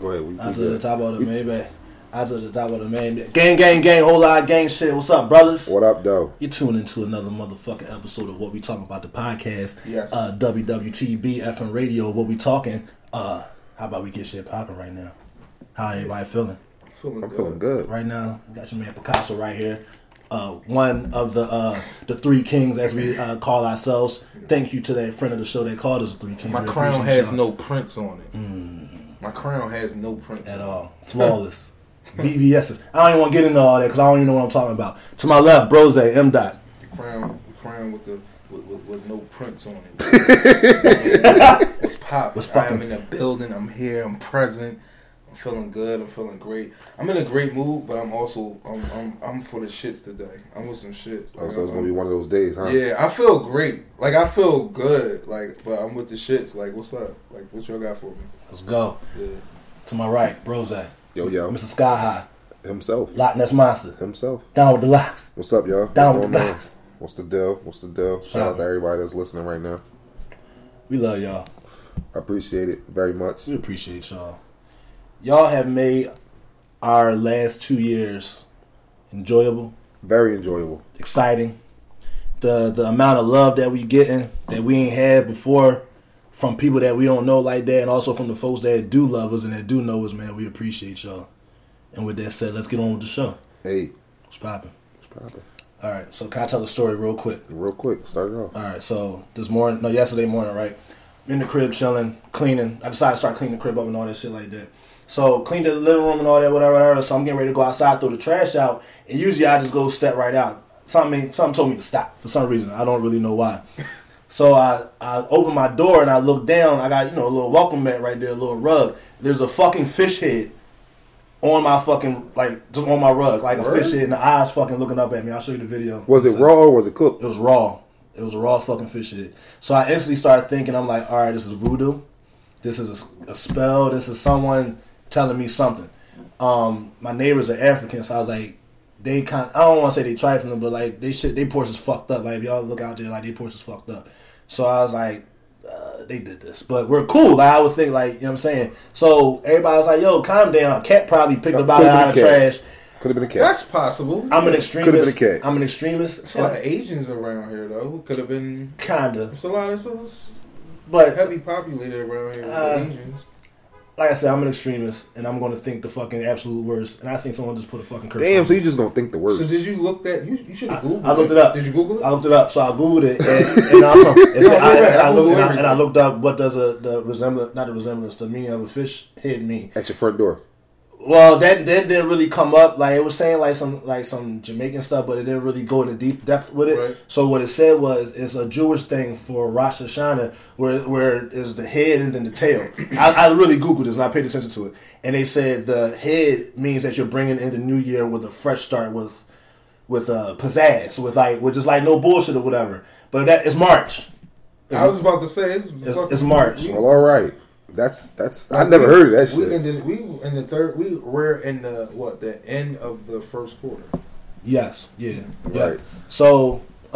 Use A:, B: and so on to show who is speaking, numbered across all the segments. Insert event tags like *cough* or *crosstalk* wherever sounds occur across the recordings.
A: Go ahead. We,
B: Out
A: we
B: to the
A: good.
B: top of the Maybach. Out to the top of the main. Gang, gang, gang, whole lot of gang shit. What's up, brothers?
A: What up, though?
B: You're tuning into another motherfucking episode of What We Talking About the podcast.
C: Yes.
B: Uh, WWTB FM Radio. What we talking? Uh, how about we get shit popping right now? How everybody feeling?
C: Feeling
A: I'm
C: good.
A: feeling good.
B: Right now, got your man Picasso right here. Uh, one of the uh, the three kings, as we uh, call ourselves. Thank you to that friend of the show that called us the three kings.
C: My crown has
B: y'all
C: no prints on it. My crown has no prints
B: at all. Flawless. *laughs* VVS's. I don't even want to get into all that because I don't even know what I'm talking about. To my left, Brose M. Dot.
C: The crown, the crown with the with, with, with no prints on it. *laughs* What's pop?
B: What's
C: I am in the building. I'm here. I'm present. I'm feeling good. I'm feeling great. I'm in a great mood, but I'm also I'm I'm, I'm for the shits today. I'm with some shits.
A: Oh, so it's gonna be one of those days, huh?
C: Yeah, I feel great. Like I feel good. Like, but I'm with the shits. Like, what's up? Like, what y'all got for me?
B: Let's go.
C: Yeah.
B: To my right, Brose.
A: Yo, yo,
B: Mr. Sky High.
A: himself,
B: Loch Ness Monster.
A: himself.
B: Down with the locks.
A: What's up, y'all?
B: Down
A: What's
B: with the
A: going on?
B: locks.
A: What's the deal? What's the deal? Shout out to everybody that's listening right now.
B: We love y'all.
A: I appreciate it very much.
B: We appreciate y'all. Y'all have made our last two years enjoyable,
A: Very enjoyable.
B: exciting. The the amount of love that we getting that we ain't had before from people that we don't know like that, and also from the folks that do love us and that do know us, man. We appreciate y'all. And with that said, let's get on with the show.
A: Hey,
B: What's popping?
A: what's poppin'?
B: All right, so can I tell the story real quick?
A: Real quick, start it off.
B: All right, so this morning, no, yesterday morning, right? In the crib chilling, cleaning. I decided to start cleaning the crib up and all that shit like that. So cleaned the living room and all that, whatever, whatever. So I'm getting ready to go outside, throw the trash out, and usually I just go step right out. Something, something told me to stop for some reason. I don't really know why. *laughs* So I, I open my door and I look down. I got you know a little welcome mat right there, a little rug. There's a fucking fish head on my fucking like just on my rug, like a fish head, and the eyes fucking looking up at me. I'll show you the video.
A: Was it
B: So-
A: raw or was it cooked?
B: it was raw. It was a raw fucking fish head. So I instantly started thinking, I'm like, all right, this is voodoo. This is a, a spell. This is someone telling me something. Um, my neighbors are African, so I was like, they kind. I don't want to say they trifling, but like they shit, they portions fucked up. Like if y'all look out there, like they portions fucked up. So I was like, uh, they did this, but we're cool. Like I would think, like you know what I'm saying. So everybody's like, yo, calm down. A cat probably picked
A: Uh,
B: up out of
A: been a cat.
B: trash.
A: Could have been a cat.
C: That's possible.
B: I'm an extremist.
A: Could've
B: extremist.
A: been a cat.
B: I'm an extremist.
C: It's a lot of Asians around here though. Who could have been?
B: Kinda,
C: It's a lot of it's
B: but
C: heavily populated around here. with
B: Uh,
C: Asians.
B: Like I said, I'm an extremist, and I'm going to think the fucking absolute worst. And I think someone just put a fucking curse.
A: Damn,
B: on
A: so you just gonna think the worst.
C: So did you look that? You, you should have googled.
B: I looked it up.
C: Did you Google it?
B: I looked it up, so I googled it, and, *laughs* and, I, and, so I, and, I
C: I
B: looked,
C: Googled
B: and, I,
C: everything.
B: and I looked up what does a, the resemblance, not the resemblance, the meaning of a fish head mean.
A: At your front door.
B: Well, that that didn't really come up. Like it was saying like some like some Jamaican stuff, but it didn't really go into deep depth with it.
C: Right.
B: So what it said was it's a Jewish thing for Rosh Hashanah, where where is the head and then the tail. I, I really googled this and I paid attention to it, and they said the head means that you're bringing in the new year with a fresh start with with uh, pizzazz, with like with just like no bullshit or whatever. But that is March.
C: I was about to say it's,
B: It's- it's March.
A: Well, all right. That's that's. I
C: like,
A: never
C: we-
A: heard of that
C: We
A: shit.
C: ended, we in the third. We were in the what? The end of the first quarter.
B: Yes, yeah, yeah.
A: Right.
B: So *laughs*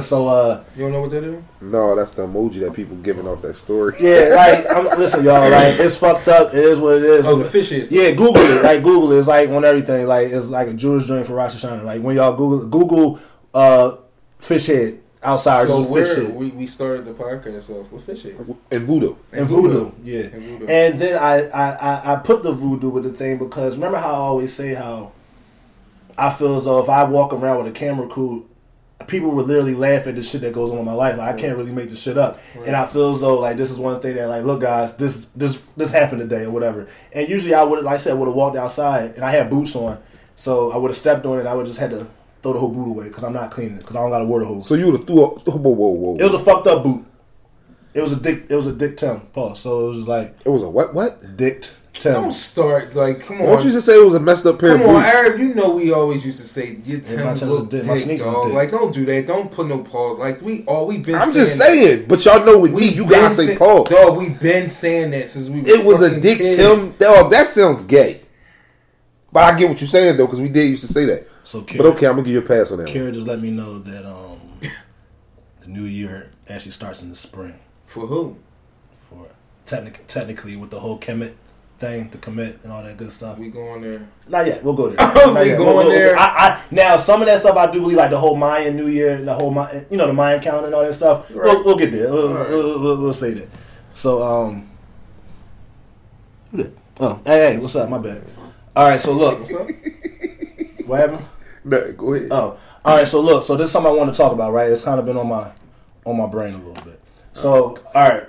B: so uh.
C: You don't know what that is?
A: No, that's the emoji that people giving off that story.
B: Yeah, like I'm, listen, y'all. *laughs* Like it's fucked up. It is what it is.
C: Oh, the fish is.
B: Yeah, Google it. Like Google it. It's like on everything. Like it's like a Jewish joint for Rosh Hashanah. Like when y'all Google Google uh, fish head outside.
C: So
B: just
C: where we, we started the podcast off with fish heads.
A: And voodoo.
B: and voodoo, yeah.
C: And voodoo.
B: And then I, I, I, I put the voodoo with the thing because remember how I always say how I feel as though if I walk around with a camera crew, people would literally laugh at the shit that goes on in my life. Like I can't really make this shit up.
C: Right.
B: And I feel as though like this is one thing that like, look guys, this this this happened today or whatever. And usually I would like I said would have walked outside and I had boots on, so I would have stepped on it. I would just had to throw the whole boot away because I'm not cleaning it because I don't got a water hose.
A: So you would have threw a whoa, whoa, whoa.
B: it was a fucked up boot. It was a dick. It was a dick Tim. Pause. So it was like
A: It was a what? What?
B: dick Tim.
C: Don't start like come
A: Why
C: on.
A: don't you just say it was a messed up pair
C: Come
A: of
C: on,
A: boots?
C: Arab. You know we always used to say your
B: my
C: Tim
B: Timbs
C: look
B: dick.
C: Dick, dog.
B: dick.
C: Like don't do that. Don't put no pause. Like we all we been.
A: I'm
C: saying
A: just
C: that.
A: saying, but y'all know with me, you gotta say
C: say-
A: pause.
C: Dog, we been saying that since we.
A: It was a dick
C: kids.
A: Tim. Dog, that sounds gay. But I get what you're saying though, because we did used to say that.
B: So Kara,
A: But okay, I'm gonna give you a pass on that. one.
B: Kara just let me know that um, *laughs* the new year actually starts in the spring.
C: For who?
B: For technic- technically, with the whole Kemet thing the commit and all that good stuff.
C: We going there.
B: Not yet. We'll go there. *coughs*
C: We
B: yet.
C: going there.
B: I, I, now, some of that stuff I do believe, like the whole Mayan New Year, the whole Mayan, you know, the Mayan calendar and all that stuff.
C: Right.
B: We'll, we'll get there. We'll,
C: Right.
B: we'll, we'll, we'll say that. So, um, who that? Oh, hey, hey, what's up? My bad. All right, so look,
C: What's up?
B: what happened?
A: Nah, go ahead.
B: Oh, all right. So look, so this is something I want to talk about, right? It's kind of been on my on my brain a little bit. So, all right,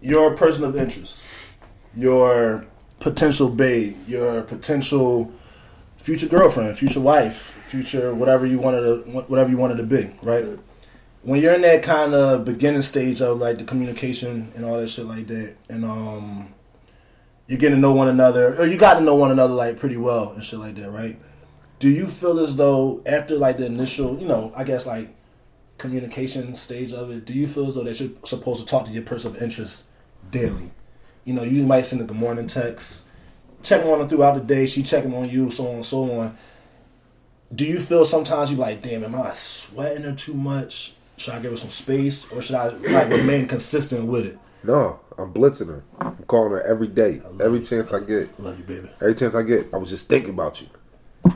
B: your person of interest, your potential babe, your potential future girlfriend, future wife, future whatever you wanted to whatever you wanted to be, right? When you're in that kind of beginning stage of like the communication and all that shit like that, and um, you're getting to know one another, or you got to know one another like pretty well and shit like that, right? Do you feel as though after like the initial, you know, I guess like communication stage of it, do you feel as though that you're supposed to talk to your person of interest daily? You know, you might send a good morning text, checking on her throughout the day, she checking on you, so on and so on. Do you feel sometimes you like, damn, am I sweating her too much? Should I give her some space, or should I like remain consistent with it?
A: No, I'm blitzing her. I'm calling her every day, every chance I get.
B: Love you, baby.
A: Every chance I get, I was just thinking about you.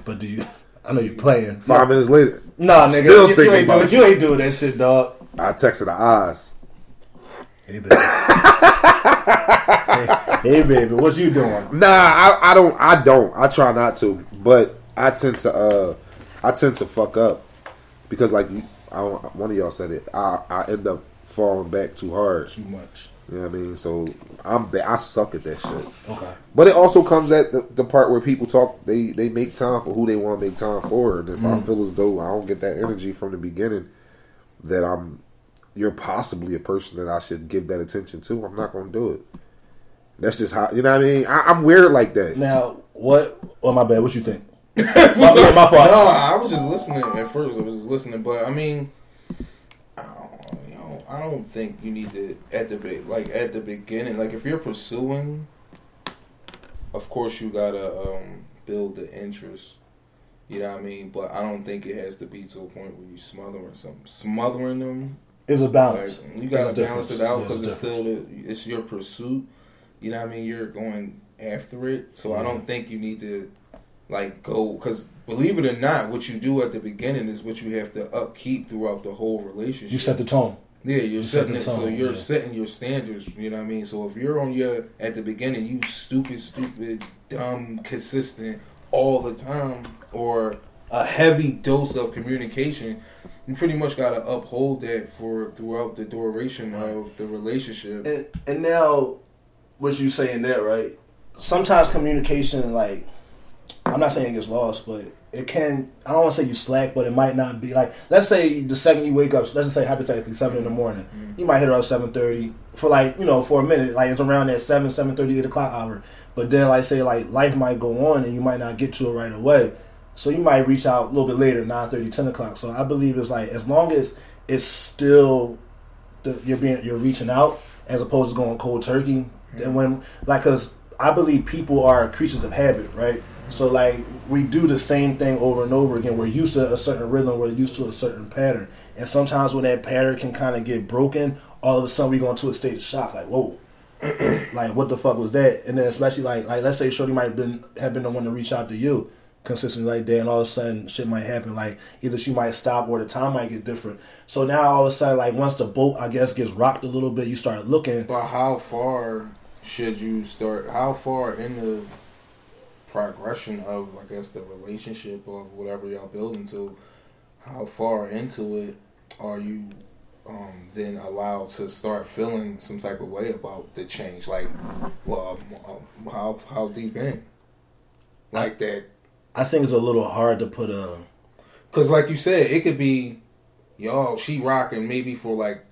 B: But do you? I know you're playing.
A: Five minutes later,
B: Nah, nigga,
A: Still
B: you, you ain't
A: about
B: doing, you ain't doing that shit, dog.
A: I texted the eyes.
B: Hey, baby. hey, *laughs* hey, baby, what you doing?
A: Nah, I, I don't. I don't. I try not to, but I tend to. uh I tend to fuck up because, like you, I don't, one of y'all said it. I I end up falling back too hard.
B: Too much.
A: You know what I mean? So I'm. ba- I suck at that shit.
B: Okay.
A: But it also comes at the, the part where people talk. They they make time for who they want to make time for. And if I mm. feel as though I don't get that energy from the beginning, that I'm you're possibly a person that I should give that attention to. I'm not going to do it. That's just how you know what I mean. I, I'm weird like that.
B: Now, what? Oh, my bad. What you think? *laughs* my, my fault.
C: No, I was just listening at first. I was just listening, but I mean, I don't, you know, I don't think you need to at the be- like at the beginning. Like if you're pursuing, of course you gotta um, build the interest. You know what I mean? But I don't think it has to be to a point where you smothering some smothering them.
B: is a
C: Like
B: balance.
C: you gotta balance it out because
B: a
C: it's still the, it's your pursuit. You know what I mean? You're going after it, so I don't think you need to like go because believe it or not, what you do at the beginning is what you have to upkeep throughout the whole relationship.
B: You set the tone.
C: Yeah, you're
B: set
C: setting
B: the
C: it, so you're
B: yeah.
C: setting your standards. You know what I mean? So if you're on your at the beginning, you stupid, stupid, dumb, consistent all the time, or a heavy dose of communication. You pretty much got to uphold that for throughout the duration of the relationship.
B: And and now, what you saying that right? Sometimes communication, like, I'm not saying it gets lost, but it can. I don't want to say you slack, but it might not be like. Let's say the second you wake up, let's just say hypothetically seven in the morning, mm-hmm. you might hit her up seven thirty for like you know for a minute, like it's around that seven seven thirty eight o'clock hour. But then like say like life might go on and you might not get to it right away. So you might reach out a little bit later, 9 30, 10 o'clock. So I believe it's like as long as it's still the, you're being you're reaching out as opposed to going cold turkey. And mm-hmm. when like because I believe people are creatures of habit, right? So like we do the same thing over and over again. We're used to a certain rhythm. We're used to a certain pattern. And sometimes when that pattern can kind of get broken, all of a sudden we go into a state of shock. Like whoa, *clears throat* like what the fuck was that? And then especially like like let's say Shorty might have been have been the one to reach out to you consistently like that, and all of a sudden shit might happen. Like either she might stop or the time might get different. So now all of a sudden, like once the boat I guess gets rocked a little bit, you start looking.
C: But how far should you start? How far in the progression of, I guess, the relationship of whatever y'all building to? How far into it are you um, then allowed to start feeling some type of way about the change? Like, well, um, how how deep in? Like that
B: I think it's a little hard to put a.
C: Because, like you said, it could be, y'all, she rocking maybe for like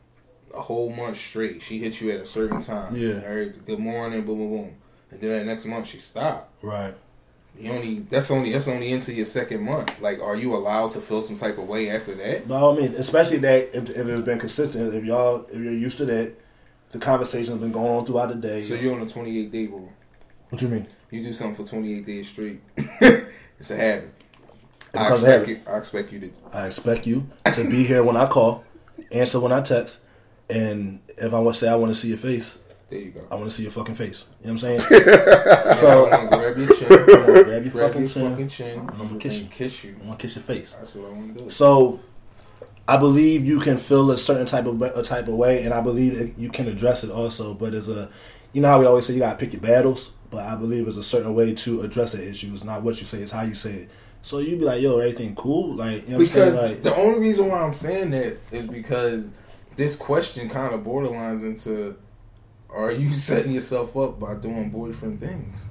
C: a whole month straight. She hit you at a certain time.
B: Yeah.
C: All right, good morning, boom, boom, boom. And then that next month she stopped.
B: Right.
C: You only that's only that's only into your second month. Like, are you allowed to feel some type of way after that?
B: By all means, especially that if, if it's been consistent, if y'all if you're used to that, the conversation's been going on throughout the day.
C: So you're on a 28 day rule.
B: what you mean?
C: You do something for 28 days straight. *laughs* it's a habit.
B: It
C: I expect,
B: habit.
C: you, I expect you to.
B: I expect you to be here when I call, answer when I text, and if I want to say I want to see your face,
C: There you go.
B: I want to see your fucking face. You know what I'm saying? *laughs*
C: So
B: so
C: I want to grab your chin, *laughs*
B: I wanna grab your
C: grab
B: fucking
C: your
B: chin.
C: fucking chin,
B: I'm gonna kiss you.
C: kiss you.
B: I want to kiss your face.
C: That's what I want to do.
B: So, I believe you can feel a certain type of a type of way, and I believe that you can address it also. But as a, you know how we always say you gotta pick your battles. But I believe there's a certain way to address the issue. It's not what you say; it's how you say it. So you'd be like, "Yo, everything cool?" Like, you know what I'm
C: Because
B: saying? Like,
C: the only reason why I'm saying that is because this question kind of borderlines into: Are you *laughs* setting yourself up by doing boyfriend things?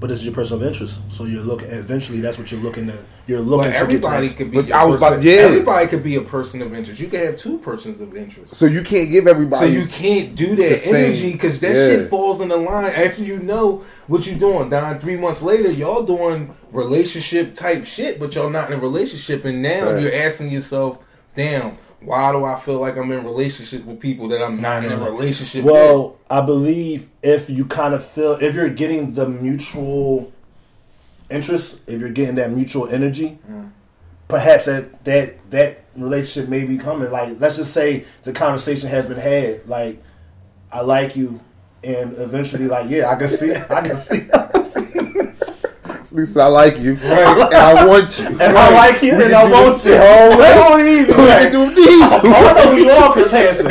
B: but it's your personal interest. So you're looking. Eventually, that's what you're looking to. You're looking
C: But
B: to
C: everybody
B: get to.
C: could be.
A: But
C: a
A: I was about- yeah.
C: Everybody could be a person of interest. You could have two persons of interest.
A: So you can't give everybody.
C: So you can't do that energy because that
A: yeah.
C: shit falls in the line after you know what you're doing. Down three months later, y'all doing relationship type shit, but y'all not in a relationship, and now
A: Right.
C: you're asking yourself, "Damn, why do I feel like I'm in relationship with people that I'm not in a
B: No.
C: relationship with?"
B: Well, I believe if you kind of feel if you're getting the mutual interest, if you're getting that mutual energy,
C: Mm.
B: perhaps that that that relationship may be coming. Like, let's just say the conversation has been had. Like, I like you, and eventually, like, yeah, I can see, I can see, I can see.
A: At least I like you, *laughs* and I want you.
B: and I like you,
A: We
B: and I want you.
A: the whole way.
B: Hold easy,
A: We
B: man.
A: can do these.
B: I know who you are, Chris Hansen.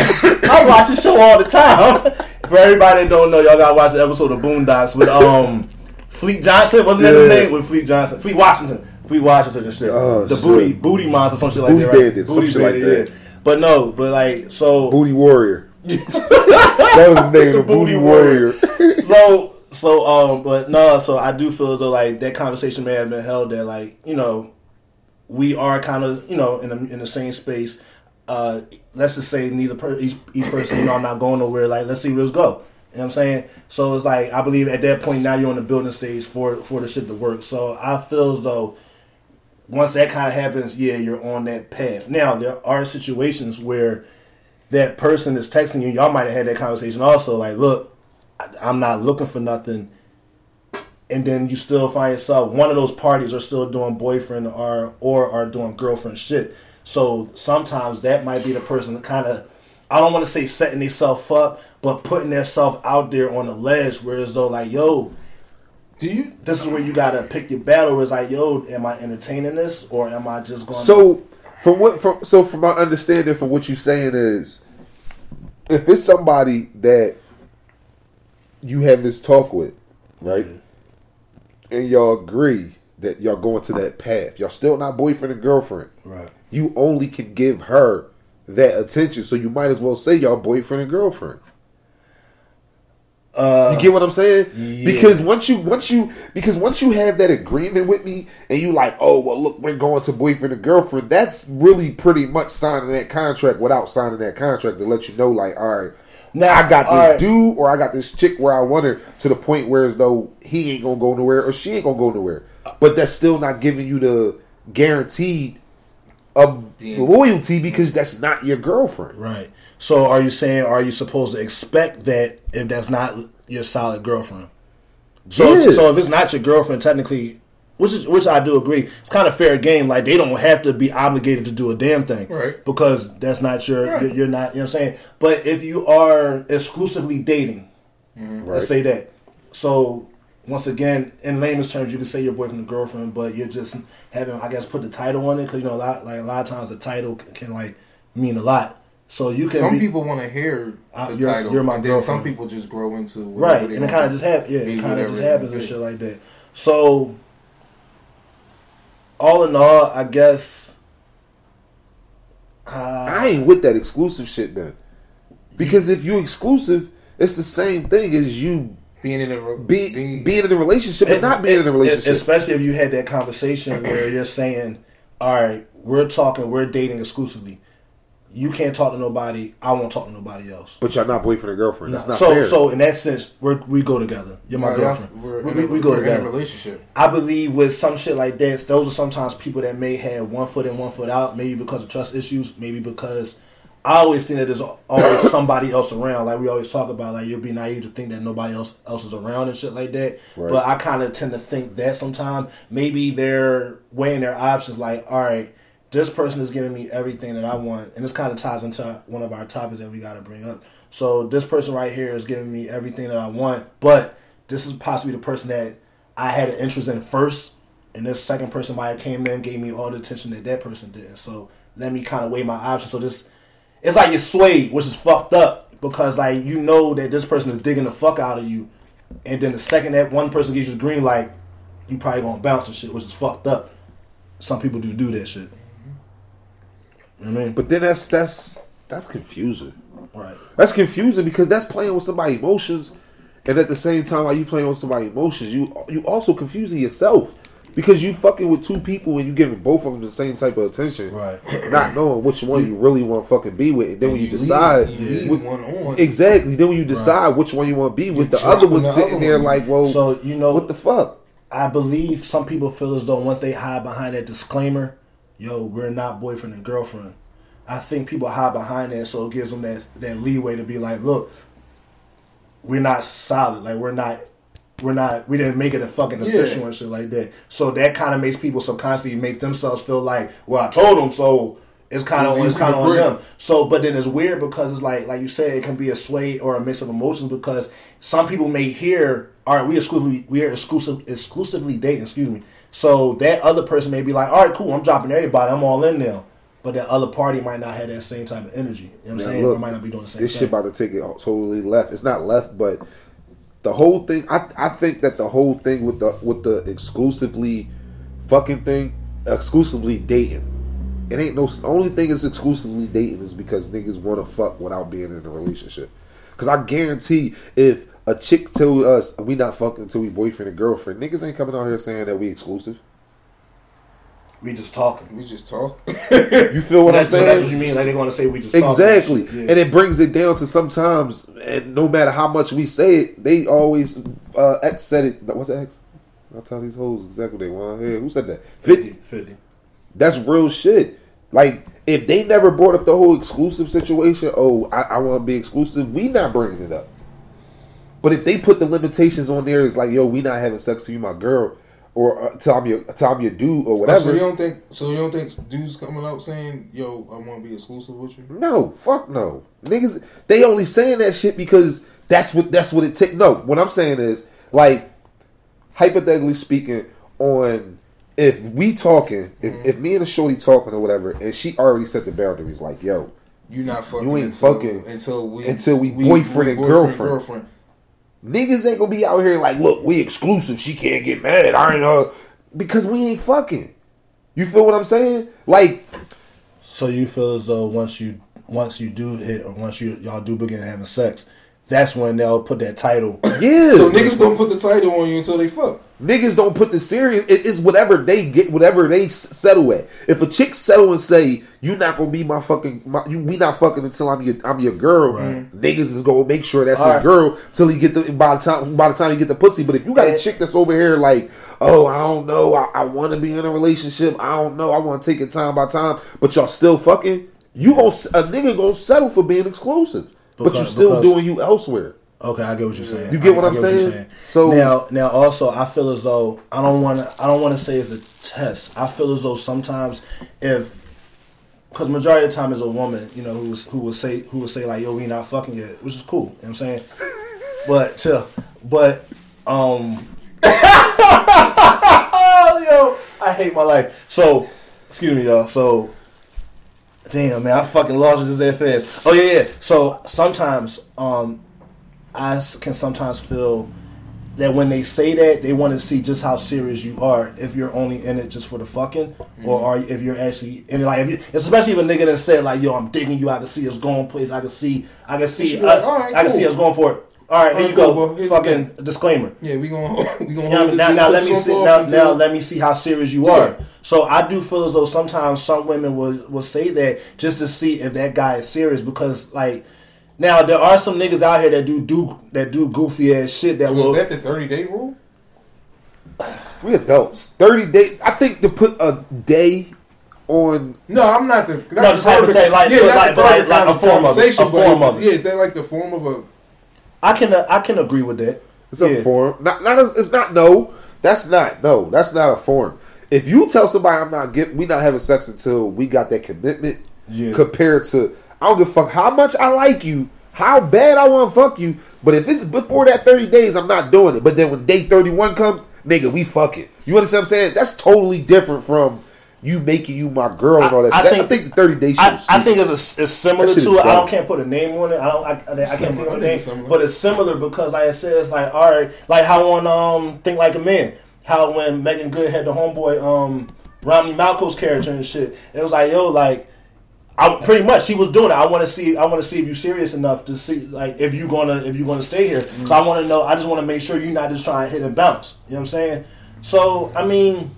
B: I watch the show all the time. For everybody that don't know, y'all gotta watch the episode of Boondocks with um Fleet Johnson. Wasn't that his name? With Fleet Johnson, Fleet Washington, Fleet Washington and shit.
A: Oh,
B: the
A: shit.
B: booty booty monster, some shit like
A: Booty
B: that. Right?
A: bandit, some shit like that.
B: yeah. But no, but like so
A: Booty Warrior. *laughs* that was his name, the, Booty,
B: Booty
A: Warrior.
B: so so um but no so i do feel as though like that conversation may have been held that like you know we are kind of you know in the, in the same space. Uh let's just say neither per each, each person you know i'm not going nowhere. Like let's see where let's go. You know what i'm saying? So it's like i believe at that point now you're on the building stage for for the shit to work. So i feel as though once that kind of happens yeah you're on that path. Now there are situations where that person is texting you. Y'all might have had that conversation also. Like look I'm not looking for nothing. And then you still find yourself one of those parties are still doing boyfriend or or are doing girlfriend shit. So sometimes that might be the person that kind of I don't want to say setting themselves up, but putting themselves out there on the ledge, where as though like, yo,
C: Do you?
B: this is where you gotta pick your battle. Where it's like, yo, am I entertaining this or am I just going?
A: So from what from so from my understanding from what you're saying is if it's somebody that you have this talk with, right? And y'all agree that y'all going to that path. Y'all still not boyfriend and girlfriend.
B: right?
A: You only can give her that attention. So you might as well say y'all boyfriend and girlfriend.
B: Uh,
A: You get what I'm saying?
B: yeah.
A: Because once you once you because once you have that agreement with me and you like, oh well look, we're going to boyfriend and girlfriend, that's really pretty much signing that contract without signing that contract to let you know like, all right,
B: Now,
A: I got this
B: right.
A: dude or I got this chick where I want her to the point where as though he ain't gonna go nowhere or she ain't gonna go nowhere. But that's still not giving you the guaranteed of loyalty because that's not your girlfriend.
B: Right. So are you saying are you supposed to expect that if that's not your solid girlfriend? So
A: Yeah.
B: so if it's not your girlfriend, technically, which is which I do agree, it's kind of fair game. Like they don't have to be obligated to do a damn thing,
C: Right.
B: Because that's not your
C: Right.
B: you're, you're not. You know what I'm saying? But if you are exclusively dating,
C: Mm-hmm.
B: let's say that. So once again, in layman's terms, you can say your boyfriend and girlfriend, but you're just having, I guess, put the title on it because you know, a lot like a lot of times the title can, can like mean a lot. So you can
C: Some
B: be,
C: people want to hear
B: Uh,
C: the
B: you're-
C: title.
B: you're my
C: and then some people just grow into
B: right, and it kind of just happens. Yeah, it kind of just happens and shit like that. So all in all, I guess. Uh,
A: I ain't with that exclusive shit then. Because if you exclusive, it's the same thing as you
C: being in a re-
A: be,
C: being,
A: being in a relationship and not being in a relationship.
B: Especially if you had that conversation where you're saying, "All right, we're talking, we're dating exclusively. You can't talk to nobody. I won't talk to nobody else."
A: but y'all not boyfriend and girlfriend. That's not
B: so,
A: fair.
B: so in that sense, we we go together. You're my
C: Right,
B: girlfriend.
C: We're
B: We,
C: in a-
B: we go
C: we're in a
B: together.
C: relationship.
B: I believe with some shit like that, those are sometimes people that may have one foot in, one foot out. Maybe because of trust issues. Maybe because I always think that there's always *coughs* somebody else around. Like we always talk about, like you'd be naive to think that nobody else else is around and shit like that.
A: Right.
B: But I kind of tend to think that sometimes maybe they're weighing their options. Like, all right, this person is giving me everything that I want, and this kind of ties into one of our topics that we got to bring up. So this person right here is giving me everything that I want, but this is possibly the person that I had an interest in first, and this second person might have came in gave me all the attention that that person did. So let me kind of weigh my options. So this, it's like you're swayed, which is fucked up because like you know that this person is digging the fuck out of you, and then the second that one person gives you the green light, you probably gonna bounce and shit, which is fucked up. Some people do do that shit. You know I mean?
A: But then that's that's that's confusing.
B: Right.
A: That's confusing because that's playing with somebody's emotions, and at the same time, while you playing with somebody's emotions, you you also confusing yourself because you fucking with two people and you giving both of them the same type of attention,
B: Right. *clears throat*
A: Not knowing which one you really want to fucking be with, and then when you, decide,
C: you leave
A: which-
C: one on.
A: exactly, then when you decide which one you want to be with, the
C: You're
A: other one
C: the
A: sitting
C: other
A: there
C: one.
A: like, well,
B: So you know
A: what the fuck?
B: I believe some people feel as though once they hide behind that disclaimer, yo, we're not boyfriend and girlfriend. I think people hide behind that so it gives them that that leeway to be like, look, we're not solid. Like we're not we're not we didn't make it a fucking
C: Yeah.
B: official and shit like that. So that kind of makes people subconsciously make themselves feel like, well, I told them, so it's kind of
C: It's
B: it's kind of on them. So, but then it's weird because it's like like you said, it can be a sway or a mix of emotions because some people may hear, all right, we exclusively we are exclusive exclusively dating, excuse me. So that other person may be like, all right, cool, I'm dropping everybody, I'm all in now. But that other party might not have that same type of energy. You know what I'm
A: Now,
B: saying?
A: look,
B: or might not be doing the same
A: This
B: thing.
A: shit about to take it totally left. It's not left, but the whole thing. I I think that the whole thing with the with the exclusively fucking thing, exclusively dating. It ain't no. The only thing is exclusively dating is because niggas want to fuck without being in a relationship. Because I guarantee if a chick tell us we not fucking until we boyfriend and girlfriend, niggas ain't coming out here saying that we exclusive.
B: we just talking.
C: we just talk. *laughs*
A: You feel what I'm
B: That's, so
A: saying?
B: that's what you mean. Like they're going to say we just
A: Exactly,
B: and. Yeah.
A: and it brings it down to sometimes, and no matter how much we say it, they always uh, X said it. What's X? I'll tell these hoes exactly what they want. Hey, who said that? 50.
B: 50, 50.
A: That's real shit. Like if they never brought up the whole exclusive situation, oh, I, I want to be exclusive. We not bringing it up. But if they put the limitations on there, it's like, yo, we not having sex with you, my girl, or uh, tell me, tell me dude, or
C: Oh,
A: whatever.
C: so you don't think? So you don't think dudes coming up saying, "Yo, I want to be exclusive with you"?
A: No, fuck no. Niggas they only saying that shit because that's what that's what it takes. No, what I'm saying is like hypothetically speaking, on if we talking, if, if me and a shorty talking or whatever, and she already set the boundaries, like yo,
C: You not fucking.
A: You ain't
C: until,
A: fucking
C: until we
A: until we boyfriend and girlfriend. Niggas ain't gonna be out here like, look, we exclusive. She can't get mad. I ain't uh because we ain't fucking. You feel what I'm saying? Like
B: So you feel as though once you once you do hit or once you y'all do begin having sex, that's when they'll put that title.
A: yeah,
C: So niggas don't put the title on you until they fuck.
A: Niggas don't put the serious. It is whatever they get, whatever they settle at. If a chick settle and say you not gonna be my fucking, my, you, we not fucking until I'm your, I'm your girl. Niggas is gonna make sure that's
B: All
A: his
B: right.
A: girl till he get the by the time by the time he get the pussy. But if you got a chick that's over here like, oh, I don't know, I, I want to be in a relationship. I don't know, I want to take it time by time. But y'all still fucking. You gonna a nigga gonna settle for being exclusive, but you
B: Because-
A: still
B: because-
A: doing you elsewhere.
B: Okay, I get what you're saying.
A: You get
B: I-
A: what
B: I
A: I'm
B: you're
A: saying? So-
B: now, now also, I feel as though I don't want to. I don't want to say it's a test. I feel as though sometimes if because majority of the time is a woman, you know, who's who will say who will say like, "Yo, we not fucking yet," which is cool. You know what I'm saying? But chill. But um, *laughs* yo, I hate my life. So, excuse me, y'all. So, damn, man, I fucking lost it just that fast. Oh yeah, yeah. So sometimes, um, I can sometimes feel that when they say that, they want to see just how serious you are. If you're only in it just for the fucking, or mm-hmm. are if you're actually in it, like, if you, especially if a nigga that said like, "Yo, I'm digging you. I can see us going place. I can see, I can see,
C: should be like,
B: I,
C: "All right,
B: I can see
C: cool."
B: us going for it." All right, here you
C: cool,
B: go. fucking disclaimer.
C: Yeah, we gonna *laughs* we gonna
B: Now, now, now let me see. Now, now let me see how serious you
C: Yeah.
B: are. So I do feel as though sometimes some women will will say that just to see if that guy is serious because like now there are some niggas out here that do do that do goofy ass shit that
C: So
B: will.
C: is that the thirty day rule? *sighs*
A: We adults. Thirty day. I think to put a day on
C: No, I'm not the. Not
B: No, just
C: part of the-
B: hypothetical, like-
C: yeah,
B: but
C: not
B: like-
C: the
B: like-
C: the
B: like a form of it, a form of it.
C: Yeah, is that like the form of a?
B: I can uh, I can agree with that.
A: It's a form. Not not as, it's not no. That's not no. That's not a form. If you tell somebody I'm not get we not having sex until we got that commitment,
B: Yeah.
A: compared to I don't give a fuck how much I like you, how bad I want to fuck you, but if it's before that 30 days, I'm not doing it. But then when day 31 comes, nigga, we fuck it. You understand what I'm saying? That's totally different from you making you my girl and all that.
B: I- I
A: That- I
B: think-
A: think, the 30 days.
B: I, I think it's, a, it's similar to
A: is
B: it. I don't can't put a name on it. I don't. I, I, I can't think of a name,
C: Similar.
B: but it's similar because like I said, it's like all right, like how on um think like a man, how when Meagan Good had the homeboy um Romany Malco's character and shit, it was like yo like. I pretty much she was doing it. I want to see. I want to see if you're serious enough to see, like, if you're gonna if you're gonna stay here. So I want to know. I just want to make sure you're not just trying to hit and bounce. You know what I'm saying? So I mean,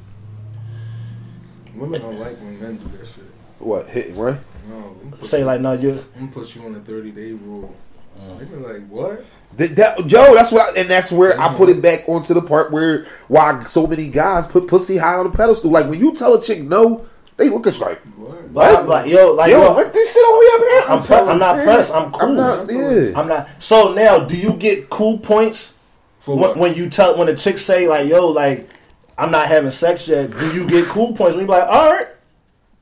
C: Women don't like when men do that shit.
A: what hit right?
C: No, I'm gonna put
B: say
C: you-
B: like, no, you're
C: I'm gonna put you on a 30 day rule. Uh-huh. They be like, what?
A: That, that, yo, that's what, I, and that's where I put it back onto the part where why so many guys put pussy high on the pedestal. Like when you tell a chick no, they look at you like,
C: What?
B: but I'm like, yo, like,
A: yo,
B: yo,
A: what this shit on me up here?
B: I'm, pre-
A: telling
B: I'm not
A: you,
B: pressed. I'm cool.
A: I'm not. Yeah.
B: I'm not. So now, do you get cool points
C: For
B: when,
C: what?
B: when you tell when the chicks say like, "Yo, like, I'm not having sex yet"? Do you get cool points when you be like, "All right,"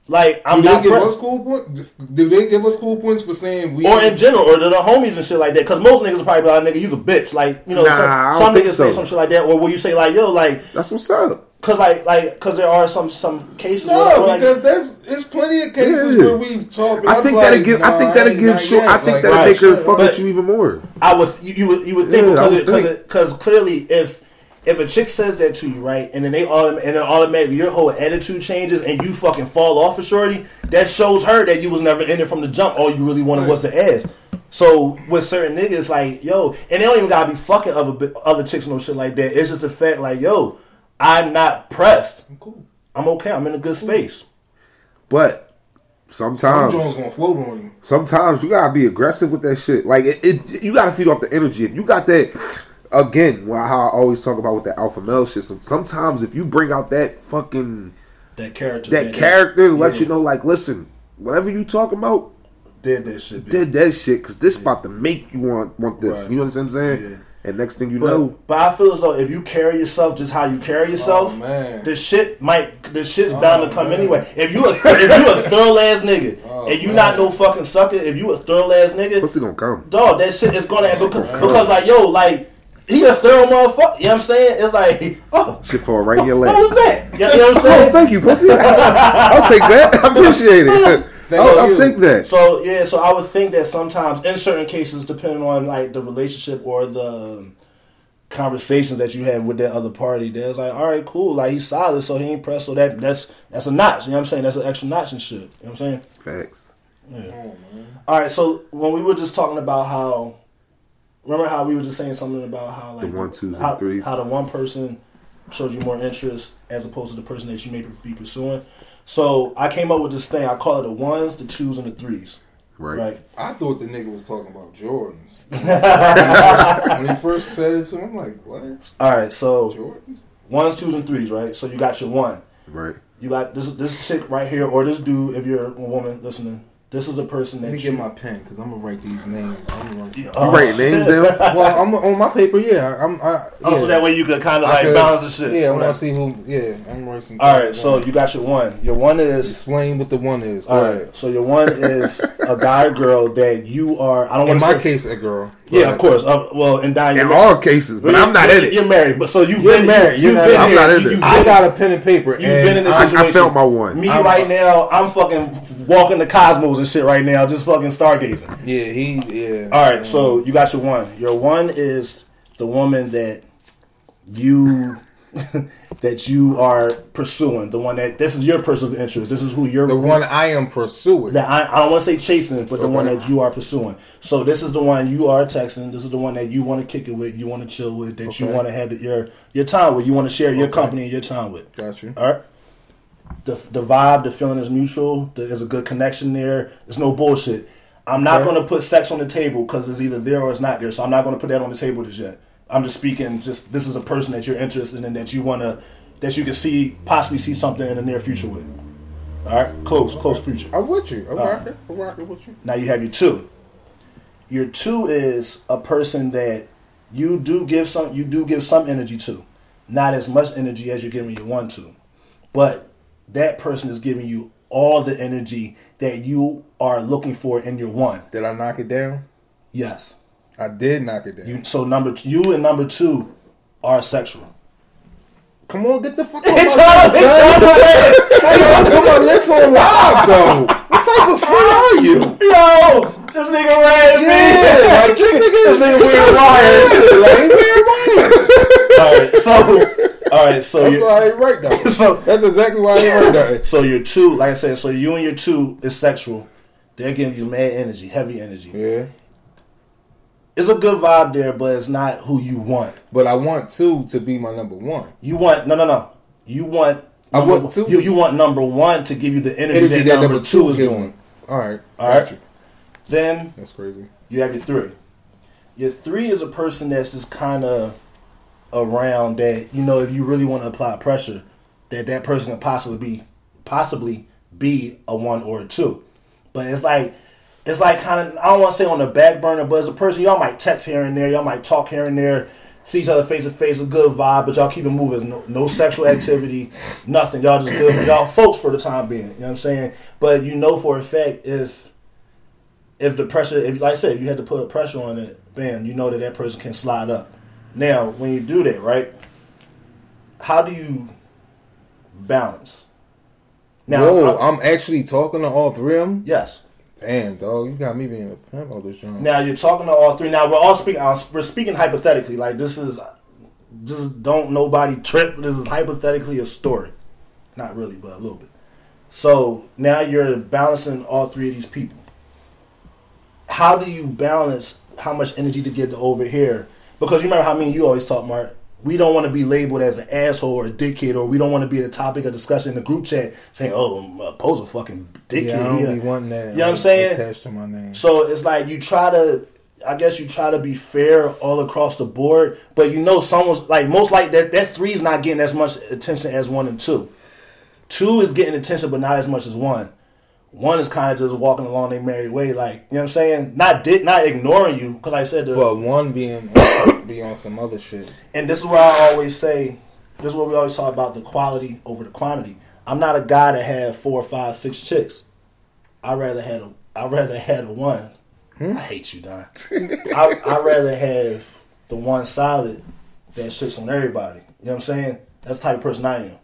B: like I'm
C: do they
B: not
C: give
B: pressed.
C: us cool points? Do they give us cool points for saying we?
B: or in general, or to the homies and shit like that. Because most niggas will probably like, "Nigga, you's a bitch." Like you know,
A: Nah, I
B: some,
A: don't
B: some
A: think
B: niggas say
A: so.
B: some shit like that, or will you say like, "Yo, like,"
A: That's what's up.
B: Because like like because there are some some cases
C: no,
B: where, like,
C: because there's there's plenty of cases
A: Yeah.
C: where we've talked. and
A: I think that'll give. I think that'll
C: ain't
A: give.
C: not
A: Short. I think
C: Like,
A: that'll
B: right,
A: make her
C: shit,
A: fuck
B: but-
A: with you even more.
B: I would you, you would you would think
A: Yeah,
B: because because clearly if if a chick says that to you right and then they autom- and then automatically your whole attitude changes and you fucking fall off for shorty that shows her that you was never in it from the jump all you really wanted
C: Right.
B: was the ass. So with certain niggas like yo and they don't even gotta be fucking other other chicks and no shit like that. It's just the fact like yo I'm not pressed.
C: I'm cool.
B: I'm okay. I'm in a good space.
A: But sometimes,
C: joints gonna float on you.
A: sometimes you gotta be aggressive with that shit. Like it, it you gotta feed off the energy. If you got that, again, well, how I always talk about with the alpha male shit. some- Sometimes if you bring out that fucking
B: That character.
A: that
B: man,
A: character, to let
B: yeah.
A: you know, like, listen, whatever you talking about,
B: did that shit.
A: did that shit because this about to make you want want this.
B: Right.
A: You understand what I'm saying?
B: Yeah.
A: And next thing you
B: But,
A: know,
B: but I feel as though if you carry yourself just how you carry yourself,
C: Oh, man.
B: the shit might the shit's
C: Oh,
B: bound to come
C: man.
B: anyway. If you a if you a *laughs* thorough ass nigga
C: Oh,
B: and you
C: man.
B: not no fucking sucker, if you a thorough ass nigga,
A: pussy gonna come.
B: dog, that shit is gonna because,
C: Man.
B: because like yo, like he a thorough motherfucker. You know what I'm saying? It's like oh.
A: Shit fall right in your
B: What was that? You know what I'm *laughs*
A: Oh,
B: saying?
A: thank you, pussy. *laughs* I'll take that. I appreciate it.
C: Thank
A: I'll, I'll take that.
B: So yeah, so I would think that sometimes in certain cases, depending on like the relationship or the conversations that you have with that other party, there's like, all right, cool, like he's solid, so he ain't pressed, so that that's that's a notch. You know what I'm saying? That's an extra notch and shit. You know what I'm saying?
A: Facts.
C: Oh.
B: All right, so when we were just talking about how, remember how we were just saying something about how like
A: one, twos, and
B: how,
A: threes.
B: how the one person showed you more interest as opposed to the person that you may be pursuing. So I came up with this thing. I call it the ones, the twos, and the threes.
A: Right.
B: right?
C: I thought the nigga was talking about Jordans. *laughs* when he first said it to me, I'm like, what?
B: All right, so
C: Jordans?
B: ones, twos, and threes, right? So you got your one.
A: Right.
B: You got this this chick right here, or this dude, if you're a woman listening. This is a person
C: Let
B: that
C: me
B: you.
C: get my pen because I'm gonna write these names. I'm gonna write
B: Oh,
A: writing names
B: shit.
A: down?
C: well, I'm on my paper. Yeah, I'm. I,
B: Oh, so that way you could kind of like
C: could-
B: balance the shit.
C: Yeah, I want
B: Right.
C: to see who. Yeah, I'm gonna some.
B: All right, so
C: down.
B: you got your one. Your one is
C: explain what the one is. Go
B: all
C: ahead.
B: right. So your one is a guy or girl that you are. I don't
C: In
B: want
C: my
B: say.
C: case, a girl.
B: Yeah, of course. Uh, well, in Diane,
A: In all cases, but
B: you're-
A: I'm not in it.
B: You're married, but so you've
C: You're
B: been
C: married, you're
B: You've
C: not-
B: been
A: I'm
B: here,
A: not in
B: you-
A: it.
C: I got a pen and paper.
B: You've
C: and
B: been in this
A: I,
B: situation.
A: I felt my one.
B: Me
C: I'm-
B: right now, I'm fucking walking the cosmos and shit right now, just fucking stargazing.
C: Yeah, he. Yeah.
B: All right, so you got your one. Your one is the woman that you *laughs* that you are pursuing. The one that this is your person of interest. This is who you're
C: the one I am pursuing.
B: that I, I don't want to say chasing, but the
C: Okay.
B: one that you are pursuing. So this is the one you are texting. This is the one that you want to kick it with. You want to chill with. That you want to have your your time with. You want to share your
C: Okay.
B: company and your time with.
C: Got you.
B: All right. The the vibe, the feeling is mutual. There's a good connection there. There's no bullshit. I'm not
C: Okay.
B: going to put sex on the table because it's either there or it's not there. So I'm not going to put that on the table just yet. I'm just speaking. Just this is a person that you're interested in that you want to that you can see possibly see something in the near future with. All right, close, close future.
C: I'm with you. I'm
B: All right.
C: rocking. I'm rocking with you.
B: Now you have your two. Your two is a person that you do give some you do give some energy to. Not as much energy as you're giving your one to. But that person is giving you all the energy that you are looking for in your one.
C: Did I knock it down?
B: Yes.
C: I did knock it down.
B: You so number t- you and number two are sexual.
C: Come on, get the fuck off
B: It's
C: my
B: all-
C: list,
B: it's
C: dog. How you gonna come on this one live though? What type of fool are you?
B: Yo, this nigga ran
C: Yeah, like this nigga,
B: This nigga weird *laughs* wires.
C: like weird wires.
B: all right, so all right, so
C: That's why I ain't right now. *laughs*
B: so
C: That's exactly why I ain't right now.
B: so your two, like I said, so you and your two is sexual. They're giving you mad energy, heavy energy.
C: Yeah,
B: It's a good vibe there, but it's not who you want.
C: but I want two to be my number one.
B: You want no, no, no. You want.
C: I
B: number-
C: want two.
B: You, you want number one to give you the energy,
C: Energy
B: that, number, two is doing.
C: All right,
B: All
C: you.
B: Then
C: That's crazy.
B: you have your three. Your three is a person that's just kind of around that you know if you really want to apply pressure, that that person can possibly be possibly be a one or a two. But it's like it's like kind of I don't want to say on the back burner, but as a person y'all might text here and there, y'all might talk here and there, see each other face to face, a good vibe, but y'all keep it moving. No, no sexual *coughs* activity, nothing. Y'all just good, y'all folks for the time being. You know what I'm saying? But you know for a fact if if the pressure, if like I said, if you had to put pressure on it, bam, you know that that person can slide up. Now, when you do that, right? How do you balance? Now,
C: Whoa,
B: I'm-
C: I'm actually talking to all three of them.
B: yes.
C: Damn, dog, you got me being a pimp all this time.
B: Now you're talking to all three. Now we're all speaking. uh, We're speaking hypothetically. Like this is, just don't nobody trip. This is hypothetically a story, not really, but a little bit. So now you're balancing all three of these people. How do you balance how much energy to give to over here? Because you remember how me and you always talk, Mark. We don't want to be labeled as an asshole or a dickhead, or we don't want to be the topic of discussion in the group chat saying, "Oh, uh, Poe's a fucking dickhead."
C: yeah, I don't
B: here."
C: be wanting that.
B: You know what I'm saying?
C: Attached to my name.
B: So it's like you try to, I guess you try to be fair all across the board, but you know someone's like most like that. That three is not getting as much attention as one and two. Two is getting attention, but not as much as one. One is kind of just walking along their merry way, like you know what I'm saying. Not di- not ignoring you, because I said, the,
C: but one being be on some other shit.
B: and this is where I always say, this is what we always talk about the quality over the quantity. I'm not a guy that have four, five, six chicks. I rather had a I rather had a one. Hmm? I hate you, Don. I I rather have the one solid that shits on everybody. You know what I'm saying? That's the type of person I am.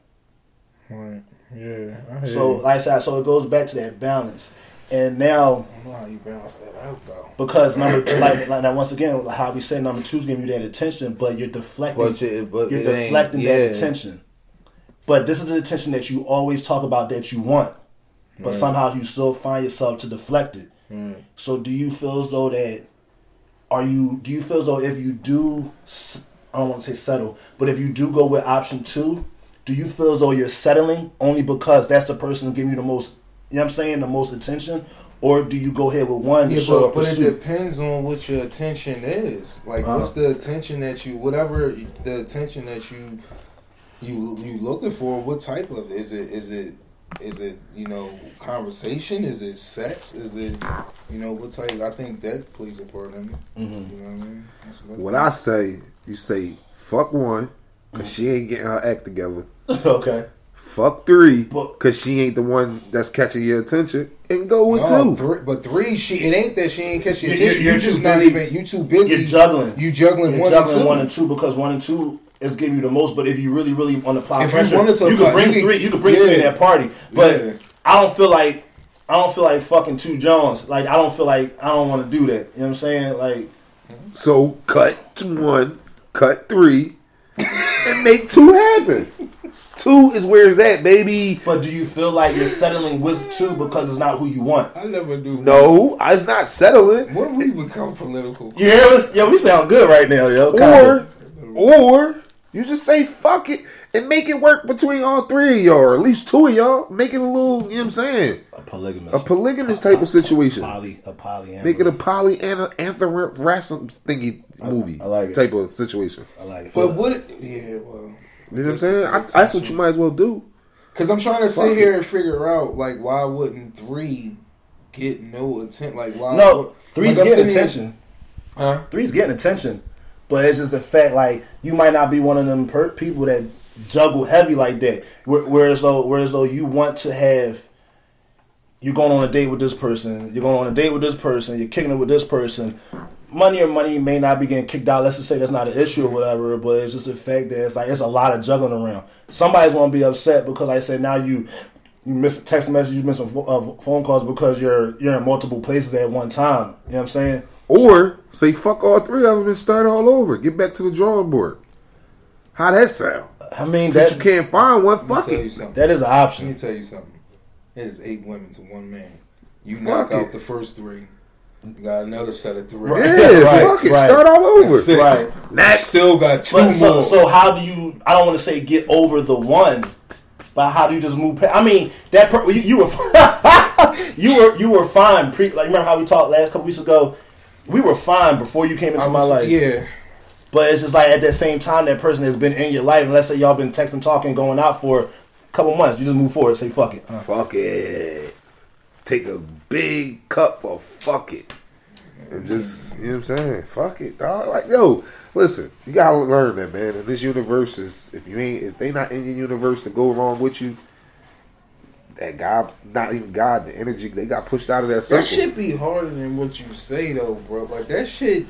C: Right. Yeah. I
B: So
C: you.
B: like I said, so it goes back to that balance. And now
C: I don't know how you balance that out though.
B: because number two, *clears throat* like, like now once again, how we say number two's giving you that attention, but you're deflecting
C: But you, but
B: you're deflecting
C: yeah.
B: that attention. But this is the attention that you always talk about that you want, but
C: Right.
B: somehow you still find yourself to deflect it.
C: Right.
B: So do you feel as though that are you do you feel as though if you do s- I don't want to say settle, but if you do go with option two, do you feel as though you're settling only because that's the person giving you the most you know what I'm saying, the most attention? Or do you go ahead with one to
C: Yeah,
B: show
C: but, but it depends on what your attention is. Like,
B: Uh-huh.
C: what's the attention that you, whatever the attention that you, you you looking for? What type of is it? Is it is it you know conversation? Is it sex? Is it you know what type? I think that plays a part in it.
B: Mhm.
C: You know what I mean? That's what
A: What I say, you say fuck one, cause she ain't getting her act together. *laughs*
B: okay.
A: Fuck three,
B: But-
A: cause she ain't the one that's catching your attention, and go with
C: No,
A: two.
C: three, but three, she it ain't that she ain't catching your
B: You- you-
C: attention.
B: you're
C: You just
B: too
C: not
B: busy.
C: even you too busy.
B: You're juggling.
C: You juggling
B: You're
C: one
B: juggling
C: and two.
B: one and two because one and two is giving you the most. But if you really, really want to apply
C: If you
B: pressure, you,
C: wanted to
B: could
C: apply-
B: bring
C: you
B: three. You can bring three in that party. But
C: Yeah.
B: I don't feel like I don't feel like fucking two Jones. Like I don't feel like I don't want to do that. You know what I'm saying? Like
A: So cut to one, cut three, and make two happen. Two is where it's at, baby.
B: but do you feel like you're settling with two because it's not who you want?
C: I never do.
A: No, I was not settling.
C: When we become political,
B: You hear us? Yo, we sound good right now, yo. Kinda.
A: Or, or you just say fuck it and make it work between all three of y'all, or at least two of y'all. Make it a little, you know what I'm saying?
B: a polygamous,
A: A polygamous type of situation.
B: poly, a poly.
A: Make it a poly anthracum thingy movie
B: I like it.
A: type of situation.
B: I like it.
C: but what? It, yeah, well,
A: You know what I'm saying? I, that's what you might as well do.
C: because I'm trying to
A: Fuck
C: sit
A: it.
C: here and figure out like why wouldn't three get no attention? Like why?
B: no, three's
C: like,
B: getting
C: sitting here-
B: attention.
C: Huh?
B: three's getting attention, but it's just the fact like you might not be one of them per- people that juggle heavy like that. Where- Whereas though, whereas though you want to have, you're going on a date with this person, you're going on a date with this person, you're kicking it with this person. Money or money may not be getting kicked out. Let's just say that's not an issue or whatever, but it's just the fact that it's like it's a lot of juggling around. Somebody's gonna be upset because like I said now you you miss a text message, you miss some pho- uh, phone calls because you're you're in multiple places at one time. You know what I'm saying?
A: Or say fuck all three of them and start all over. Get back to the drawing board. How that sound?
B: I mean
A: Since
B: that
A: you can't find one, fuck it.
B: that is an option.
C: Let me tell you something. It is eight women to one man. You
A: Fuck
C: knock
A: it.
C: out the first three. You got another set of three.
B: Right.
A: Yeah,
B: Right,
A: fuck it.
B: right.
A: Start all over.
C: Six.
B: Right.
A: Next.
C: Still got two
B: But
C: more.
B: so, so how do you? I don't want to say get over the one, but how do you just move? past I mean, that per, you, you were *laughs* you were you were fine. Pre like remember how we talked last couple weeks ago. We were fine before you came into
C: I
B: my life.
C: Yeah.
B: But it's just like at that same time, that person has been in your life. And let's say y'all been texting, talking, going out for a couple months. You just move forward, say fuck it. Uh,
A: Fuck it. Take a big cup of fuck it. And just, you know what I'm saying? Fuck it, dog. Like, yo, listen, you gotta learn that, man. And this universe is, if you ain't, if they not in your universe to go wrong with you, that God, not even God, the energy, they got pushed out of that circle.
C: That shit be harder than what you say though, bro. Like that shit.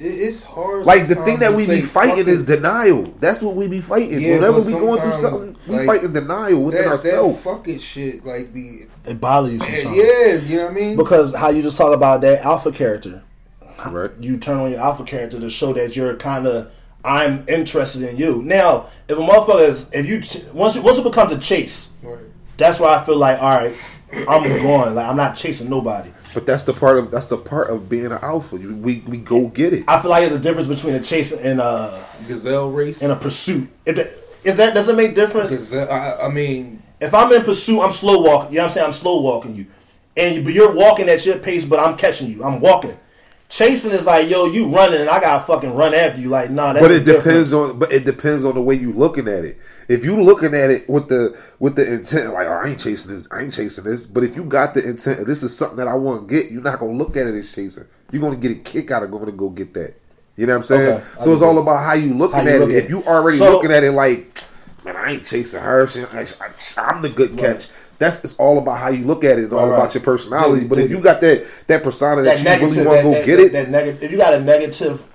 C: It, it's hard.
A: Like the thing that we be fighting is denial. That's what we be fighting.
C: Yeah,
A: Whenever we going through something, we
C: like,
A: fighting denial within
C: that, that
A: ourselves.
C: fuck it shit. Like be
B: it bothers you
C: yeah,
B: sometimes.
C: yeah, you know what I mean?
B: Because how you just talk about that alpha character.
A: Right.
B: you turn on your alpha character to show that you're kind of I'm interested in you. Now, if a motherfucker is, if you once it, once it becomes a chase,
C: Right.
B: that's where I feel like all right, I'm going. Like I'm not chasing nobody.
A: But that's the part of that's the part of being an alpha. You, we we go get it.
B: I feel like there's a difference between a chase and a
C: Gazelle race.
B: and a pursuit. If that- Is that does it make difference?
C: Gazelle. I, I mean,
B: If I'm in pursuit, I'm slow walking. You know what I'm saying? I'm slow walking you, and you, but you're walking at your pace, but I'm catching you. I'm walking. Chasing is like, yo, you running, and I gotta fucking run after you. Like, nah, that's
A: but it depends
B: difference.
A: on but it depends on the way you looking at it. If you looking at it with the with the intent like oh, I ain't chasing this, I ain't chasing this. But if you got the intent, this is something that I want to get. You're not gonna look at it as chasing. You're gonna get a kick out of going to go get that. You know what I'm saying?
B: Okay,
A: so it's all about how you looking
B: How you
A: at
B: look
A: it.
B: at
A: If you already
B: So-
A: looking at it like, man, I ain't chasing her. She, I, am the good catch. That's it's all about how you look at it. It's all
B: Right, right.
A: about your personality.
B: Dig it,
A: but if
B: dig
A: you got that that persona that,
B: that
A: you
B: negative,
A: really want to go
B: that,
A: get
B: that,
A: it,
B: that negative. If you got a negative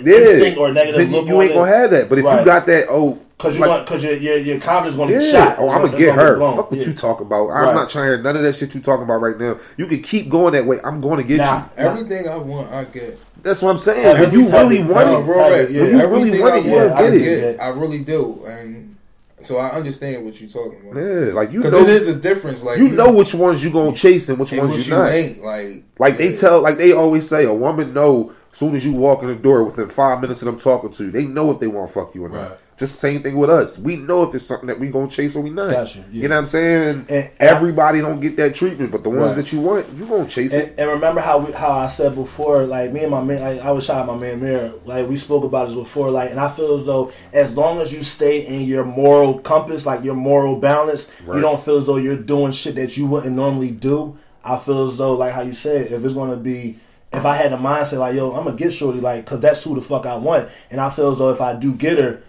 A: yeah,
B: instinct or a negative
A: then you,
B: look
A: you ain't
B: it,
A: gonna have that. But if
B: Right.
A: you got that, oh,
B: because you
A: like-
B: want because your, your your confidence going to
A: yeah,
B: get shot.
A: oh,
B: It's
A: I'm
B: gonna-
A: gonna get
B: gonna
A: her. Fuck what
B: Yeah.
A: you talking about. I'm
B: Right.
A: not trying none of that shit you talking about right now. You can keep going that way. I'm going to get
B: Nah,
A: you.
C: everything I want, I get.
A: That's what I'm saying.
B: Heavy,
A: when you really want it,
C: No, bro,
B: yeah.
A: When you
C: Everything
A: really want
C: I
A: it, you
C: want,
A: will
C: I
A: get it.
C: get. I really do, and so I understand what you're talking about.
A: yeah, like you
C: Because it is a difference. Like
A: you know which ones you gonna chase and which
C: and
A: ones
C: what
A: you
C: you
A: not.
C: ain't. Like,
A: Like they tell, like they always say, a woman know soon as you walk in the door within five minutes of them talking to you, they know if they want to fuck you or not.
B: Right.
A: Just same thing with us. We know if it's something that we gonna chase or we not.
B: Gotcha, yeah.
A: You know what I'm saying? And, everybody don't get that treatment, but the ones
B: Right.
A: that you want, you gonna chase
B: And,
A: it.
B: and remember how we, how I said before, like me and my man, like I was shout out my man Mirror, like we spoke about this before, like, and I feel as though as long as you stay in your moral compass, like your moral balance,
A: Right.
B: you don't feel as though you're doing shit that you wouldn't normally do. I feel as though, like how you said, if it's gonna be, if I had a mindset like, yo, I'm gonna get shorty, like, cause that's who the fuck I want, and I feel as though if I do get her,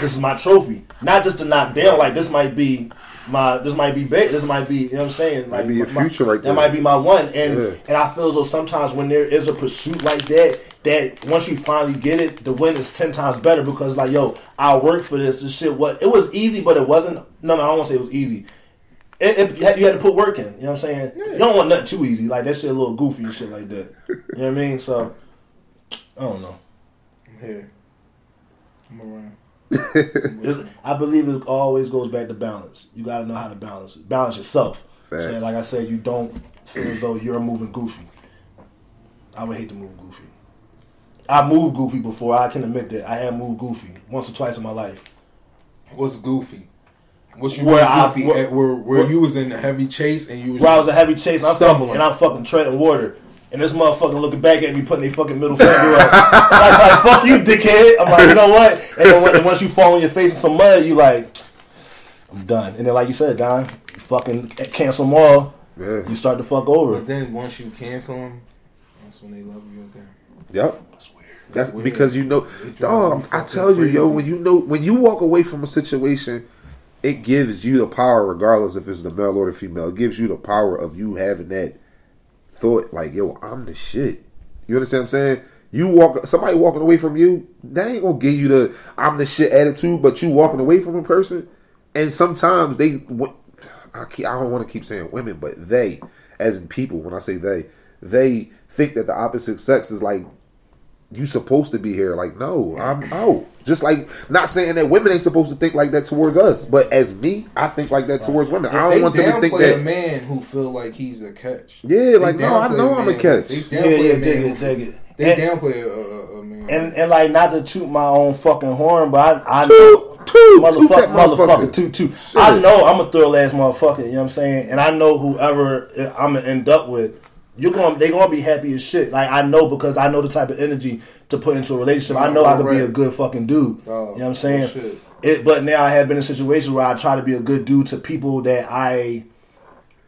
B: this is my trophy, not just to knock down, like this might be. My this might be big. This might be you know what I'm saying. Like
A: Might be your
B: my-
A: future right
B: That
A: there.
B: might be my one. And
A: Yeah.
B: and I feel as though sometimes when there is a pursuit like that, that once you finally get it, the win is ten times better because like yo, I worked for this. This shit what it was easy, but it wasn't. No, no, I don't want to say it was easy. It, it, you, had, to put work in. You know what I'm saying? You don't want nothing too easy. Like that shit a little goofy and shit like that. You know what I mean? So I don't know.
C: I'm here. I'm around. *laughs*
B: It- I believe it always goes back to balance. You got to know how to balance it. Balance yourself.
A: Facts.
B: So, like I said, you don't feel as though you're moving goofy. I would hate to move goofy. I moved goofy before. I can admit that I have moved goofy once or twice in my life.
C: What's goofy? What's you
B: Where
C: where
B: I-
C: goofy
B: where-
C: Where where
B: where-
C: you was in a heavy chase and you was
B: Where I was a heavy chase, I'm
C: Stumbling.
B: fucking, and I'm fucking treading water. And this motherfucker looking back at me, putting their fucking middle finger up, *laughs* like, like "fuck you, dickhead." I'm like, you know what? And then when, and once you fall on your face in some mud, you like, I'm done. And then, like you said, Don, you fucking cancel them all.
A: Yeah.
B: You start to fuck over.
C: But then once you cancel them, that's when they love you again.
A: Yep.
B: That's weird.
A: That's
C: weird.
A: because you know,
C: It
A: dog. I tell you, yo, when you know, when you walk away from a situation, it gives you the power, regardless if it's the male or the female. It gives you the power of you having that thought, like, yo, I'm the shit. You understand what I'm saying? You walk somebody walking away from you, that ain't gonna give you the I'm the shit attitude. But you walking away from a person, and sometimes they, I, keep, I don't want to keep saying women, but they, as in people, when I say they, they think that the opposite sex is like you supposed to be here. Like, no, I'm out. Just like not saying that women ain't supposed to think like that towards us, but as me, I think like that towards women. I don't
C: they
A: want them to think that.
C: a man who feel like he's a catch.
A: Yeah,
C: They
A: like no, I know
C: a
A: I'm a catch.
C: They
B: Yeah,
C: downplay
B: yeah,
C: a man
B: dig it, dig it.
C: They
B: And-
C: downplay a, a, a man.
B: And and like not to toot my own fucking horn, but I, I
A: Toot,
B: know
A: toot, toot
B: motherfucker,
A: that motherfucker.
B: motherfucker, toot toot. I know I'm a thorough ass motherfucker. You know what I'm saying? And I know whoever I'm gonna end up with, you're gonna they gonna be happy as shit. Like I know because I know the type of energy to put into a relationship. I know how to be a good fucking dude.
C: Oh,
B: you know what I'm saying?
C: bullshit.
B: It, but now I have been in situations where I try to be a good dude to people that I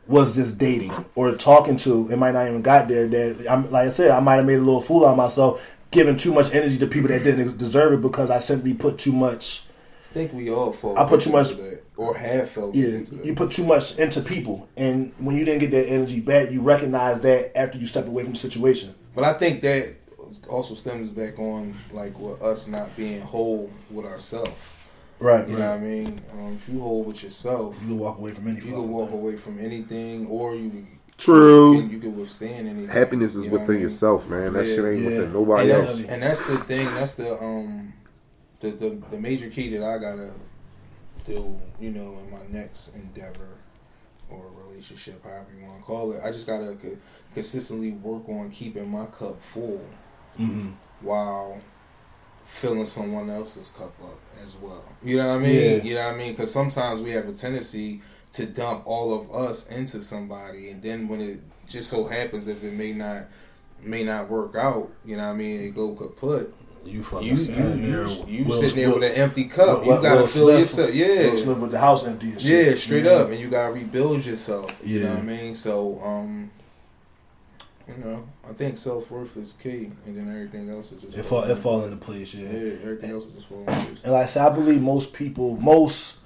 B: was just dating or talking to. It might not even got there. That I'm like I said, I might have made a little fool out of myself, giving too much energy to people that didn't deserve it because I simply put too much.
C: I think we all fall.
B: I put too much-
C: or have felt.
B: Yeah,
C: victim
B: you put too much into people, and when you didn't get that energy back, you recognize that after you step away from the situation.
C: But I think that also stems back on like with us not being whole with ourselves.
B: Right.
C: You know what I mean? Um, if you hold with yourself,
B: You can walk away from anything.
C: you can walk away from anything, or you
A: True.
C: You can, you can withstand anything.
A: Happiness is
C: You know what I
A: within
C: mean?
A: yourself, man. That
C: Yeah.
A: shit ain't
B: Yeah.
A: within nobody
C: that's,
A: else.
C: and that's the thing. That's the um, the, the the major key that I gotta do. You know, in my next endeavor or relationship, however you want to call it. I just gotta co- consistently work on keeping my cup full
B: Mhm.
C: while filling someone else's cup up as well. You know what I mean?
B: Yeah.
C: You know what I mean? Because sometimes we have a tendency to dump all of us into somebody, and then when it just so happens if it may not may not work out, you know what I mean? It go kaput.
B: You fucking
C: You you
B: there.
C: you, you
B: Will-
C: sitting there
B: Will-
C: with an empty cup.
B: Will-
C: you gotta
B: Will
C: fill
B: Smith-
C: yourself. Yeah.
B: Will Smith with the house empty and shit.
C: Yeah, straight
B: Mhm.
C: up, and you gotta rebuild yourself. You know
B: Yeah.
C: what I mean? So, um, you know, I think self worth is key, and then everything else is just
B: It fall, it fall into place,
C: Yeah,
B: yeah.
C: everything else is just falling into place.
B: And like I said, I believe most people, most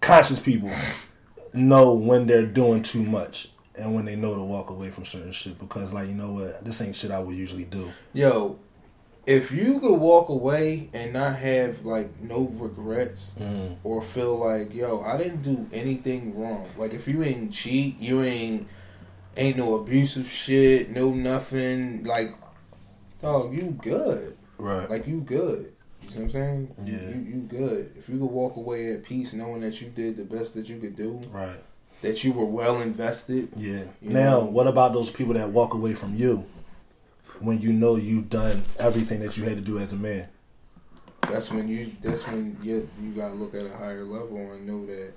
B: conscious people, know when they're doing too much and when they know to walk away from certain shit because, like, you know what, this ain't shit I would usually do.
C: Yo, if you could walk away and not have like no regrets
B: Mm.
C: or feel like, yo, I didn't do anything wrong. Like if you ain't cheat, you ain't ain't no abusive shit, no nothing. Like, dog, you good.
B: Right.
C: Like you good. You see what I'm saying?
B: Yeah.
C: You, you good. If you could walk away at peace knowing that you did the best that you could do,
B: right.
C: that you were well invested.
B: Yeah. Now,
C: know?
B: what about those people that walk away from you when you know you've done everything that you had to do as a man?
C: That's when you. That's when you you gotta look at a higher level and know that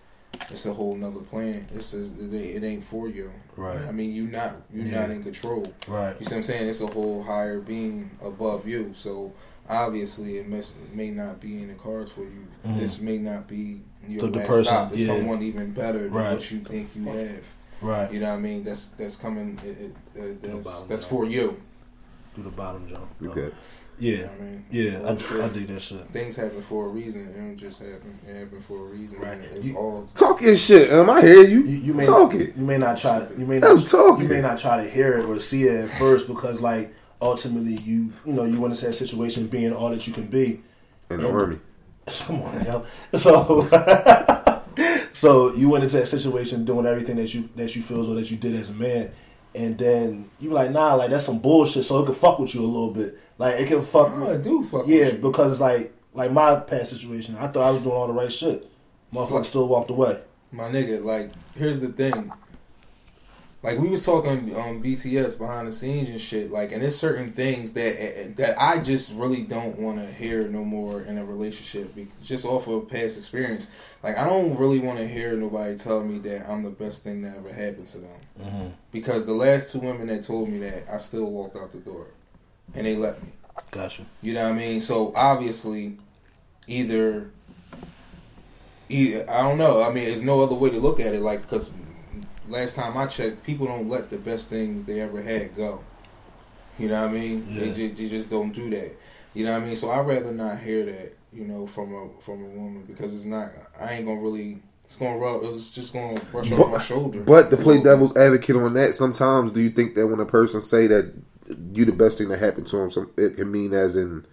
C: it's a whole nother plan. It's just, it, ain't, for you.
B: Right.
C: I mean, you not you're
B: Yeah.
C: not in control.
B: Right.
C: You see what I'm saying? It's a whole higher being above you. So obviously, it, must, it may not be in the cards for you.
B: Mhm.
C: This may not be your
B: The- the
C: last
B: person,
C: stop. It's
B: yeah.
C: someone even better than
B: Right.
C: what you think you have.
B: Right.
C: You know what I mean? That's that's coming. It, it, uh, that's that's for you.
B: Do the bottom jump.
A: Okay.
C: You
B: Yeah.
C: know what I mean?
B: Yeah. I,
C: I'm sure
B: I dig that shit.
C: things happen for a reason. It don't just happen. It happen for a reason.
B: Right.
C: It's
B: You-
C: all.
A: Talk your shit. Um, I hear you.
B: You, you may
A: Talk
B: not,
A: it.
B: you may not try you may
A: I'm
B: not
A: talking.
B: you may not try to hear it or see it at first because like ultimately you you know you went into that situation being all that you can be.
A: In the army.
B: Come on, yo. So *laughs* so you went into that situation doing everything that you that you feel or that you did as a man. And then you were like, nah, like that's some bullshit. So it could fuck with you a little bit. Like it can fuck.
C: I
B: with,
C: do fuck.
B: yeah,
C: with you.
B: because like like my past situation, I thought I was doing all the right shit. Motherfucker still walked away.
C: my nigga. Like, here's the thing. Like we was talking um, on BTS behind the scenes and shit. Like, and there's certain things that eh, eh, that I just really don't want to hear no more in a relationship, just off of past experience. Like, I don't really want to hear nobody telling me that I'm the best thing that ever happened to them.
B: Mm-hmm.
C: Because the last two women that told me that, I still walked out the door, and they left me.
B: Gotcha.
C: You know what I mean? So obviously, either, either I don't know. I mean, there's no other way to look at it. Like, because last time I checked, people don't let the best things they ever had go. You know what I mean? They,
B: Yeah.
C: just, they just don't do that. You know what I mean? So I'd rather not hear that. You know, from a from a woman because it's not. I ain't gonna really. It's gonna rub. It's just gonna brush
A: But-
C: off my shoulder.
A: But to play devil's advocate on that, sometimes do you think that when a person say that you the best thing that happened to them. It can mean as in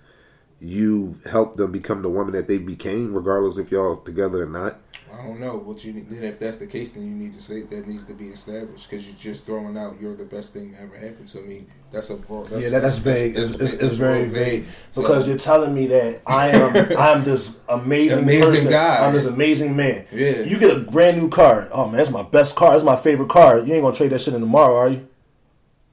A: you helped them become the woman that they became, regardless if y'all together or not.
C: I don't know what you need. Then if that's the case, then you need to say that needs to be established because you're just throwing out you're the best thing that ever happened to me. That's a broad. That's,
B: yeah, that, that's vague.
C: that's-
B: it's,
C: that's-
B: it's, it's very vague
C: So-
B: because you're telling me that I am *laughs* I'm this amazing,
C: Amazing
B: person.
C: guy.
B: I'm this amazing man.
C: Yeah.
B: You get a brand new car. Oh man, that's my best car. That's my favorite car. You ain't gonna trade that shit in tomorrow, are you?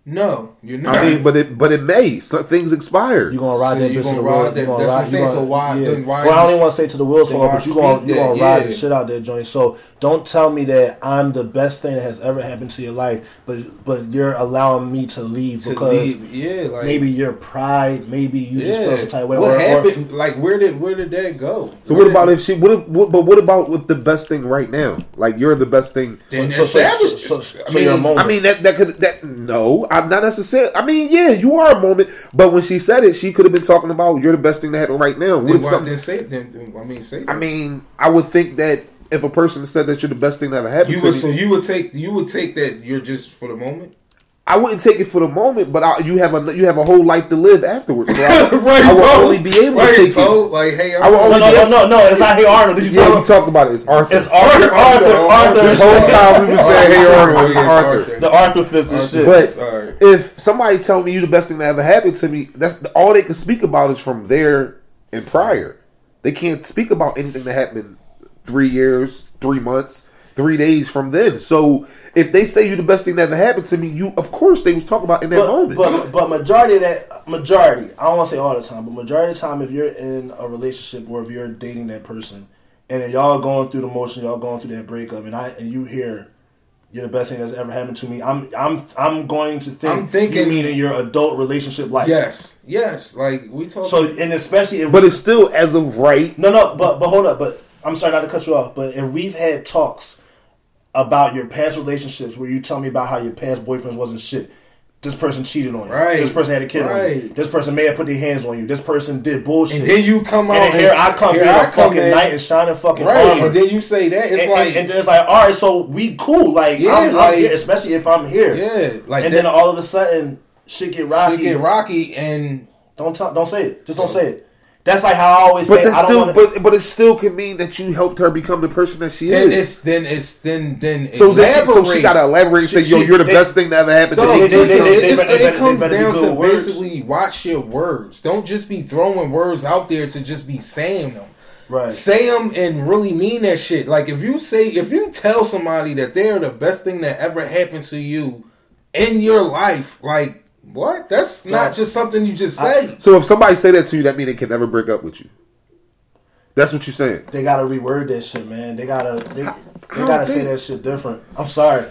C: No, you're not.
A: I mean, but it but it may. Some things expire.
B: You're gonna ride
C: So
B: that
C: you
B: bitch
C: gonna
B: the
C: ride
B: wheel.
C: that-
B: You gonna
C: that's what
B: ride.
C: I'm saying. So
B: gonna-
C: why-
B: Yeah.
C: then why
B: well, I don't even want to say to the wheels
C: then
B: fall off, but you gonna
C: speak
B: you gonna ride
C: Yeah.
B: the shit out that joint. So don't tell me that I'm the best thing that has ever happened to your life, but but you're allowing me to leave
C: to
B: because
C: leave, yeah, like
B: maybe your pride, maybe you just feel some type of way.
C: What
B: or- or-
C: happened? like, where did where did that go?
A: So
C: Where
A: what about if she? What if? What, but what about with the best thing right now? Like you're the best thing.
C: Then
B: So- so-
C: establish
B: so-
C: this.
B: so-
C: I
B: a
C: mean,
B: moment.
A: I mean that that could that no, I'm not necessarily. I mean, yeah, you are a moment, but when she said it, she could have been talking about you're the best thing that happened right now. What
C: then why
A: something?
C: then say then? I mean, say.
A: I mean, I would think that if a person said that you're the best thing that ever happened
C: you
A: to
C: would
A: me,
C: so you would take you would take that you're just for the moment.
A: I wouldn't take it for the moment, but I, you have a you have a whole life to live afterwards. So I, *laughs* I will
C: Bo.
A: only be able
C: right,
A: to take
C: Bo.
A: it.
C: Like, hey,
A: I will
B: No,
A: only
B: no, no, no, no. It's not Hey Arnold. Did you
A: Yeah,
B: tell
A: we talked about it. It's Arthur.
B: It's Arthur, Arthur, Arthur.
A: this whole time we been saying, "Hey Arnold," it's
C: Yeah,
A: Arthur.
B: The Arthur fist and shit.
A: But
C: Alright.
A: if somebody tell me you the best thing that ever happened to me, that's all they can speak about is from there and prior. They can't speak about anything that happened three years, three months, three days from then. So if they say you the best thing that ever happened to me, you of course they was talking about in that
B: but,
A: moment.
B: but but majority of that majority, I don't want to say all the time, but majority of the time, if you're in a relationship or if you're dating that person, and then y'all going through the motion, y'all going through that breakup, and I and you hear. You're the best thing that's ever happened to me. I'm, I'm, I'm going to think.
C: I'm thinking-
B: you mean in your adult relationship life.
C: Yes, yes. Like we talk.
B: So, and especially if
A: but it's still as of right.
B: No, no, but but hold up. But I'm sorry not to cut you off. But if we've had talks about your past relationships where you tell me about how your past boyfriends wasn't shit. This person cheated on you.
C: Right.
B: This person had a kid on you. This person may have put their hands on you. This person did bullshit.
C: and then you come out
B: And here I come
C: here
B: being
C: I
B: a
C: come
B: fucking
C: in,
B: knight and shining fucking
C: right?
B: armor.
C: And then you say that it's
B: and,
C: like
B: and, and then it's like, all right, so we cool. Like,
C: Yeah,
B: I'm, I'm
C: like-
B: here, especially if I'm here.
C: yeah, like
B: and
C: that,
B: then all of a sudden, shit get rocky.
C: shit get rocky and
B: don't tell, don't say it. Just don't say it. That's like how I always
A: But
B: say.
A: that's
B: I don't
A: still,
B: wanna,
A: but but it still can mean that you helped her become the person that she
C: then
A: is.
C: it's then it's then then
A: So, then she, so she got to elaborate and say, "Yo,
B: she-
A: you're the
B: they-
A: best thing that ever happened
C: No,
A: to me."
B: they- they-
C: listen,
B: they- they they
C: it
B: better-
C: comes
B: they better be
C: down to
B: words.
C: basically watch your words. Don't just be throwing words out there to just be saying them.
B: right.
C: Say them and really mean that shit. Like if you say, if you tell somebody that they are the best thing that ever happened to you in your life, like what? That's not just something you just say.
A: So if somebody say that to you, that means they can never break up with you. That's what you're saying.
B: They gotta reword that shit, man. They gotta they, they
A: don't
B: gotta say that shit different. I'm sorry,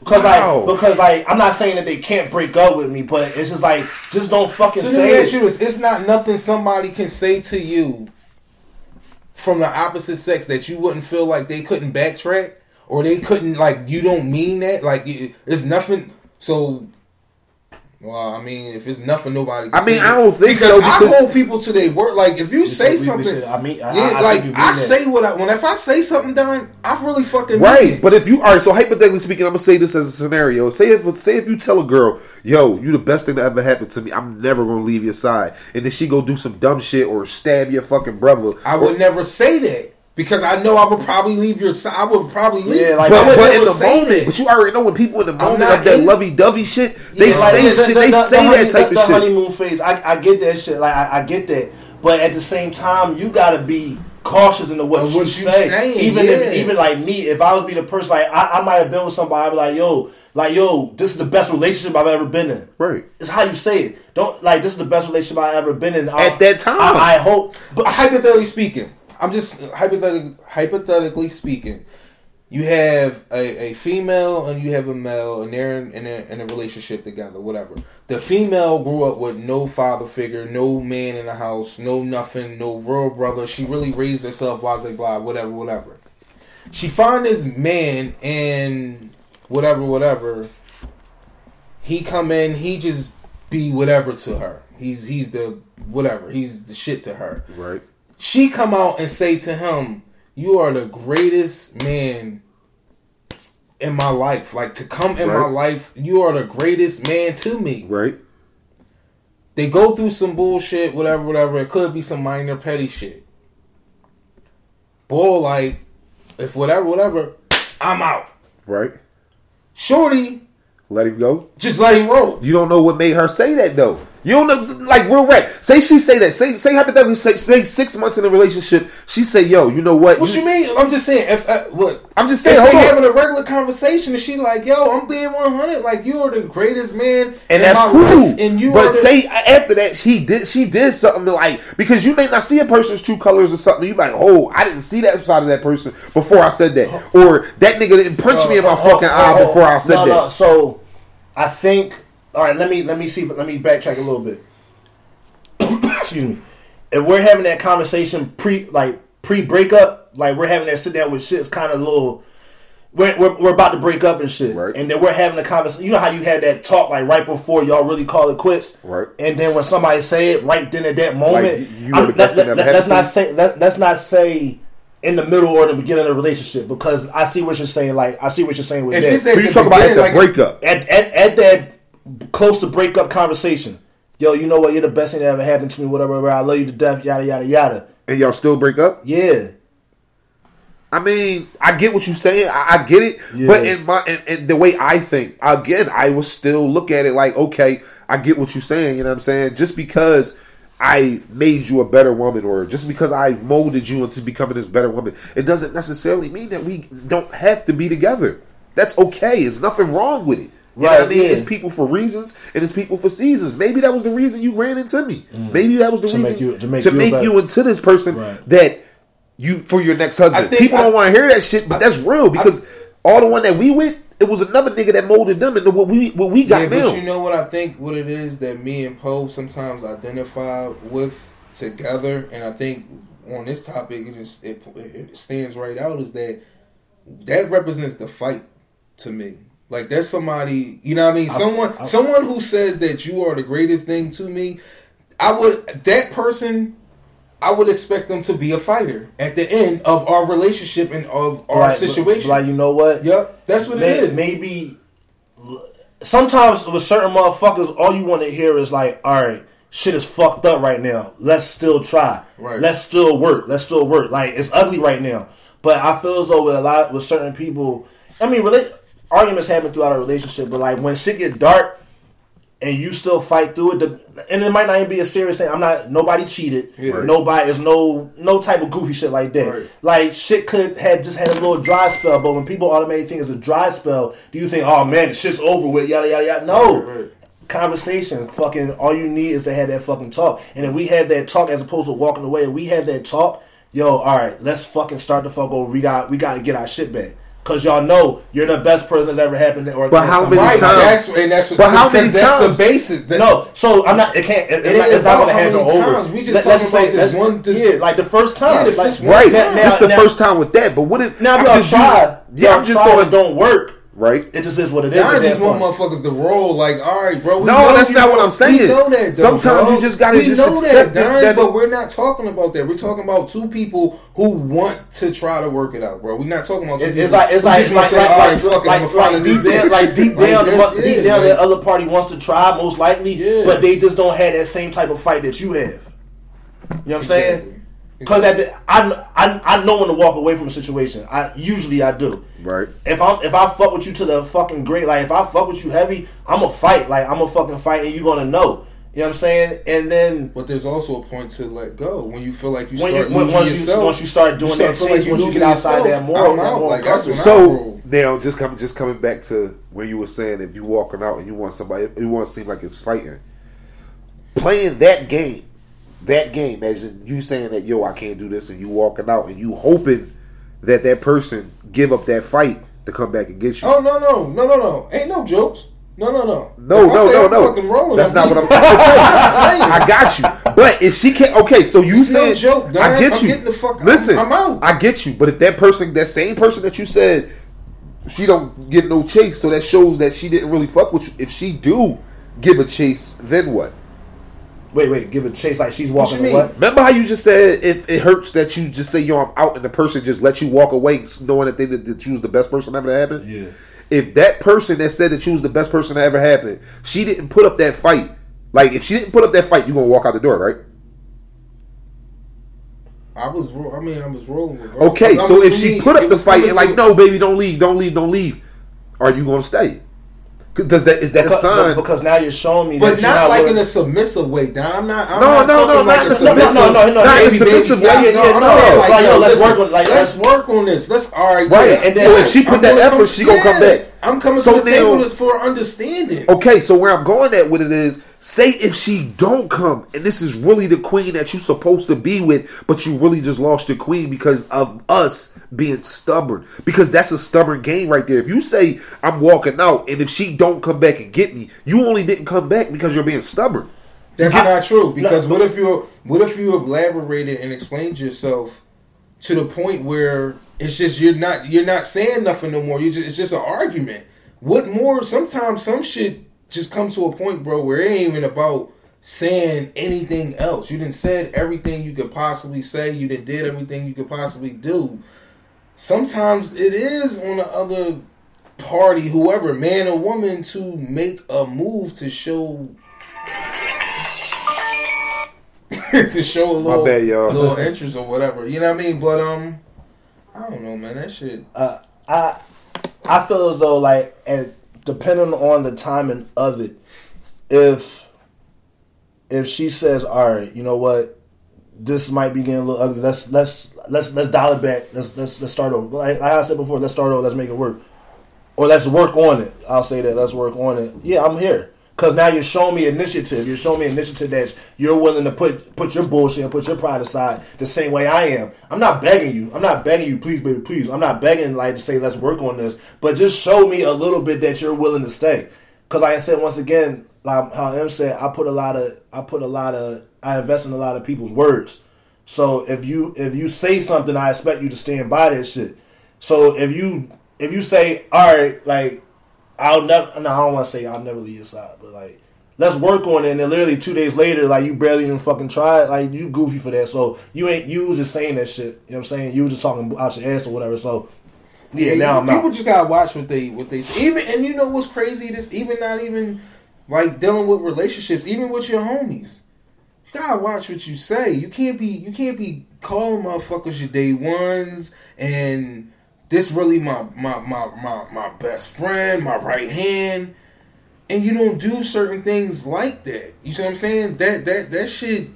B: because
A: Wow.
B: like because like I'm not saying that they can't break up with me, but it's just like just don't fucking
C: So let me
B: say
C: ask you this: It's not nothing somebody can say to you from the opposite sex that you wouldn't feel like they couldn't backtrack or they couldn't like you don't mean that. Like it, it's nothing. So. Well, I mean, if it's nothing, nobody. Can
A: I mean,
C: say
A: I don't think
C: because
A: so,
C: I
A: because-
C: hold people to their word. Like if you say
B: said- we- we
C: something,
B: said, I mean, I-
C: yeah,
B: I- I
C: like
B: think you mean
C: I
B: that.
C: say what I when if I say something, done, I really fucking mean
A: Right,
C: it.
A: but if you all right, so hypothetically speaking, I'm gonna say this as a scenario. Say if say if you tell a girl, "Yo, you the best thing that ever happened to me. I'm never gonna leave your side," and then she go do some dumb shit or stab your fucking brother.
C: I would never say that because I know I would probably leave your side. I would probably leave.
B: Yeah, like-
A: But, but in the
C: say
A: moment,
C: that.
A: but you already know when people in the moment of that lovey dovey shit, they
C: Yeah,
A: say
B: the-
A: shit.
B: the-
A: They
B: the-
A: say
B: the honey-
A: that type of shit.
B: honeymoon phase. I, I get that shit. Like I, I get that, but at the same time, you gotta be cautious in the what,
C: Of
B: you,
C: you
B: say.
C: saying,
B: even
C: yeah.
B: if even like me, if I was be the person, like I, I might have been with somebody, I'd be like, yo, like yo, this is the best relationship I've ever been in.
A: Right.
B: It's how you say it. Don't like this is the best relationship I've ever been in. I-
A: At that time.
B: I, I hope.
C: But hypothetically speaking, I'm just hypothetically hypothetically speaking. You have a, a female and you have a male, and they're in, in, a, in a relationship together, whatever. The female grew up with no father figure, no man in the house, no nothing, no real brother. She really raised herself, blah, blah, blah, whatever, whatever. She find this man and whatever, whatever. He come in, he just be whatever to her. He's he's the whatever. He's the shit to her
A: Right.
C: She come out and say to him, "You are the greatest man in my life. Like to come in my life, you are the greatest man to me."
A: Right.
C: They go through some bullshit, whatever, whatever. It could be some minor petty shit. Boy, like, if whatever, whatever, I'm out.
A: Right.
C: Shorty,
A: Let him go.
C: just let him roll.
A: You don't know what made her say that though. You don't know, like real rap. Say she say that. Say say hypothetically. Say say six months in a relationship. She say, "Yo, you know what?
C: What you mean? I'm just saying. If uh, what?
A: I'm just
C: If
A: saying.
C: they
A: on.
C: having a regular conversation and she like, yo, I'm being 100. Like you are the greatest man
A: and
C: in
A: that's
C: my
A: cool.
C: life, and you
A: but
C: the,
A: say after that she did she did something like because you may not see a person's true colors or something. You like, oh, I didn't see that side of that person before I said that, or that nigga didn't punch uh, me in my
B: Oh,
A: fucking
B: oh,
A: eye
B: oh,
A: before I said
B: no,
A: that.
B: No, so I think. All right, let me let me see. Let me backtrack a little bit. *coughs* Excuse me. If we're having that conversation pre like pre breakup, like we're having that sit down with shit's kind of a little. We're, we're, we're about to break up and shit,
A: Right.
B: and then we're having a conversation. You know how you had that talk like right before y'all really call it quits,
A: Right.
B: And then when somebody say it right then at that moment,
A: you- you were the best
B: let, let,
A: let,
B: let's not say let, let's not say in the middle or the beginning of the relationship because I see what you're saying. Like I see what you're saying with
C: If
B: that
C: it's at
A: So you talk about at the
C: beginning, like,
A: breakup.
B: at, at, at that close to breakup conversation, yo, you know what? You're the best thing that ever happened to me. Whatever, whatever. I love you to death. Yada yada yada.
A: and y'all still break up.
B: Yeah,
A: I mean, I get what you're saying. I, I get it,
B: Yeah.
A: but in my in, in the way I think, again, I will still look at it like, okay, I get what you're saying. You know what I'm saying? Just because I made you a better woman, or just because I molded you into becoming this better woman, it doesn't necessarily mean that we don't have to be together. That's okay. There's nothing wrong with it. You know what I mean?
B: yeah.
A: It's people for reasons, and it's people for seasons. Maybe that was the reason you ran into me. Maybe that was the
B: Mm. To
A: reason
B: make you- to make
A: to
B: you
A: make you into this person
B: Right.
A: that you for your next husband. People
C: I-
A: don't want to hear that shit, but that's real because all the one that we with, it was another nigga that molded them into what we what we got
C: yeah,
A: now.
C: but you know what I think? What it is that me and Poe sometimes identify with together, and I think on this topic, it just it, it stands right out is that that represents the fight to me. Like that's somebody, you know what I mean? Someone,
B: I-
C: someone who says that you are the greatest thing to me. I would that person. I would expect them to be a fighter at the end of our relationship and of our
B: Like-
C: situation.
B: Like you know what?
C: Yep, that's what
B: May-
C: it is.
B: Maybe sometimes with certain motherfuckers, all you want to hear is like, all right. Shit is fucked up right now. Let's still try.
C: Right.
B: Let's still work. Let's still work. Like it's ugly right now, but I feel as though with a lot with certain people, I mean, rela- arguments happen throughout a relationship, but like when shit get dark, and you still fight through it. And it might not even be a serious thing. I'm not. Nobody cheated.
C: Yeah.
B: Nobody is no no type of goofy shit like that.
C: Right.
B: Like shit could had just had a little dry spell. But when people automatically think it's a dry spell, do you think, oh man, the shit's over with? Yada yada yada. No.
C: Right, right.
B: Conversation, fucking. All you need is to have that fucking talk. And if we have that talk as opposed to walking away, if we have that talk, yo, all right, let's fucking start the fuck over. We got we got to get our shit back. Cause y'all know you're the best person that's ever happened. Or
A: But how many
C: Right,
A: times?
C: that's and that's what.
A: But how many
C: that's
A: times?
C: the basis. That's
B: no, so I'm not. It can't. It,
C: It
B: it's not, it's not going to
C: how
B: happen
C: many
B: over.
C: We just
B: Let-
C: talking about this one- this-
B: yeah, like the first time.
C: Yeah, the first one
A: right,
C: time.
A: this the
B: now-
A: first time with that. But what if
B: Now,
A: I'm
B: if y'all try,
A: yeah, I'm just
B: try,
A: throwing
B: don't work.
A: Right.
B: It just is what it is.
C: Y'all just want motherfuckers to roll like, all right, bro. We
A: No,
C: know
A: that's not what I'm saying.
C: We know that. Though,
A: Sometimes you just gotta
C: we
A: just
C: know
A: accept
C: that, Don,
A: that-
C: but we're not talking about that. We're talking about two people who want to try to work it out, bro. We're not talking about two
B: It-
C: people
B: It's like it's like like like,
C: say,
B: like,
C: it,
B: like,
C: I'ma find a new
B: deep down, like deep down, deep down,
C: like-
B: the other party wants to try most likely,
C: Yeah.
B: but they just don't have that same type of fight that you have. You know what I'm saying?
C: Exactly.
B: Because at the, I, I I know when to walk away from a situation. I usually I do.
A: Right.
B: If I'm if I fuck with you to the fucking great, like if I fuck with you heavy, I'm a fight. Like I'm a fucking fight, and you gonna know. You know what I'm saying? And then
C: But there's also a point to let go when you feel like you
B: when
C: start
B: you when,
C: losing
B: once you
C: yourself.
B: once you start doing
C: start
B: that
C: feeling
B: change,
C: you
B: once you get outside
C: yourself,
B: that moral,
C: I'm
B: that
C: out.
B: moral
C: Like, that's
B: compass.
C: when I
A: So now, just coming just coming back to where you were saying if you walking out and you want somebody, you want to seem like it's fighting. Playing that game, that game, as you saying that yo, I can't do this, and you walking out and you hoping that that person give up that fight to come back and get you.
C: Oh no no no no no! Ain't no jokes. No no no.
A: No, no, no,
C: I'm
A: no.
C: fucking rolling,
A: That's not what I'm. *laughs*
C: I
A: I got you, but if she can't, okay. So you
C: It's no
A: said,
C: joke, Don.
A: I get
C: I'm
A: you.
C: getting the fuck- I'm-
A: Listen,
C: I'm out.
A: I get you, but if that person, that same person that you said, she don't get no chase, so that shows that she didn't really fuck with you. If she do give a chase, then what?
B: Wait, wait, give a chase like she's walking
C: you mean?
B: what?
A: Remember how you just said if it hurts that you just say yo I'm out and the person just let you walk away knowing that they that, that you was the best person ever to happen.
B: Yeah.
A: If that person that said that she was the best person that ever happened, she didn't put up that fight Like if she didn't put up that fight, you're gonna walk out the door, right?
C: I was, ro- I mean, I was rolling with. Bro.
A: Okay,
C: I
A: so if she
C: me,
A: put up the fight and like, no, baby, don't leave, don't leave, don't leave, are you gonna stay? 'Cause Does that is that a sign?
B: because now you're showing me,
C: but
B: that you're
C: not like
B: willing-
C: in a submissive way. Now I'm not. I'm
A: No,
C: not
A: no, no,
C: talking
A: not
C: like
A: in
C: a
A: a submissive-
C: submissive.
B: no, no, no,
A: not in a
C: baby, baby,
A: submissive
C: stop.
A: way.
C: No,
A: Yeah,
C: I'm
A: no.
C: saying like,
B: Like,
C: yo,
B: yo, let's
C: listen,
B: work on- like,
C: let's
B: let's-
C: work on this. Let's all right,
A: Right,
C: yeah.
B: and then-
A: so if she put
C: I'm
A: that
C: gonna
A: effort,
C: come-
A: she gonna come
C: yeah.
A: back.
C: I'm coming
A: So
C: to the
A: now-
C: table for understanding.
A: Okay, so where I'm going at with it is, say if she don't come, and this is really the queen that you're supposed to be with, but you really just lost your queen because of us being stubborn. Because that's a stubborn game right there. If you say I'm walking out, and if she don't come back and get me, you only didn't come back because you're being stubborn.
C: That's
B: I-
C: not true. Because
B: No,
C: what if you what if you have elaborated and explained yourself to the point where it's just you're not you're not saying nothing no more. You just it's just an argument. What more? Sometimes some shit just come to a point, bro, where it ain't even about saying anything else. You didn't said everything you could possibly say. You didn't did everything you could possibly do. Sometimes it is on the other party, whoever, man or woman, to make a move to show *laughs* to show a little,
A: bad, y'all.
C: little interest or whatever. You know what I mean? But um, I don't know, man. That shit.
B: uh, I I feel as though like and depending on the timing of it, if if she says, "All right, you know what, this might be getting a little ugly. Let's let's let's let's dial it back. Let's let's let's start over." Like, like I said before, let's start over. Let's make it work, or let's work on it. I'll say that. Let's work on it. Yeah, I'm here. Cause now you're showing me initiative. You're showing me initiative that you're willing to put put your bullshit and put your pride aside the same way I am. I'm not begging you. I'm not begging you, please, baby, please. I'm not begging like to say let's work on this, but just show me a little bit that you're willing to stay. Cause like I said once again, like how M said, I put a lot of I put a lot of I invest in a lot of people's words. So if you if you say something, I expect you to stand by that shit. So if you if you say, all right, like I'll never. No, I don't want to say I'll never leave your side, but like, let's work on it. And then literally two days later, like you barely even fucking tried. Like you goofy for that. So you ain't you was just saying that shit. You know what I'm saying? You was just talking out your ass or whatever. So yeah, now I'm
C: people just gotta watch what they what they say. Even and you know what's crazy? This even not even like dealing with relationships, even with your homies. Gotta watch what you say. You can't be you can't be calling motherfuckers your day ones and this really my my my my, my best friend, my right hand. And you don't do certain things like that. You see what I'm saying? That that that shit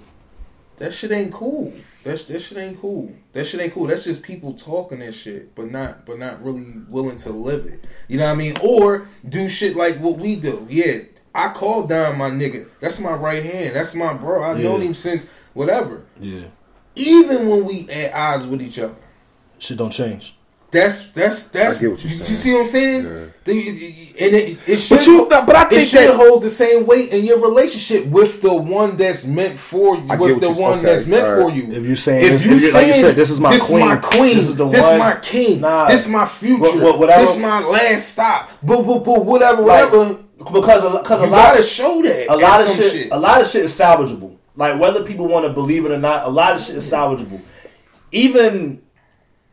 C: that shit ain't cool. That that shit ain't cool. That shit ain't cool. That's just people talking that shit, but not but not really willing to live it. You know what I mean? Or do shit like what we do. Yeah, I called down my nigga. That's my right hand. That's my bro. I've known
B: Yeah.
C: him since whatever.
B: Yeah,
C: Even when we at odds with each other.
B: shit don't change.
C: That's that's that's.
A: I get what you're
C: you, you see what I'm saying?
A: Yeah.
C: And it, it should,
A: But you- but I
C: it
A: think
C: should
A: that-
C: hold the same weight in your relationship with the one that's meant for you, with the
A: you-
C: one
A: okay,
C: that's meant
A: alright.
C: for you.
B: If you're saying
C: if
B: this-
C: you
B: if you- like you
C: saying
B: said, this is my
C: this
B: queen,
C: my queen,
B: this is the
C: this
B: one-
C: my king,
B: Nah.
C: this my future,
B: What- what- whatever-
C: this my last stop, but, but, but whatever,
B: Like,
C: whatever.
B: Because a, because a
C: You
B: lot
C: gotta show that.
B: a lot of
C: some
B: shit, a lot of shit is salvageable. Like whether people want to believe it or not, a lot of shit is salvageable. Even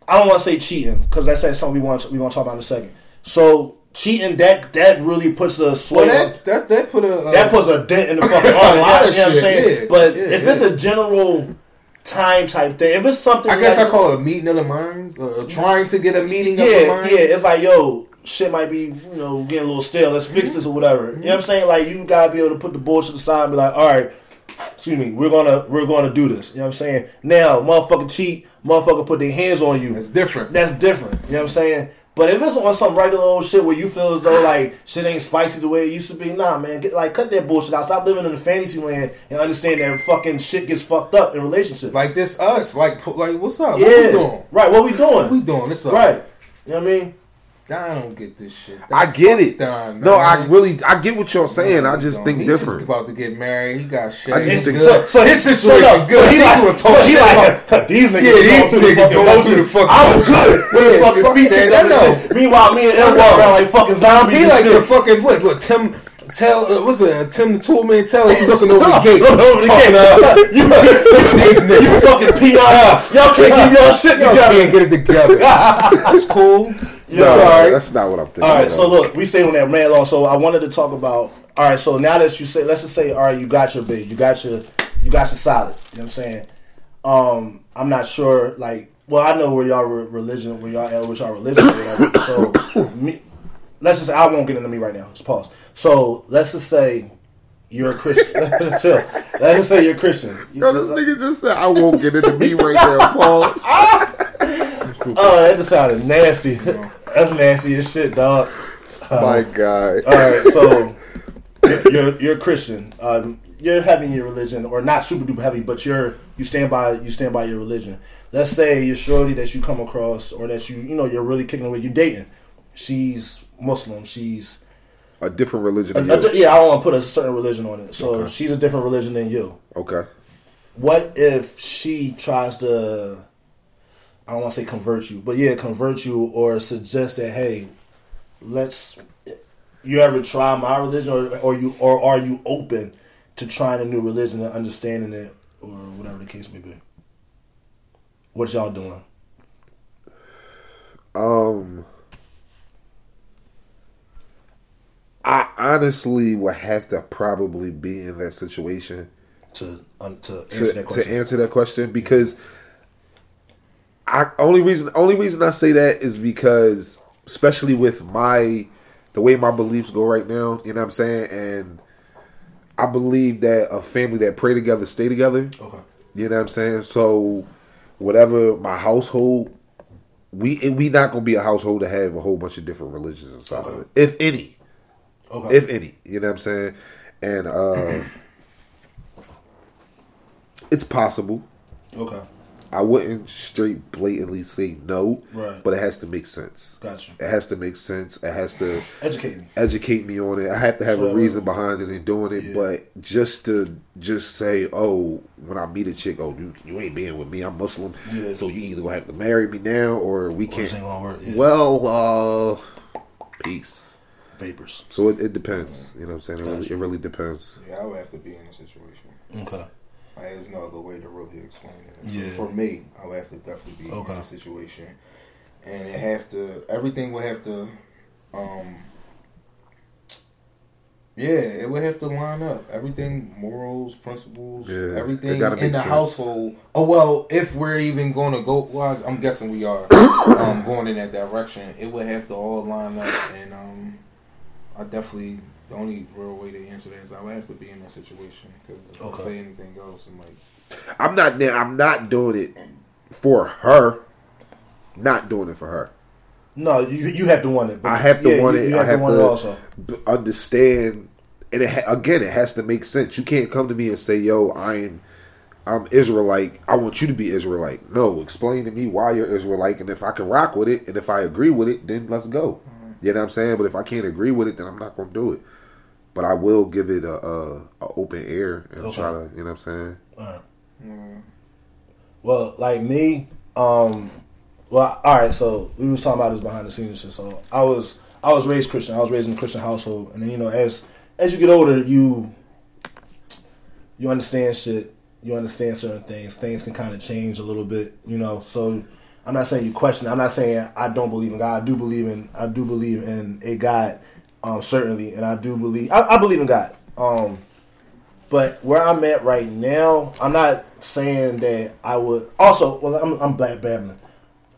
B: I don't want to say cheating because that's something we want we want to talk about in a second. So cheating that that really puts a
C: Well, that that that put a uh,
B: that puts a dent in the *laughs* fucking
C: A
B: arm.
C: lot
B: You
C: of
B: know what I'm
C: shit,
B: saying?
C: yeah,
B: but
C: yeah,
B: if it's a general time type thing, if it's something,
C: I guess
B: that's-
C: I call it a meeting of the minds, uh, trying to get a meeting
B: yeah,
C: of the minds.
B: yeah, it's like yo, shit might be you know getting a little stale. Let's fix this or whatever. You know what I'm saying? Like you gotta be able to put the bullshit aside and be like, all right, excuse me, we're gonna we're gonna do this. You know what I'm saying? Now, motherfucker cheat, motherfucker put their hands on you.
C: It's different.
B: That's different. You know what I'm saying? But if it's on some regular old shit where you feel as though like shit ain't spicy the way it used to be, nah, man, get, like cut that bullshit out. Stop living in the fantasy land and understand that fucking shit gets fucked up in relationships.
C: Like this, us. Like, like, what's up?
B: yeah,
C: What we doing?
B: right. What we doing?
C: What we doing? This us.
B: right. You know what I mean?
C: I don't get this shit.
A: I get it.
C: Don,
A: no, I really, I get what you're saying. I just
C: Don,
A: think
C: he
A: different.
C: Just about to get married. He got shit.
A: I just think-
B: So, so his situation
C: so no,
B: good. So he
C: He's
B: like, so he
C: shit
B: like, these niggas,
C: Yeah,
B: going
C: these
B: through the
C: niggas
B: fucking
C: going through the fucking
B: I'm good with
C: Yeah,
B: the fucking
C: fuck
B: feet
C: that,
B: and
C: know.
B: shit. Meanwhile, me and
C: I
B: him walk
C: know.
B: around like fucking zombies
C: He
B: and
C: like
B: shit.
C: the fucking what? What Tim? Tell uh, what's it? Tim the Tool Man? Tell he looking over the *laughs* gate,
B: Look over the gate.
C: to us. *laughs*
B: You, you fucking peon. Y'all can't keep y'all shit
C: Y'all
B: together.
C: can't get it together. *laughs* That's cool.
B: Yeah,
A: no,
B: sorry.
A: that's not what I'm thinking.
B: All right, so look, we stayed on that man long. So I wanted to talk about all right. So now that you say, let's just say, all right, you got your big, you got your, you got your solid. You know what I'm saying? Um, I'm not sure. Like, well, I know where y'all re- religion, where y'all at with y'all religion. Or whatever. So, *coughs* me, let's just. say, I won't get into me right now. Just pause. So let's just say you're a Christian. *laughs* Chill. Let's just say you're a Christian.
A: Yo, this nigga just said I won't get into me right now. *laughs* Pause.
B: Oh, that just sounded nasty. *laughs* That's nasty as shit, dog.
A: My God.
B: All right, so you're you're a Christian. Um, you're having your religion, or not super duper heavy, but you're you stand by you stand by your religion. Let's say you're shorty that you come across, or that you you know you're really kicking it with. You dating. She's Muslim. She's
A: A different religion
B: a,
A: than
B: a-
A: you.
B: yeah. I don't want to put a certain religion on it. So
A: Okay.
B: she's a different religion than you.
A: Okay.
B: What if she tries to? I don't want to say convert you, but yeah, convert you or suggest that hey, let's. You ever try my religion, or, or you, or are you open to trying a new religion and understanding it, or whatever the case may be? What y'all doing?
A: Um, I honestly would have to probably be in that situation
B: To um, to answer
A: to,
B: that
A: to answer that question because I only reason only reason I say that is because especially with my the way my beliefs go right now, you know what I'm saying, and I believe that a family that pray together stay together.
B: okay.
A: You know what I'm saying? So whatever my household we we not gonna be a household to have a whole bunch of different religions inside of it. If any.
B: Okay.
A: If any. You know what I'm saying? And uh *clears throat* it's possible.
B: okay.
A: I wouldn't straight blatantly say no,
B: Right.
A: but it has to make sense.
B: Got you.
A: It has to make sense. It has to
B: Educate me.
A: educate me on it. I have to have a reason behind it and doing it.
B: Yeah.
A: But just to just say, oh, when I meet a chick, oh, you, you ain't being with me. I'm Muslim,
B: Yeah.
A: so you either gonna have to marry me now or we
B: Or
A: can't.
B: this ain't gonna work. Yeah.
A: Well, uh, peace.
B: Vapors.
A: So it, it depends. You know what I'm saying? It really, it really depends.
C: Yeah, I would have to be in a situation.
B: Okay.
C: Like, there's no other way to really explain it.
B: Yeah.
C: For me, I would have to definitely be
B: Okay.
C: in a situation, and it have to. Everything would have to. um Yeah, it would have to line up. Everything, morals, principles,
A: Yeah,
C: everything in the
A: sense.
C: household. Oh well, if we're even going to go, well, I'm guessing we are *coughs* um, going in that direction. It would have to all line up, and um, I definitely the only real way to answer that is I would have to be in that situation because if
B: Okay.
C: I say anything else, I'm like.
A: I'm not. I'm not doing it for her. Not doing it for her.
B: No, you you have to want it. but-
A: I have to
B: yeah,
A: want
B: you-
A: it.
B: You
A: I
B: have,
A: have
B: to want
A: to
B: it also.
A: understand, and it ha- again, it has to make sense. You can't come to me and say, "Yo, I'm, I'm Israelite. I want you to be Israelite." No, explain to me why you're Israelite, and if I can rock with it, and if I agree with it, then let's go. Mm-hmm. You know what I'm saying? But if I can't agree with it, then I'm not gonna do it. But I will give it a, a, a open air and
B: Okay.
A: try to, you know what I'm saying?
B: All right.
C: mm,
B: Well, like me, um, well, all right. So we was talking about this behind the scenes shit. So I was I was raised Christian. I was raised in a Christian household, and then you know, as as you get older, you you understand shit. You understand certain things. Things can kind of change a little bit, you know. So I'm not saying you question. it. I'm not saying I don't believe in God. I do believe in. I do believe in a God, um, certainly, and I do believe. I, I believe in God. Um, but where I'm at right now, I'm not saying that I would. Also, well, I'm I'm black babbling.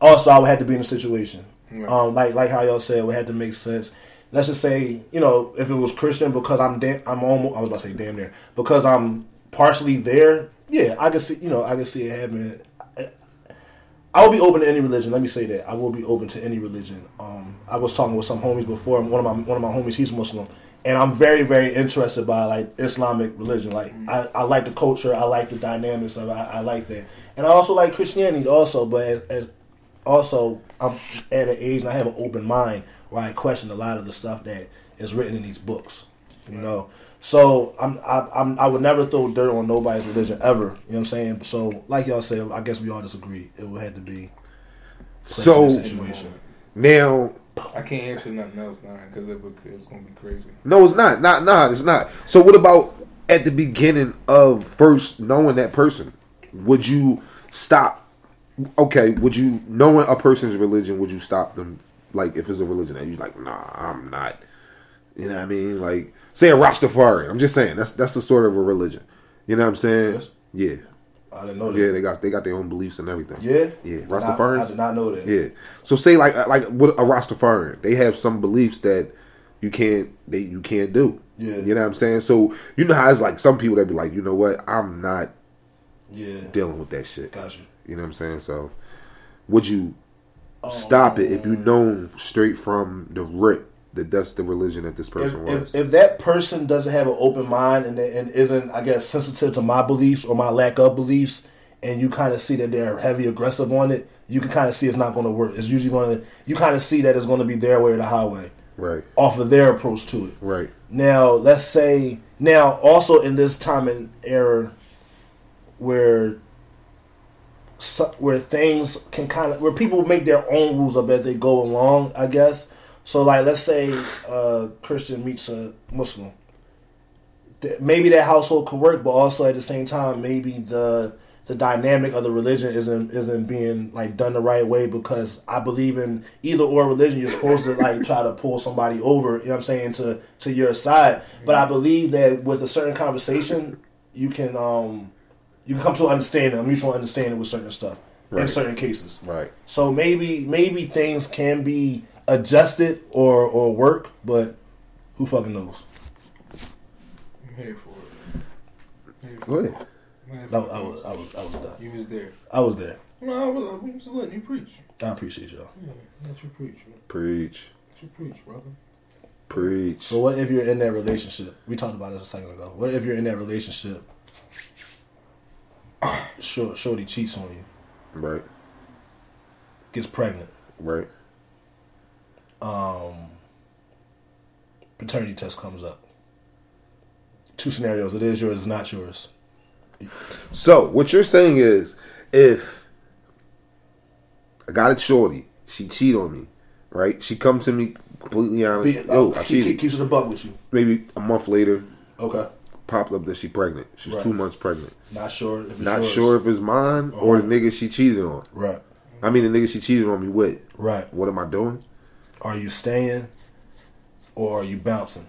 B: Also, I would have to be in a situation,
C: Right.
B: um, like like how y'all said, it would have to make sense. Let's just say, you know, if it was Christian, because I'm da- I'm almost I was about to say damn near because I'm partially there. Yeah, I can see, you know, I can see it happening. I- will be open to any religion. Let me say that I will be open to any religion. Um, I was talking with some homies before. One of my one of my homies, he's Muslim, and I'm very very interested by like Islamic religion. Like I, I like the culture, I like the dynamics of it. I, I like that, and I also like Christianity also. But as, as also I'm at an age and I have an open mind where I question a lot of the stuff that is written in these books. You know, so I'm I, I'm I would never throw dirt on nobody's religion ever. You know what I'm saying? So like y'all said, I guess we all disagree. It would have to be
A: So
B: situation.
A: now,
C: I can't answer nothing else now because it, would- it's gonna be crazy.
A: no, it's not. Not, not. It's not. So what about at the beginning of first knowing that person? Would you stop? Okay, would you knowing a person's religion? Would you stop them? Like if it's a religion that you like, nah, I'm not. You know what I mean? Like say a Rastafarian. I'm just saying that's that's the sort of a religion. You know what I'm saying?
B: Yes.
A: Yeah.
B: I didn't know that.
A: Yeah, they got they got their own beliefs and everything.
B: Yeah,
A: Yeah, Rastafarians?
B: I did not know that.
A: Yeah. So say like uh, like with a Rastafarian, they have some beliefs that you can't they you can't do.
B: Yeah.
A: You know what I'm saying? So you know how it's like some people that be like, you know what, I'm not
B: Yeah,
A: dealing with that shit.
B: got you.
A: Know what I'm saying? So would you um, stop it if you known straight from the rip that that's the religion that this
B: If,
A: person was?
B: if, if that person doesn't have an open mind and, and isn't, I guess, sensitive to my beliefs or my lack of beliefs, and you kind of see that they're heavy aggressive on it, you can kind of see it's not going to work. It's usually going to, you kind of see that it's going to be their way or the highway
A: right.
B: off of their approach to it.
A: Right.
B: Now, let's say now also in this time and era where where things can kind of where people make their own rules up as they go along, I guess. So like let's say a Christian meets a Muslim. Maybe that household could work, but also at the same time, maybe the the dynamic of the religion isn't isn't being like done the right way because I believe in either or religion. You're supposed to like try to pull somebody over, you know what I'm saying, to to your side. But I believe that with a certain conversation, you can um you can come to an understanding, a mutual understanding with certain stuff in certain cases.
A: Right.
B: So maybe maybe things can be adjusted or or work, but who fucking knows?
C: I'm here for it. Here for
A: Go
C: it.
A: ahead.
C: I'm
B: I,
C: for
B: I
C: it.
B: was I was I was done.
C: You was there.
B: I was there.
C: No, I was, I was just letting you preach.
B: I appreciate y'all.
C: Yeah, let you preach. man.
A: Preach.
C: Let you preach, brother.
A: Preach.
B: So what if you're in that relationship? We talked about this a second ago. What if you're in that relationship? *coughs* Short, shorty cheats on you,
A: Right.
B: gets pregnant.
A: Right.
B: Um, paternity test comes up. Two scenarios: it is yours, it's not yours.
A: So what you're saying is, if I got a shorty, she cheat on me, right? She come to me completely honest.
B: Be,
A: Yo,
B: uh,
A: I
B: keep,
A: cheated.
B: keeps it a buck with you.
A: Maybe a month later,
B: Okay,
A: popped up that she pregnant. She's
B: Right.
A: two months pregnant.
B: not sure. If it's
A: Not
B: yours.
A: sure if it's mine or the
B: Uh-huh.
A: nigga she cheated on.
B: Right,
A: I mean, the nigga she cheated on me with.
B: right.
A: What am I doing?
B: Are you staying, or are you bouncing?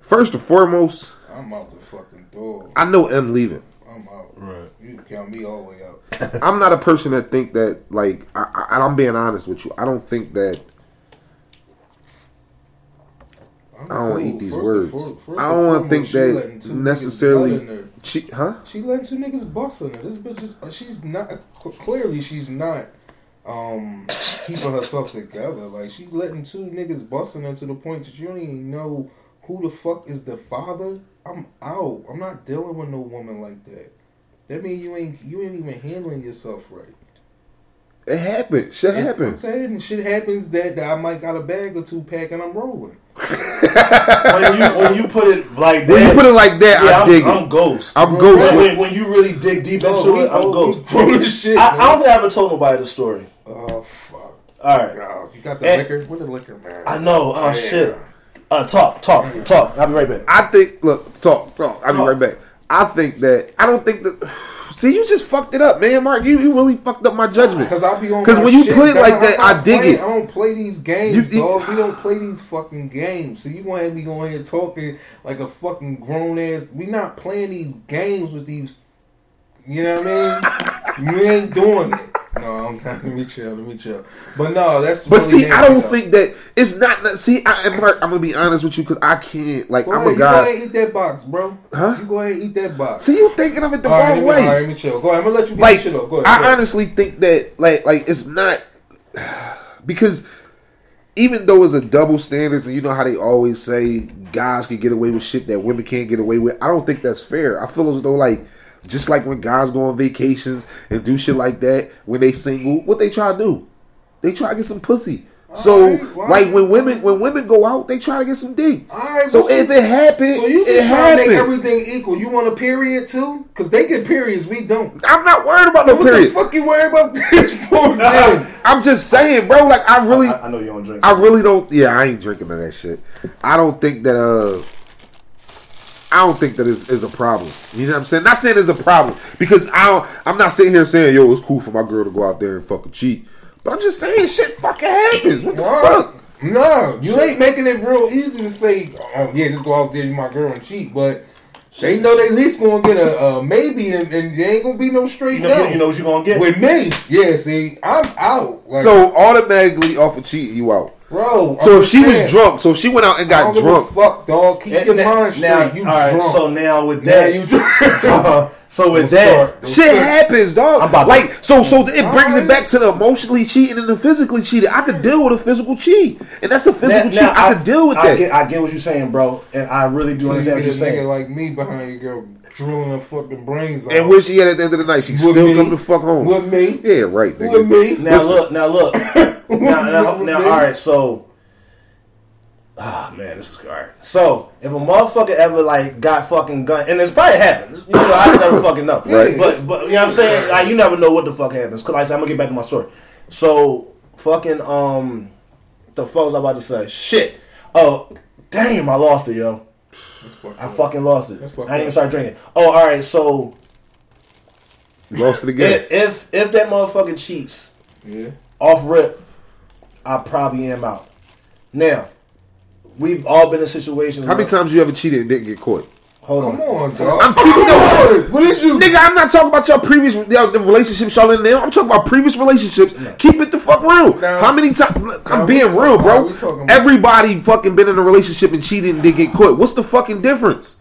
A: First and foremost,
C: I'm out the fucking door.
A: I know M leaving.
C: I'm out.
B: Right.
C: You can count me all the way out. *laughs*
A: I'm not a person that think that like I, I, I'm being honest with you. I don't think that
C: I'm
A: I don't
C: cool.
A: eat these
C: First
A: words.
C: for- first
A: I don't want to think
C: she
A: that necessarily.
C: nut.
A: She, huh?
C: She letting two niggas bust in her. This bitch is uh, she's not clearly she's not um keeping herself together. Like she's letting two niggas bust in her to the point that you don't even know who the fuck is the father. I'm out. I'm not dealing with no woman like that. That mean you ain't you ain't even handling yourself right.
A: It happens. Shit
C: It-
A: happens.
C: Okay, and shit happens that, that I might got a bag or two pack and I'm rolling. *laughs*
B: when you when you put it like that,
A: When you put it like that,
B: yeah,
A: I
B: I'm,
A: dig
B: I'm
A: it.
B: ghost.
A: I'm ghost.
B: When, when you really dig deep
C: Oh,
B: into
C: we-
B: it, I'm
C: oh,
B: ghost.
C: we grown shit,
B: I, I don't think I ever told nobody the story.
C: Oh fuck.
B: All right.
C: You got the
B: And-
C: liquor? Where the liquor, man?
B: I know. Oh shit. Uh, talk, talk, talk. I'll be right back.
A: I think. Look, talk, talk. I'll be right back. I think that. I don't think that. See, you just fucked it up, man, Mark. You, you really fucked up my judgment.
C: Because I'll be on. Because
A: when you
C: shit,
A: put it like
C: I'm
A: that,
C: not
A: I dig
C: playing-
A: it.
C: I don't play these games,
A: You- you-
C: dog. We don't play these fucking games. So you gonna have me going here talking like a fucking grown ass. We not playing these games with these. You know what I mean? *laughs* you ain't doing it. No, I'm *laughs* let me chill. Let me chill. But no, that's.
A: But
C: really
A: see, I don't
C: though.
A: think that it's not. that- See, I, I'm gonna be honest with you because I can't. Like,
C: Go
A: I'm
C: ahead,
A: a
C: you go
A: guy.
C: ahead and eat that box, bro.
A: Huh?
C: You go ahead and eat that box.
A: See, you thinking of it the
C: all right,
A: wrong
C: me,
A: way.
C: all right, let me chill. Go ahead. I'm gonna let you
A: like
C: shit up. Go ahead.
A: I
C: go ahead.
A: honestly think that like like it's not *sighs* because even though it's a double standards and you know how they always say guys can get away with shit that women can't get away with, I don't think that's fair. I feel as though like just like when guys go on vacations and do shit like that when they single, what they try to do? They try to get some pussy. So
C: Alright, well,
A: like when women when women go out, they try to get some dick.
C: Alright,
A: so if
C: you-
A: it happens,
C: So you
A: it
C: just trying to make everything equal. You want a period too? Because they get periods, we don't.
A: I'm not worried about no
C: What
A: period.
C: the fuck you worry about this for, man?
A: I'm just saying, bro. Like I really,
B: I, I know you don't drink.
A: I really don't. Yeah, I ain't drinking of that shit. I don't think that. uh I don't think that is, is a problem. You know what I'm saying? Not saying it's a problem because I don't, I'm not sitting here saying, "Yo, it's cool for my girl to go out there and fucking cheat." But I'm just saying, shit fucking happens. What the
C: All
A: fuck?
C: No, you ain't making it real easy to say, oh yeah, just go out there, you my girl and cheat. But they know they at least gonna get a, a maybe, and, and there ain't gonna be no straight
B: You know,
C: no.
B: you know what you gonna get.
C: With me, yeah. See, I'm out. Like,
A: So automatically off of cheating, you out.
C: Bro.
A: So
C: I'm
A: if she was drunk, so if she went out and
C: I
A: got
C: don't give
A: drunk,
C: a fuck, dog. Keep
B: And
C: your
B: now-
C: mind straight.
B: now,
C: you
B: all right,
C: drunk.
B: so now with
C: now
B: that,
C: you drunk. *laughs*
B: uh, so with that,
A: Shit
C: start.
A: happens, dog.
B: I'm about
A: like so, so it brings
C: Alright.
A: it back to the emotionally cheating and the physically cheating. I could deal with a physical cheat, and that's a physical cheat. I, could deal with
B: I
A: that.
B: Get, I get what you're saying, bro, and I really do
C: So you
B: understand what
C: get
B: you're
C: a nigga
B: saying.
C: like me behind your girl drilling her fucking brains out.
A: and where she at at the end of the night? She
C: With
A: still
C: me.
A: come the fuck home.
C: with me,
A: yeah, right. Nigga.
C: with me.
B: Now
A: Listen.
B: look, now look, *laughs* now, now, *laughs* now all right. So, ah man, this is all right. So, if a motherfucker ever like got fucking gun, and it's probably happened, you know, I never *laughs* fucking know.
A: Right.
B: But but you know what I'm saying? Like, you never know what the fuck happens. Cause like I said, I'm gonna get back to my story. So, fucking um, the fuck was I about to say? Shit. Oh, damn, I lost it, yo. I fucking lost it.
C: That's
B: I didn't even start drinking. Oh, all right. So
A: lost it again.
B: if, if if that motherfucker cheats
C: Yeah.
B: off rip, I probably am out. Now, we've all been in situations.
A: How many
B: where-
A: times you ever cheated and didn't get caught?
B: Hold on.
C: Come
B: on.
C: on, dog.
A: I'm keeping it.
C: What did you?
A: Nigga, I'm not talking about your previous y'all, the relationships y'all in now. I'm talking about previous relationships. Keep it the fuck real.
C: Now-
A: How many times? I'm being
C: we talk-
A: real, bro.
C: we about-
A: Everybody fucking been in a relationship and cheated and didn't get caught. What's the fucking difference?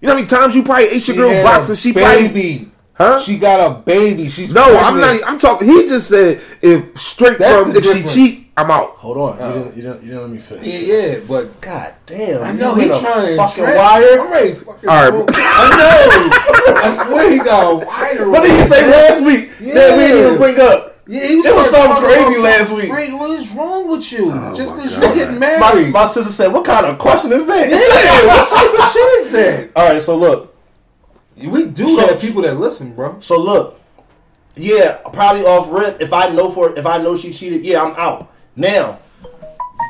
A: You know how many times you probably ate your
C: She
A: girl box and she probably
C: baby.
A: Huh?
C: She got a baby. She's
A: no, I'm not. I'm talking. He just said if straight
C: That's
A: from
C: the
A: if she cheat, I'm out.
B: Hold on. You oh. didn't. You didn't. You didn't let me finish.
C: Yeah, yeah, but
B: God damn.
C: I know
B: you
C: he
B: been a
C: trying to
B: fucking
C: trap-
B: wire.
C: I'm ready. to Fucking
A: All right,
C: go. *laughs* I know. I swear he got a wire.
B: What did he say last week that we didn't even bring up?
C: Yeah, he was,
B: It was
C: starting
B: something crazy last week.
C: Crazy. What is wrong with you?
A: Oh
C: Just because you're getting
B: My,
C: married.
B: my sister said, "What kind of question is that?"
C: yeah, what type of shit is that?
B: All right. So look.
C: We do
B: So-
C: have people that listen, bro.
B: So look, yeah, probably off rip. If I know for if I know she cheated, yeah, I'm out. Now,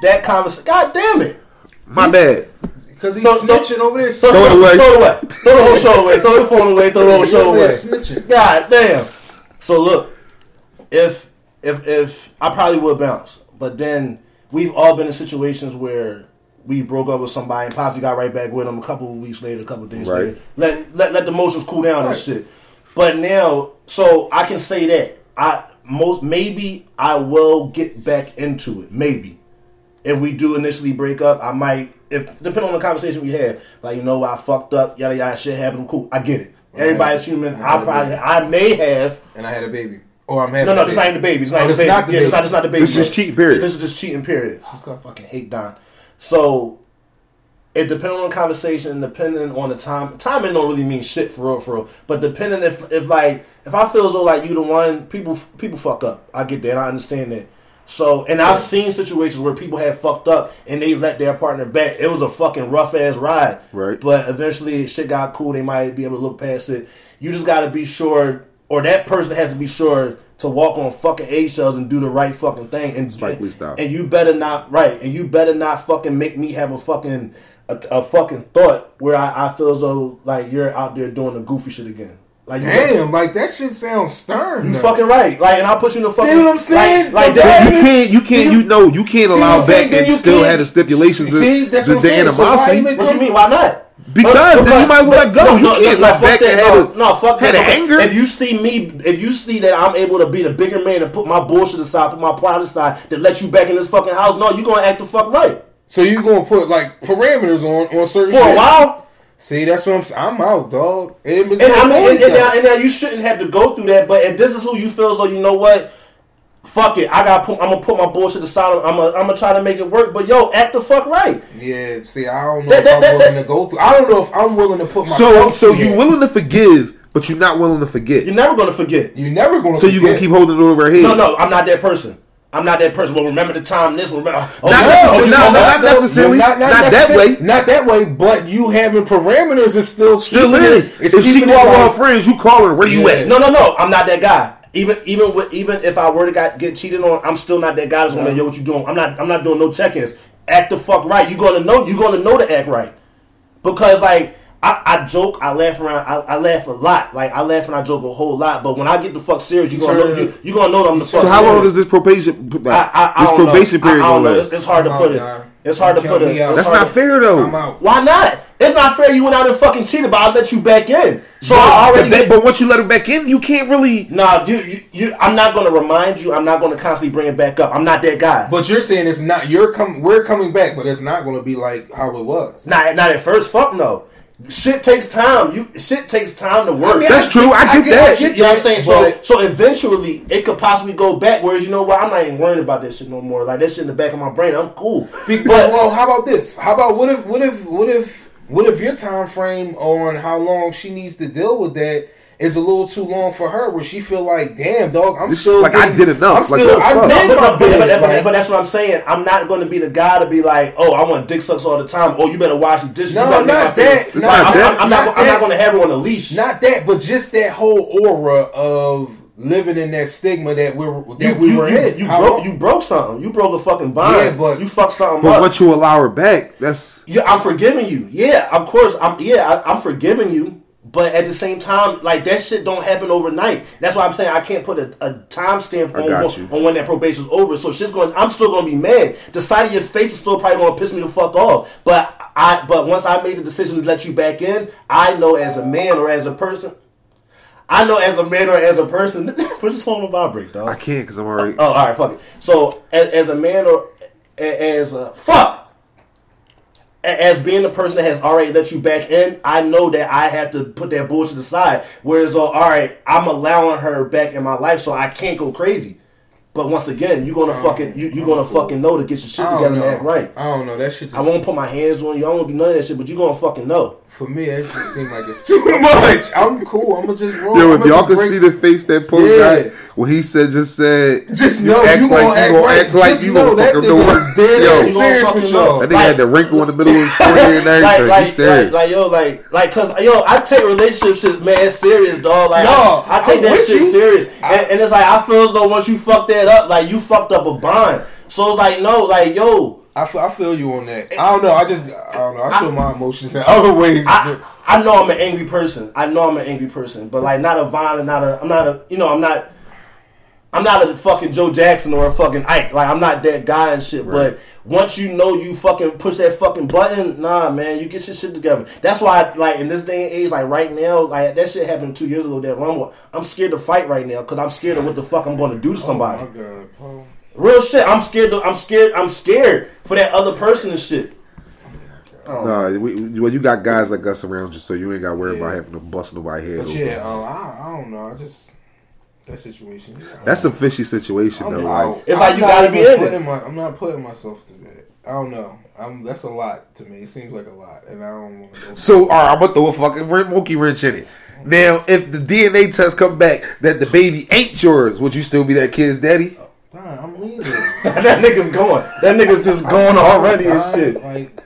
B: that conversation. God damn it!
A: My bad.
C: Because he's
B: Throw- throw-
C: snitching over there.
B: Throw,
A: Throw it away.
B: Throw it away. Throw the whole show away. Throw the phone away. Throw the whole show away.
C: snitching.
B: God damn. So look, if if if I probably would bounce, but then we've all been in situations where we broke up with somebody and possibly got right back with them a couple of weeks later, a couple of days
A: Right.
B: later. Let let let the emotions cool down and shit. But now, so I can say that I most maybe I will get back into it. Maybe if we do initially break up, I might. If depending on the conversation we have, like you know, I fucked up, yada yada, shit happened. Cool, I get it. Everybody's human.
C: I
B: I probably. I may have.
C: And I had a baby. Or I'm having
B: No, no, this not the baby. It's not
C: Oh,
B: the baby.
C: not the
B: yeah, it's not, it's not the baby.
A: This is just cheating, period.
B: This is just cheating, period.
C: Okay.
B: I fucking hate Don. So, it depending on the conversation, depending on the time. Timing don't really mean shit for real, for real. But depending if, if like, if I feel as though like you the one, people, people fuck up. I get that. I understand that. So, and I've seen situations where people have fucked up and they let their partner back. It was a fucking rough ass ride.
A: Right.
B: But eventually shit got cool. They might be able to look past it. You just got to be sure, or that person has to be sure to walk on fucking eggshells and do the right fucking thing. And
A: Spike Lee style.
B: And you better not right. And you better not fucking make me have a fucking a, a fucking thought where I, I feel as though like you're out there doing the goofy shit again. Like you,
C: Damn, like that shit sounds stern.
B: you
C: though.
B: fucking right. Like, and I'll put you in the fucking.
C: what I'm saying?
B: Like, like that.
A: You can't. You can't. You know. You can't allow
C: what
A: back
C: Then
A: and
C: you
A: still
C: can't-
A: have the stipulations
C: See,
A: of
C: that's
A: the,
C: what I'm
A: the
C: saying. So why
B: What you mean? Why not?
A: Because then you might as well let go.
B: No,
A: You
B: no,
A: can't
B: no, fuck that. no, no, fuck
A: had
B: that.
A: anger.
B: If you see me, if you see that I'm able to be the bigger man and put my bullshit aside, put my pride aside, that let you back in this fucking house, no, you gonna act the fuck right
C: So you gonna put like parameters on on certain
B: for a while.
C: See, that's what I'm saying. I'm out, dog. And,
B: And I mean, and, and now, and now you shouldn't have to go through that. But if this is who you feel as though you know what, fuck it, I got. to I'm gonna put my bullshit aside. I'm gonna, I'm gonna try to make it work. But yo, act the fuck right.
C: yeah, see, I don't know
B: That-
C: if
B: that-
C: I'm
B: that-
C: willing
B: that-
C: to go through. I don't know if I'm willing to put my.
A: So,
C: so
A: you
C: that.
A: willing to forgive, but you're not willing to forget.
B: You're never gonna forget.
C: You're never gonna.
A: So you're gonna keep holding it over her head?
B: No, no, I'm not that person. I'm not that person. Well, remember the time this. Remember, oh,
A: Not
B: yeah,
A: necessarily- no,
B: oh,
A: no, not
B: no,
A: necessarily. Not that way.
C: Not that way. But you having parameters is still
A: Still is.
C: it- It's
A: If she
C: keeping
A: go
C: it
A: out with
C: like-
A: her friends, you call her. Where you at?
B: No, no, no. I'm not that guy. Even even with even if I were to got, get cheated on, I'm still not that guy that's gonna
C: No.
B: yo what you doing. I'm not I'm not doing no check-ins. Act the fuck right. You gonna know you gonna know to act right. Because like I, I joke, I laugh around, I, I laugh a lot. Like I laugh and I joke a whole lot. But when I get the fuck serious, you gonna know you, you gonna know that I'm the fuck.
A: So how long
B: serious.
A: is this probation? Like,
B: I, I, I
A: this probation
B: know.
A: period
B: I, I don't
A: gonna
B: know.
A: last?
B: It's, it's hard to
C: I'm
B: put
C: out,
B: it. It's hard to put it.
C: me out.
B: it's
A: That's not fair though.
B: Why not? It's not fair. You went out and fucking cheated, but I let you back in. So I already.
A: But, but once you let him back in, you can't really.
B: Nah, dude, you, you, I'm not going to remind you. I'm not going to constantly bring it back up. I'm not that guy.
C: But you're saying it's not. You're com- We're coming back, but it's not going to be like how it was.
B: not, not at first. Fuck no. Shit takes time. You shit takes time to work.
C: I mean,
A: That's true. I get that.
B: you know what I'm saying? So,
C: But-
B: so eventually, it could possibly go back. Whereas, you know what? I'm not even worried about that shit no more. Like that shit in the back of my brain. I'm cool. But
C: well, how about this? How about what if what if what if what if your time frame on how long she needs to deal with that is a little too long for her, where she feel like, damn, dog, I'm
A: This-
C: still
A: like, I
C: getting-
A: did enough.
C: I'm
A: Like,
C: still,
A: what
C: I
A: fuck?
C: did
B: but,
C: my
B: but, but,
C: bit,
B: but-
C: like-
B: but that's what I'm saying. I'm not going to be the guy to be like, oh, I want dick sucks all the time. Oh, you better wash your dishes.
C: No,
B: you better make
C: not that. Not
B: I'm, I'm,
A: that.
B: I'm
C: Not
B: not. I'm not going to have her on a leash.
C: Not that, but just that whole aura of living in that stigma that we were that
B: you,
C: we
B: you,
C: were
B: you,
C: in.
B: you
C: How
B: broke.
C: long-
B: You broke something. You broke a fucking bond.
C: Yeah, but-
B: you fucked something
A: But
B: up.
A: once you allow her back, that's
B: Yeah, I'm forgiving you. Yeah, of course. I'm yeah, I, I'm forgiving you. But at the same time, like that shit don't happen overnight. That's why I'm saying I can't put a, a time stamp on, on, on when that probation's over. So shit's going. I'm still gonna be mad. The side of your face is still probably gonna piss me the fuck off. But I. But once I made the decision to let you back in, I know as a man or as a person. I know as a man or as a person. *laughs* Put your phone on vibrate, dog.
A: I can't because I'm already.
B: Oh, all right, fuck it. So, as, as a man or as a fuck, as being the person that has already let you back in, I know that I have to put that bullshit aside. Whereas, uh, oh, all right, I'm allowing her back in my life, so I can't go crazy. But once again, you're gonna oh, fucking you you gonna oh. fucking know to get your shit together
C: don't
B: and act right.
C: I don't know. That shit.
B: I won't put my hands on you. I won't do none of that shit. But you're gonna fucking know.
C: For me, it just seems like it's too much. I'm cool. I'm gonna just roll.
A: Yo,
C: I'ma
A: if y'all
C: just
A: could
C: break-
A: see the face that post
C: Yeah.
A: got when he said, just said,
C: Just know you gonna act right. Just
A: you
C: know
A: gonna
C: that
A: fucking
C: nigga
A: know.
C: is dead
A: Yo,
C: ass
B: You gonna
C: serious
B: fucking
C: with
B: know.
C: y'all.
A: that nigga had the wrinkle in the middle of his *laughs* forehead and everything.
B: like, like,
A: serious.
B: like, like, yo, like, like, cause, yo, I take relationship shit, man, serious, dog. Like,
C: No,
B: I, I take
C: I'm
B: that shit
C: you.
B: serious, and, and it's like I feel as though once you fuck that up, like you fucked up a bond. So it's like, no, like, yo,
C: I feel, I feel you on that. I don't know. I just I don't know. I show my emotions in other ways.
B: I, I know I'm an angry person. I know I'm an angry person, but like, not a violent, not a, I'm not a, you know, I'm not. I'm not a fucking Joe Jackson or a fucking Ike. Like I'm not that guy and shit. But once you know you fucking push that fucking button, nah, man, you get your shit together. That's why, like in this day and age, like right now, like that shit happened two years ago. That Rumble, I'm scared to fight right now because I'm scared of what the fuck I'm going to do to oh, somebody.
C: Oh my god. Paul.
B: Real shit. I'm scared. To, I'm scared. I'm scared for that other person and shit.
A: Nah, we, we- well, you got guys like us around you, so you ain't got to worry
C: Yeah.
A: about having to bust nobody head.
C: But
A: over.
C: yeah, um, I, I don't know. I just that situation. yeah,
A: That's a fishy situation,
C: I'm
A: though.
C: out.
A: Like,
B: It's
C: I'm
B: like you
C: not
B: gotta be in it.
C: putting My, I'm not putting myself to that. I don't know. I'm, that's a lot to me. It seems like a lot, and I don't want to
A: so, all right, I'm gonna throw a fucking monkey wrench in it. Now, if the DNA test come back that the baby ain't yours, would you still be that kid's daddy?
C: Nah, I'm leaving. *laughs*
B: that nigga's going. That nigga's just going already and
C: I-
B: shit.
C: Like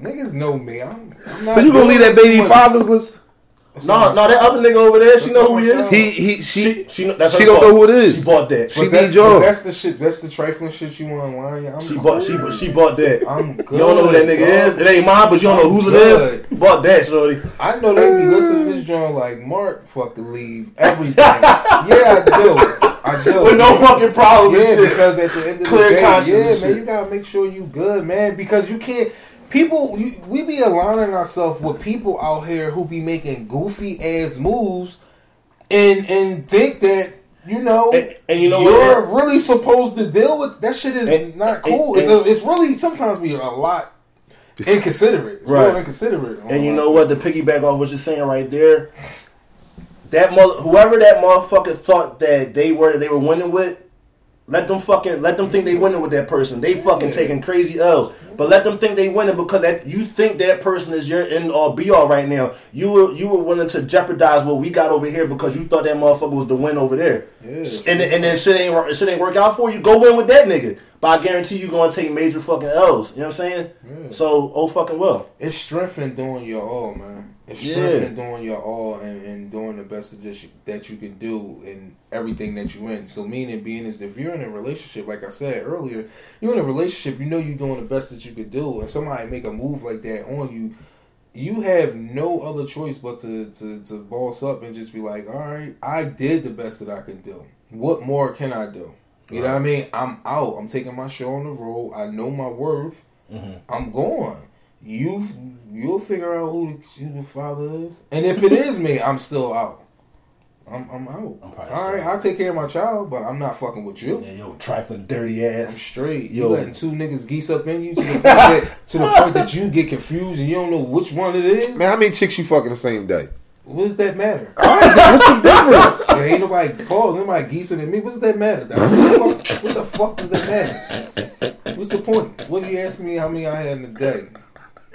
C: niggas know me. I'm, I'm not
A: So you gonna leave that baby
C: much.
A: fatherless?
B: No, no, that other nigga over there, she know who he is.
A: He, he, she,
B: she, she, that's
A: she
B: her
A: don't
B: fault.
A: know who it is.
B: She bought that.
A: She
C: But that's,
A: needs yours.
C: that's the shit. That's the trifling shit you want online. Yeah, I'm
B: She bought. She she bought that.
C: I'm good.
B: You don't know who that nigga
C: dog.
B: is. It ain't mine, but you don't know whose it is. You bought that, shorty.
C: I know they be listening to this *laughs* joint like Mark fucking leave everything. yeah, I do. I do.
B: With no fucking problem.
C: Yeah, because at the end of
B: Clear
C: the day,
B: conscience
C: yeah, man, you gotta make sure you good, man, because you can't. People, you, we be aligning ourselves with people out here who be making goofy ass moves, and and think that you know,
B: And- and you know
C: you're
B: what?
C: really supposed to deal with that shit. Is
B: And-
C: not cool. it's a, it's really sometimes be a lot *laughs* inconsiderate. It's
B: Right.
C: inconsiderate.
B: And you know what? To piggyback off what you're saying right there, that mother, whoever that motherfucker thought that they were they were winning with, let them fucking let them think they winning with that person. They fucking taking crazy L's, but let them think they winning because that you think that person is your end all be all right now. You were you were willing to jeopardize what we got over here because you thought that motherfucker was the win over there.
C: Yeah.
B: And then- and then shit ain't shit ain't work out for you. Go win with that nigga. But I guarantee you gonna take major fucking L's. You know what I'm saying?
C: Yeah.
B: So oh fucking well.
C: It's strength in doing your all, man. It's
B: Yeah.
C: strength in doing your all and, and doing the best that you, that you can do in everything that you in. So meaning being is if you're in a relationship, like I said earlier, you're in a relationship, you know you're doing the best that you could do, and somebody make a move like that on you, you have no other choice but to, to, to boss up and just be like, all right, I did the best that I can do. What more can I do? You know what I mean? I'm out. I'm taking my show on the road. I know my worth.
B: Mm-hmm.
C: I'm going. You you'll figure out who the, who the father is, and if it is me, I'm still out. I'm I'm out.
B: I'm probably
C: All
B: still
C: right,
B: out.
C: I'll take care of my child, but I'm not fucking with you.
B: Yeah, yo, trifling dirty ass.
C: I'm
B: ass.
C: straight.
B: Yo.
C: You letting two niggas geese up in you to the point that, to the point that you get confused and you don't know which one it is.
A: Man, how many chicks you fucking the same day?
C: What does that matter?
A: What's the difference? *laughs*
C: Yeah, ain't nobody calls, nobody geesing at me. What does that matter? What the, fuck, what the fuck does that matter? What's the point? What are you asking me how many I had in a day?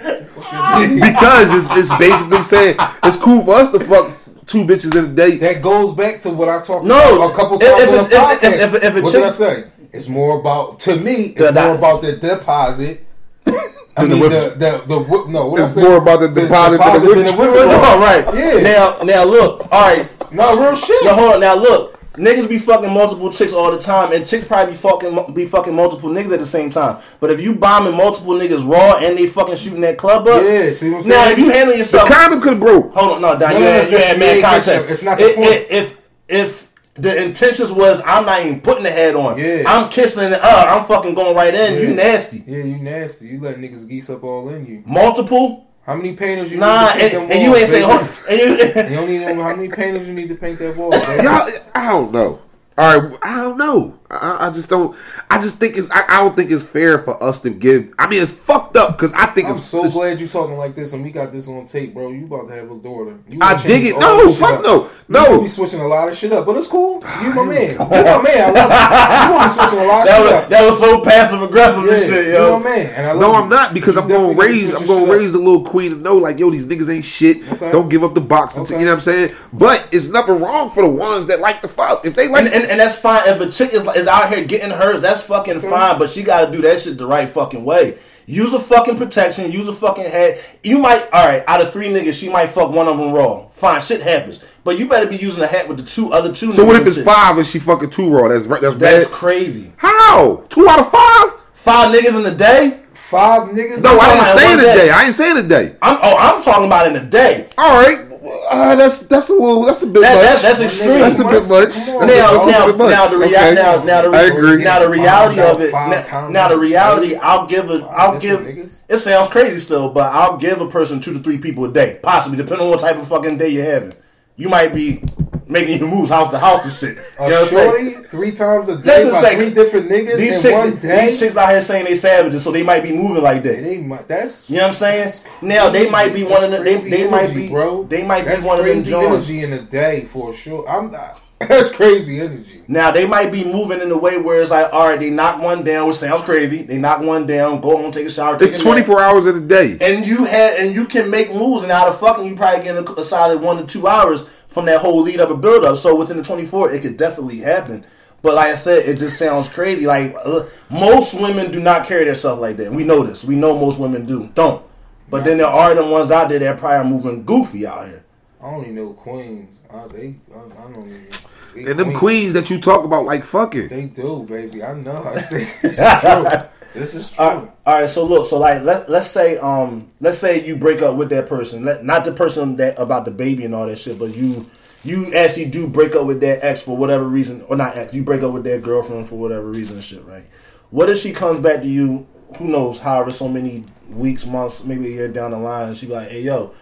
C: *laughs*
A: because it's, it's basically saying it's cool for us to fuck two bitches in a day.
C: That goes back to what I talked
B: No,
C: about a couple
B: if-
C: times
B: if
C: on the
B: if-
C: podcast.
B: if- if- if a
C: what
B: chick-
C: did I say? It's more about to me. It's
B: The-
C: more about the deposit. *laughs* I
A: Than the
C: mean, the,
A: whip-
C: the the. No, what
A: It's
C: I say?
A: more about the deposit than the whip-
C: than the whip. *laughs*
B: All right.
C: Yeah.
B: Now, now look. All right.
C: No real shit.
B: Now hold on. Now look. Niggas be fucking multiple chicks all the time, and chicks probably be fucking be fucking multiple niggas at the same time. But if you bombing multiple niggas raw and they fucking shooting that club up,
C: Yeah, see what I'm saying?
B: now
C: saying?
B: if you handle yourself, The
A: condom could broke.
B: hold on, no, Don,
C: No,
B: you
C: no,
B: had, you had man context.
C: It's not the
B: If-
C: point.
B: if, if if the intentions was I'm not even putting the head on,
C: Yeah.
B: I'm kissing it up, I'm fucking going right in. You nasty.
C: Yeah, you nasty. You let niggas geese up all in you.
B: Multiple,
C: How many painters you
B: nah,
C: need to paint
B: and,
C: them
B: and you ain't saying.
C: baby?
B: hold- *laughs* And you,
C: You don't need no, how many painters you need to paint that wall, *laughs* baby?
A: Y'all, I don't know. All right, I don't know. I, I just don't. I just think it's. I, I don't think it's fair for us to give. I mean, it's fucked up because I think
C: I'm
A: it's
C: so
A: it's-
C: glad you talking like this, and we got this on tape, bro. You about to have a daughter. You
A: I dig it.
C: all
A: No, fuck
C: up.
A: no.
C: You
A: No.
C: gonna be switching a lot of shit up, but it's cool. You my man. You my *laughs* man. I love you. You gonna be switching a lot of
B: that
C: shit
B: was
C: up.
B: that was so passive aggressive
C: yeah,
B: and shit, yo.
C: you
B: yo.
C: my man, and I love
A: No,
C: you.
A: I'm not because
C: You
A: I'm gonna raise. I'm gonna raise the little queen to know, like, yo, these niggas ain't shit.
C: Okay.
A: Don't give up the box. until-
C: Okay.
A: You know what I'm saying? But it's nothing wrong for the ones that like the fuck. If they like,
B: And, and, and that's fine. If a chick is, is out here getting hers, that's fucking fine. But she got to do that shit the right fucking way. Use a fucking protection. Use a fucking head. You might, all right. Out of three niggas, she might fuck one of them raw. Fine, shit happens. But you better be using a hat with the two other two.
A: so what if it's
B: shit.
A: five and she fucking two raw? That's right. That's,
B: That's
A: bad.
B: crazy.
A: How two out of five?
B: Five niggas in a day.
C: Five niggas.
A: No, I
B: talking
A: didn't say in a
B: day.
A: day. I ain't saying a day.
B: I'm oh, I'm talking about in a day.
A: All right, uh, that's that's a little. That's a bit
B: That,
A: much.
B: that's that's extreme.
A: That's a bit much.
C: Come on,
A: That's
B: now,
A: a
B: now,
A: bit much.
B: now the rea-
A: Okay.
B: now, now the
A: I agree.
B: Now the reality
C: Five
B: of it. Now, now the reality. I'll give a. I'll give. It sounds crazy still, but I'll give a person two to three people a day, possibly depending on what type of fucking day you're having. You might be making your moves house to house and shit. You know
C: A
B: what I'm saying?
C: shorty three times a day
B: Listen,
C: by
B: say,
C: three different niggas
B: These
C: in one
B: chicks,
C: day.
B: these chicks out here saying they savages, so they might be moving like that.
C: They might. That's
B: You know what I'm saying? Now they might be one of the.
C: That's
B: They,
C: crazy
B: might
C: energy,
B: be.
C: bro.
B: They might
C: That's
B: be one of them
C: crazy
B: joints.
C: energy in a day for sure. I'm not. *laughs* That's crazy energy.
B: Now they might be moving in a way where it's like, all right, they knock one down, which sounds crazy. They knock one down, go home, take a shower,
A: It's 24 hours in a day.
B: and you had and you can make moves, and out of fucking, you probably get a, a solid one to two hours from that whole lead up and build up. So within the twenty four, it could definitely happen. But like I said, it just sounds crazy. Like uh, most women do not carry themselves like that. We know this. We know most women do don't. But then there are the ones out there that probably are moving goofy out here.
C: I don't even know queens. I, they. I, I don't even. they
A: And them queens that you talk about like fucking.
C: They do, baby. I know. This, this is true. This is true.
B: All right, all right, so look, so like let let's say um let's say you break up with that person, let, not the person that about the baby and all that shit, but you you actually do break up with that ex for whatever reason, or not ex, you break up with that girlfriend for whatever reason and shit, right? What if she comes back to you? Who knows? However, so many weeks, months, maybe a year down the line, and she be like, "Hey, yo,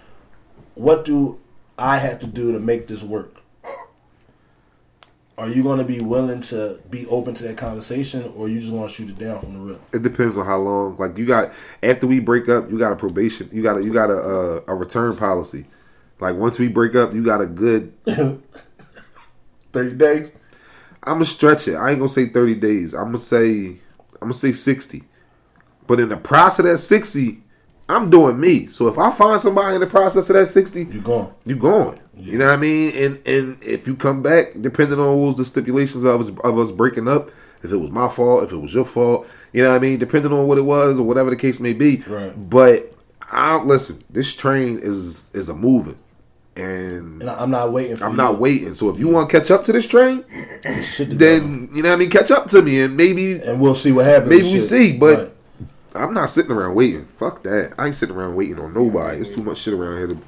B: what do I have to do to make this work?" Are you going to be willing to be open to that conversation, or you just want to shoot it down from the rip?
A: It depends on how long. Like you got after we break up, you got a probation. You got a you got a a, a return policy. Like once we break up, you got a good. *laughs*
B: Thirty days.
A: I'm gonna stretch it. I ain't gonna say 30 days. I'm gonna say I'm gonna say 60. But in the process of that 60, I'm doing me. So if I find somebody in the process of that 60,
B: you're gone?
A: you going. You know what I mean? And and if you come back, depending on what was the stipulations of us of us breaking up, if it was my fault, if it was your fault, you know what I mean? Depending on what it was or whatever the case may be.
B: Right.
A: But I listen. This train is is a moving, and
B: And I'm not waiting for
A: I'm
B: you.
A: not waiting. So if you want to catch up to this train, then you know what I mean. Catch up to me, and maybe
B: and we'll see what happens.
A: maybe we see. But
B: Right.
A: I'm not sitting around waiting. Fuck that. I ain't sitting around waiting on nobody. It's too much shit around here. To,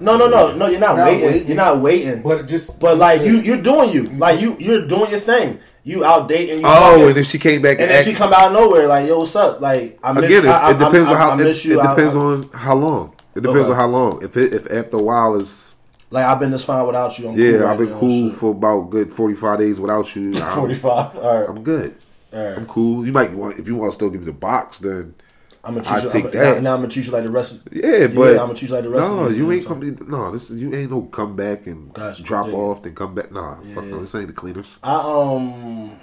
B: No, no, no, no. You're not,
C: Not
B: waiting.
C: waiting.
B: You're not waiting. But,
C: just,
B: But
C: like
B: you, you're doing you. Like you, you're doing your thing. You out dating. You
A: oh,
B: fucking-
A: and if she came back
B: and
A: and,
B: then
A: asked,
B: she come out of nowhere like, yo, what's up? Like I miss.
A: again, it's,
B: I,
A: it depends
B: I,
A: on how
B: I, I
A: it,
B: miss you.
A: it
B: I-
A: depends
B: I-
A: on how long. It depends
B: Okay.
A: on how long. If it if after a while is
B: Like I've been this fine without you. I'm
A: yeah,
B: cool right
A: I've been
B: now,
A: cool for about good forty five days without you. *laughs* I'm,
B: forty five. All right,
A: I'm good.
B: all right.
A: I'm cool. You might want if you want to still give me the box, then
B: I'm gonna
A: I
B: treat you.
A: take
B: I'm,
A: that.
B: Now, now I'm gonna treat you like the rest. Of,
A: yeah, but
B: I'm gonna treat you like the rest.
A: no,
B: of these
A: you ain't
B: so.
A: come. to- No, this is, you ain't no come back and
B: Gotcha,
A: drop
B: dig
A: off then come back. Nah, fuck no. This ain't the cleaners.
B: I um,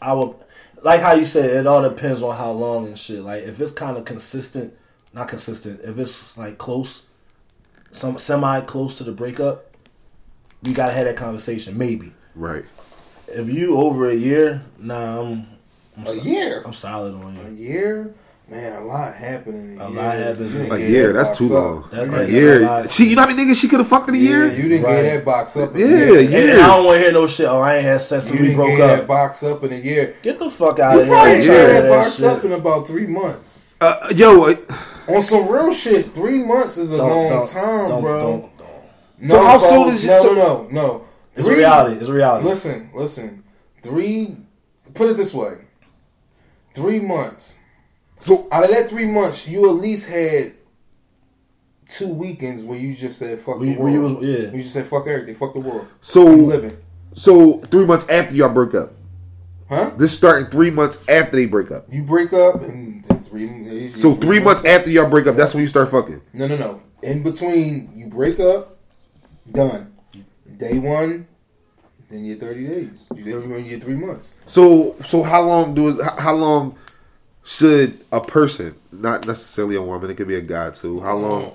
B: I would like how you said it all depends on how long and shit. Like if it's kind of consistent, not consistent. If it's like close, some semi close to the breakup, we gotta have that conversation. Maybe
A: Right.
B: if you over a year, nah, I'm I'm,
C: a
B: so-
C: year.
B: I'm solid on you.
C: A year, man, a lot happened in a,
B: A
C: year.
B: lot happened.
C: You didn't
A: A year, that's too long.
B: That-
A: a
B: a
A: year. She, you know how many niggas she could have fucked in a
C: Yeah,
A: year?
C: you didn't
B: Right.
C: get that box up. In
A: Yeah,
C: a year.
A: yeah.
B: And I don't want to hear no shit. Oh, I ain't had sex
C: You
B: since we broke
C: get
B: up.
C: that box up in a year.
B: Get the fuck out
C: You
B: of here! I
C: probably
B: ain't trying to
C: that
B: that
C: box
B: shit.
C: up in about three months.
A: Uh, yo, uh,
C: On some real shit, three months is a
B: Don't-
C: long
B: don't-
C: time,
B: don't-
C: bro.
B: don't- don't.
C: No,
A: So how soon is you-
C: No,
A: so-
C: no, no, no.
B: It's a reality. It's reality.
C: Listen, listen. Three. Put it this way. Three months.
A: So
C: Out of that three months, you at least had two weekends where you just said fuck the world.
B: you was- yeah.
C: You just said fuck everything, fuck the world.
A: so
C: You living,
A: so three months after y'all break up.
C: huh?
A: This starting three months after they break up.
C: You break up and then three.
A: So three months after y'all break up, that's when you start fucking.
C: No, no, no. In between, you break up, done. Day one, then you're 30 days. You then you're three months.
A: So so how long do how long should a person, not necessarily a woman, it could be a guy too. How mm-hmm. long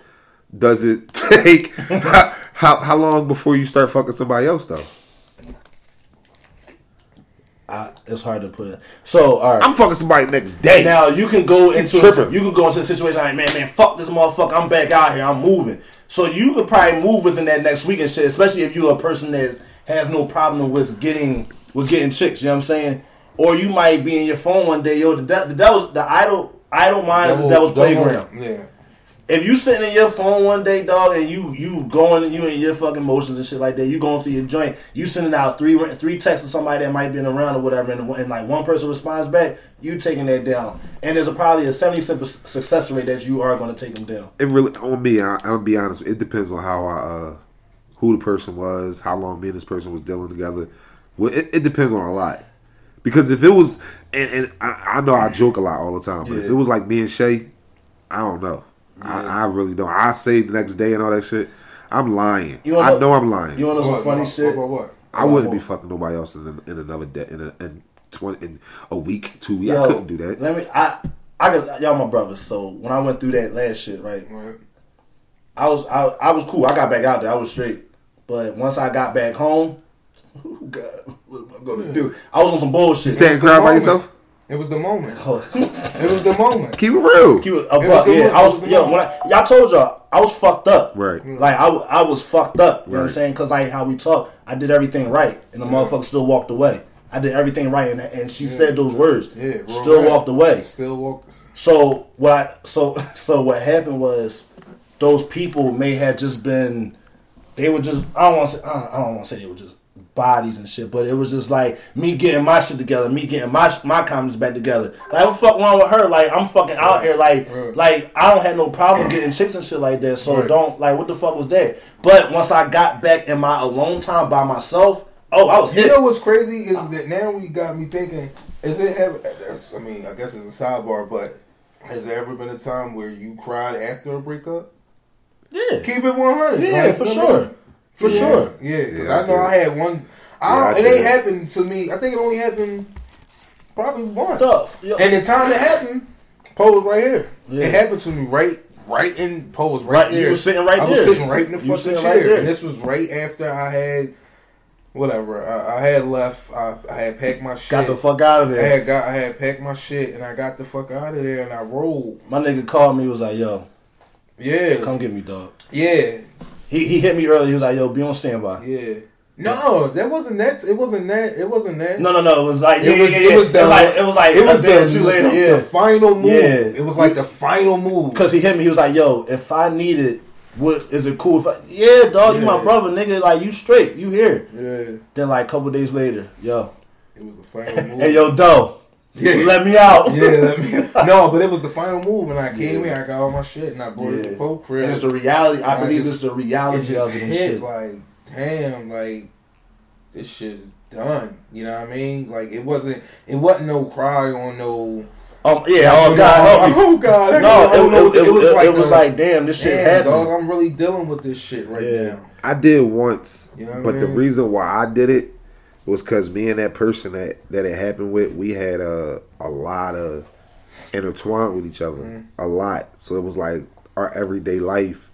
A: does it *laughs* take? how, how how long before you start fucking somebody else though?
B: I, it's hard to put it. So, all right.
A: I'm fucking somebody next day.
B: now you can go into
A: tripping.
B: a, you can go into a situation like man, man, fuck this motherfucker. I'm back out here. I'm moving. So you could probably move within that next week and shit. Especially if you're a person that has no problem with getting with getting chicks. You know what I'm saying? Or you might be in your phone one day, yo. The, de- the devil's the idle idle mind is the devil's playground.
C: Yeah.
B: if you sitting in your phone one day, dog, and you you going you in your fucking motions and shit like that, you going through your joint, you sending out three three texts to somebody that might be in around or whatever, and, and like one person responds back, you taking that down, and there's a, probably a seventy percent success rate that you are going to take them down.
A: it really on me. I, I'll be honest. It depends on how I, uh, who the person was, how long me and this person was dealing together. Well, it, it depends on a lot. Because if it was, and, and I, I know I joke a lot all the time, but if it was like me and Shay, I don't know. I, I really don't. I say the next day and all that shit. I'm lying.
B: You wanna
A: I
B: know-
A: know I'm lying.
B: You want to know some funny
C: what,
B: shit?
C: What, what,
A: I wouldn't be fucking nobody else in, in another day in a in twenty in a week, two weeks. I couldn't do that.
B: Let me. I I got y'all my brothers. So when I went through that last shit, right?
C: Right.
B: I was I, I was cool. I got back out there. I was straight. But once I got back home, oh God, what am I gonna do? I was on some bullshit.
A: You sat and
C: It's the
A: cried by yourself.
C: It was the moment.
B: Oh,
C: It was the moment.
A: Keep it real.
B: Keep it uh,
C: was
B: above,
C: the
B: yeah,
C: mo-
B: I was,
C: was the
B: yo, when I, y'all told y'all, I was fucked up.
A: Right.
B: Like, I, I was fucked up. You know what I'm saying? Because, like, how we talk, I did everything right. And the motherfucker still walked away. I did everything right. And, and she said those words.
C: Yeah. real
B: still
C: rap.
B: walked away.
C: Still walked.
B: So, what I, so, *laughs* so what happened was those people may have just been, they were just, I don't want to say, I don't want to say they were just bodies and shit, but it was just like me getting my shit together, me getting my my comments back together. Like what the fuck wrong with her? Like I'm fucking out here, like
C: Right.
B: like I don't have no problem getting chicks and shit like that. So
C: Right.
B: don't like what the fuck was that? But once I got back in my alone time by myself, oh I was
C: You
B: hit.
C: know what's crazy is that now we got me thinking. Is it have? That's, I mean, I guess it's a sidebar, but has there ever been a time where you cried after a breakup?
B: yeah,
C: Keep it one hundred.
B: yeah, for sure, for
C: Yeah.
B: sure.
C: Yeah, because
A: Yeah,
C: I know
A: I
C: I had one. I
A: Yeah, I
C: it ain't
A: did.
C: happened to me. I think it only happened probably once.
B: Stuff. Yo,
C: And the time it happened, Poe was right here.
B: Yeah.
C: It happened to me right, right in Poe was right,
B: Right, you
C: there.
B: was sitting right here.
C: I was sitting right in the
B: You was
C: fucking chair,
B: right
C: and this was right after I had whatever. I, I had left. I, I had packed my shit.
B: got the fuck out of there.
C: I had got. I had packed my shit, and I got the fuck out of there, and I rolled.
B: My nigga called me. He was like, "Yo,
C: Yeah,
B: come get me, dog."
C: yeah,
B: He he hit me early. He was like, "Yo, be on standby."
C: yeah. No, that wasn't that. It wasn't that. It wasn't that.
B: No, no, no. It was like
C: It
B: yeah,
C: was.
B: yeah, yeah.
C: It was the.
B: it was like it was like
C: It was
B: a day or
C: the
B: two later. Yeah,
C: the final move.
B: Yeah.
C: It was like the final move.
B: Because he hit me, he was like, "Yo, if I need it, what is it cool if I? Yeah, dog, you my brother, nigga. Like you straight, you here."
C: Yeah,
B: Then like a couple days later, yo,
C: it was the final move. *laughs*
B: hey yo, Doe,
C: Yeah.
B: let me out.
C: yeah, let me, *laughs* no, but it was the final move, and I came here, I got all my shit, and I bought it
B: Yeah.
C: the Pope crib.
B: And it's the reality. I
C: I
B: believe
C: just-
B: it's the
C: it
B: reality
C: just
B: of it and
C: hit
B: shit.
C: like, damn, like this shit is done. You know what I mean? Like it wasn't, it wasn't no cry on no.
B: Um, yeah,
C: Like,
B: oh God,
C: know,
B: help me.
C: oh God,
B: No,
C: don't
B: it, it,
C: the-
B: it, was like, it was
C: a-
B: like, damn, this shit
C: damn,
B: happened.
C: dog, I'm really dealing with this shit right
B: Yeah.
C: now.
A: I did once,
C: You know what I
A: but the reason why I did it was because me and that person that that it happened with, we had a a lot of intertwined with each other,
C: Mm-hmm.
A: a lot. So it was like our everyday life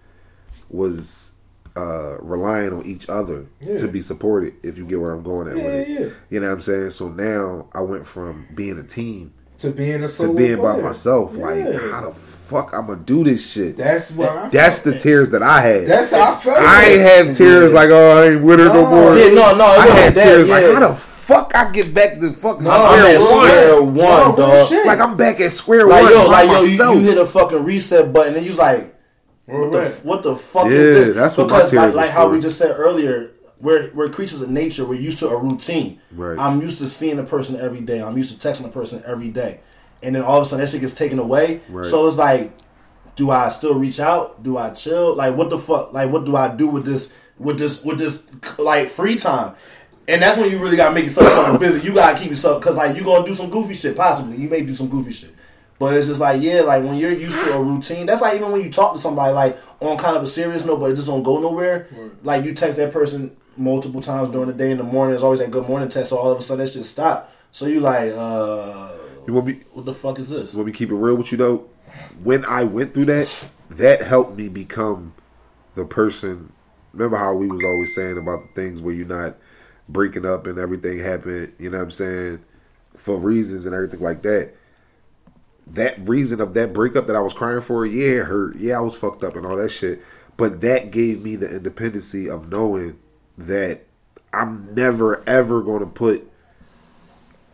A: was uh relying on each other
C: Yeah.
A: to be supported. If you get where I'm going at
C: Yeah,
A: with it,
C: yeah.
A: you know what I'm saying. So now I went from being a team
C: To being a
A: to being by myself. Like, how the fuck I'm gonna do this shit?
C: That's what I.
A: That's the tears that I had.
C: That's how I felt.
A: I ain't have tears like, oh, I ain't with her no,
C: No.
A: more.
B: Yeah, no, no,
A: I
B: wasn't
A: had
B: that,
A: tears
B: yeah.
A: like, how the fuck I get back to fucking
C: No,
B: I'm
A: square
B: at
A: one?
B: square one,
C: No,
B: dog.
C: shit.
A: Like I'm back at square
B: Like
A: one
B: yo, like yo, you, you hit a fucking reset button and you was like, what the, what the fuck
A: Yeah,
B: is this?
A: that's what my
B: because
A: tears
B: like,
A: was
B: like how we just said earlier, we're we're creatures of nature. We're used to a routine.
A: Right.
B: I'm used to seeing a person every day. I'm used to texting a person every day, and then all of a sudden that shit gets taken away.
A: Right.
B: So it's like, do I still reach out? Do I chill? Like what the fuck? Like what do I do with this? With this? With this? Like free time? And that's when you really gotta make yourself fucking busy. You gotta keep yourself because like you gonna do some goofy shit. Possibly you may do some goofy shit. But it's just like, yeah, like when you're used to a routine, that's like even when you talk to somebody, like on kind of a serious note, but it just don't go nowhere. Like you text that person multiple times during the day in the morning, there's always that good morning text, so all of a sudden that shit stop. So you like, uh,
A: You want me?
B: what the fuck is this?
A: Let me keep it real with you though. When I went through that, that helped me become the person. Remember how we was always saying about the things where you're not breaking up and everything happened. You know what I'm saying for reasons and everything like that. That reason of that breakup that I was crying for, yeah, it hurt. Yeah, I was fucked up and all that shit. But that gave me the independency of knowing that I'm never ever going to put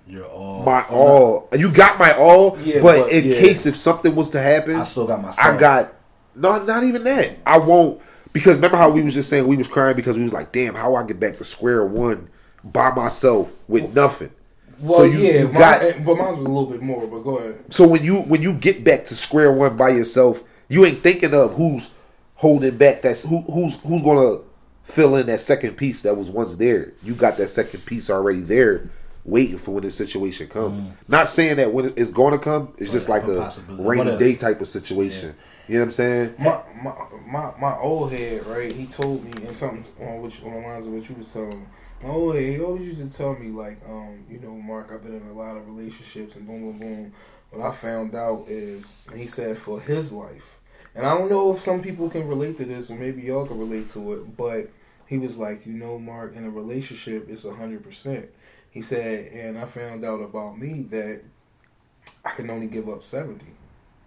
B: You're all.
A: my all. You got my all,
B: Yeah,
A: but,
B: but,
A: in
B: yeah.
A: case if something was to happen,
B: I still got my.
A: I got no, not even that. I won't because remember how we was just saying we was crying because we was like, damn, how I get back to square one by myself with nothing.
C: Well,
A: so you,
C: yeah,
A: you
C: mine,
A: got eh,
C: but mine was a little bit more. But go ahead.
A: so when you when you get back to square one by yourself, you ain't thinking of who's holding back. That's who who's who's gonna fill in that second piece that was once there. You got that second piece already there, waiting for when this situation comes. Not saying that when it's going to come, it's just like
B: a
A: a rainy day type of situation. You know what I'm saying?
C: My, my my my old head, right? He told me and something on which on the lines of what you was telling me. My old head, he always used to tell me like, um, you know, Mark, I've been in a lot of relationships and boom, boom, boom. What I found out is, and he said for his life, and I don't know if some people can relate to this or maybe y'all can relate to it, but he was like, you know, Mark, in a relationship, it's a hundred percent. He said, and I found out about me that I can only give up seventy.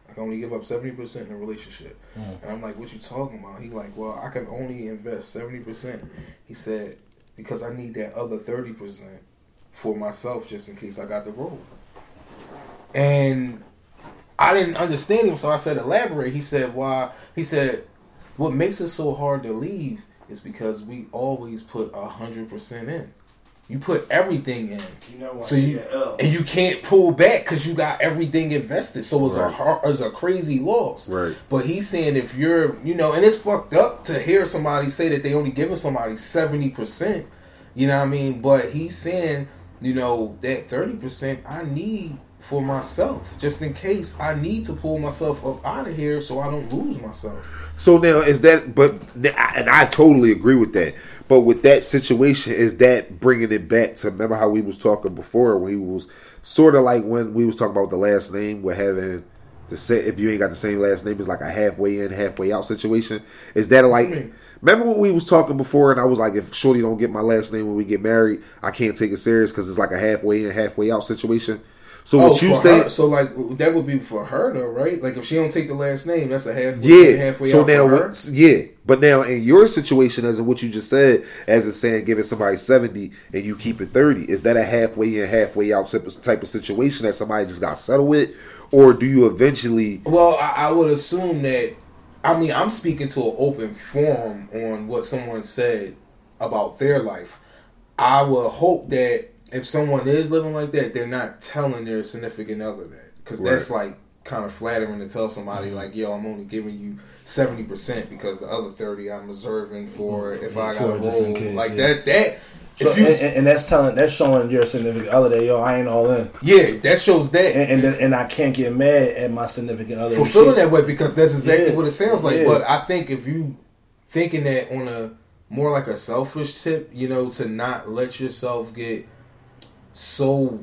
C: I can only give up seventy percent in a relationship. Hmm. And I'm like, what you talking about? He like, well, I can only invest seventy percent. He said, because I need that other thirty percent for myself, just in case I got the role. And I didn't understand him, so I said, elaborate. He said, why? He said, what makes it so hard to leave is because we always put a hundred percent in. You put everything in.
B: You know what?
C: So you and you can't pull back because you got everything invested. So it's a
A: Right.
C: hard, it's a crazy loss.
A: Right.
C: But he's saying if you're, you know, and it's fucked up to hear somebody say that they only giving somebody seventy percent. You know what I mean? But he's saying, you know, that thirty percent I need for myself, just in case I need to pull myself up out of here so I don't lose myself.
A: So now is that, but and I totally agree with that. But with that situation, is that bringing it back to remember how we was talking before? We was sort of like when we was talking about the last name, we're having the say if you ain't got the same last name, it's like a halfway in, halfway out situation. Is that like? Remember when we was talking before, and I was like, if Shorty don't get my last name when we get married, I can't take it serious because it's like a halfway in, halfway out situation. So what
C: oh,
A: you say?
C: her- so like that would be for her though, right? Like if she don't take the last name, that's a halfway,
A: Yeah.
C: halfway
A: so
C: out
A: now, what- yeah. But now, in your situation, as in what you just said, as in saying giving somebody seventy and you keep it thirty, is that a halfway in, halfway out type of- type of situation that somebody just got settled with, or do you eventually?
C: Well, I, I would assume that. I mean, I'm speaking to an open forum on what someone said about their life. I would hope that if someone is living like that, they're not telling their significant other that, because that's like kind of flattering to tell somebody mm-hmm. like, "Yo, I'm only giving you seventy percent because the other thirty I'm reserving for mm-hmm. if I got a
B: just
C: roll."
B: case,
C: like
B: yeah.
C: that. That
B: So,
C: you,
B: and, and- that's telling, that's showing your significant other that yo, I ain't all in,
C: yeah, that shows that.
B: and and, and I can't get mad at my significant other.
C: for feeling that way because that's exactly
B: Yeah.
C: what it sounds like.
B: Yeah.
C: But I think if you thinking that on a more like a selfish tip, you know, to not let yourself get so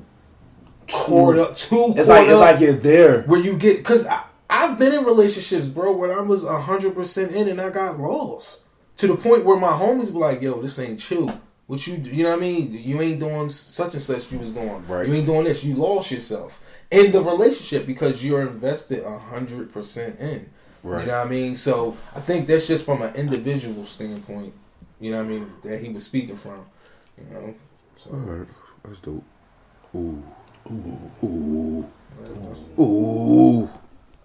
C: torn up, too
B: It's like it's like you're there.
C: where you get because I've been in relationships, bro, when I was hundred percent in and I got lost to the point where my homies be like, "Yo, this ain't chill." What you you know what I mean? You ain't doing such and such you was doing.
A: Right.
C: You ain't doing this. You lost yourself in the relationship because you're invested hundred percent in.
A: Right.
C: You know what I mean? So I think that's just from an individual standpoint. You know what I mean? That he was speaking from. You know. So
A: All right, that's dope. Ooh, ooh, ooh, ooh.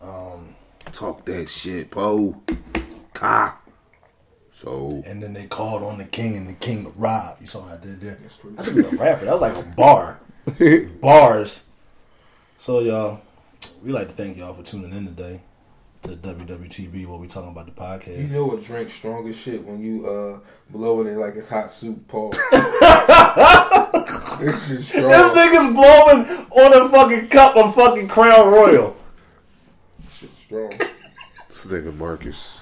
B: Um,
A: Talk that shit, Poe. Ka. So
B: and then they called on the king and the king to rob. You saw what I did there?
C: That's pretty
B: I should be a rapper. That was like a bar. *laughs* Bars. So y'all, we like to thank y'all for tuning in today to WWTB where we talking about the podcast.
C: You know what drink strong as shit when you uh blowing it like it's hot soup, Paul. *laughs* it's just strong.
B: this nigga's blowing on a fucking cup of fucking Crown Royal.
C: Shit strong.
A: this nigga Marcus.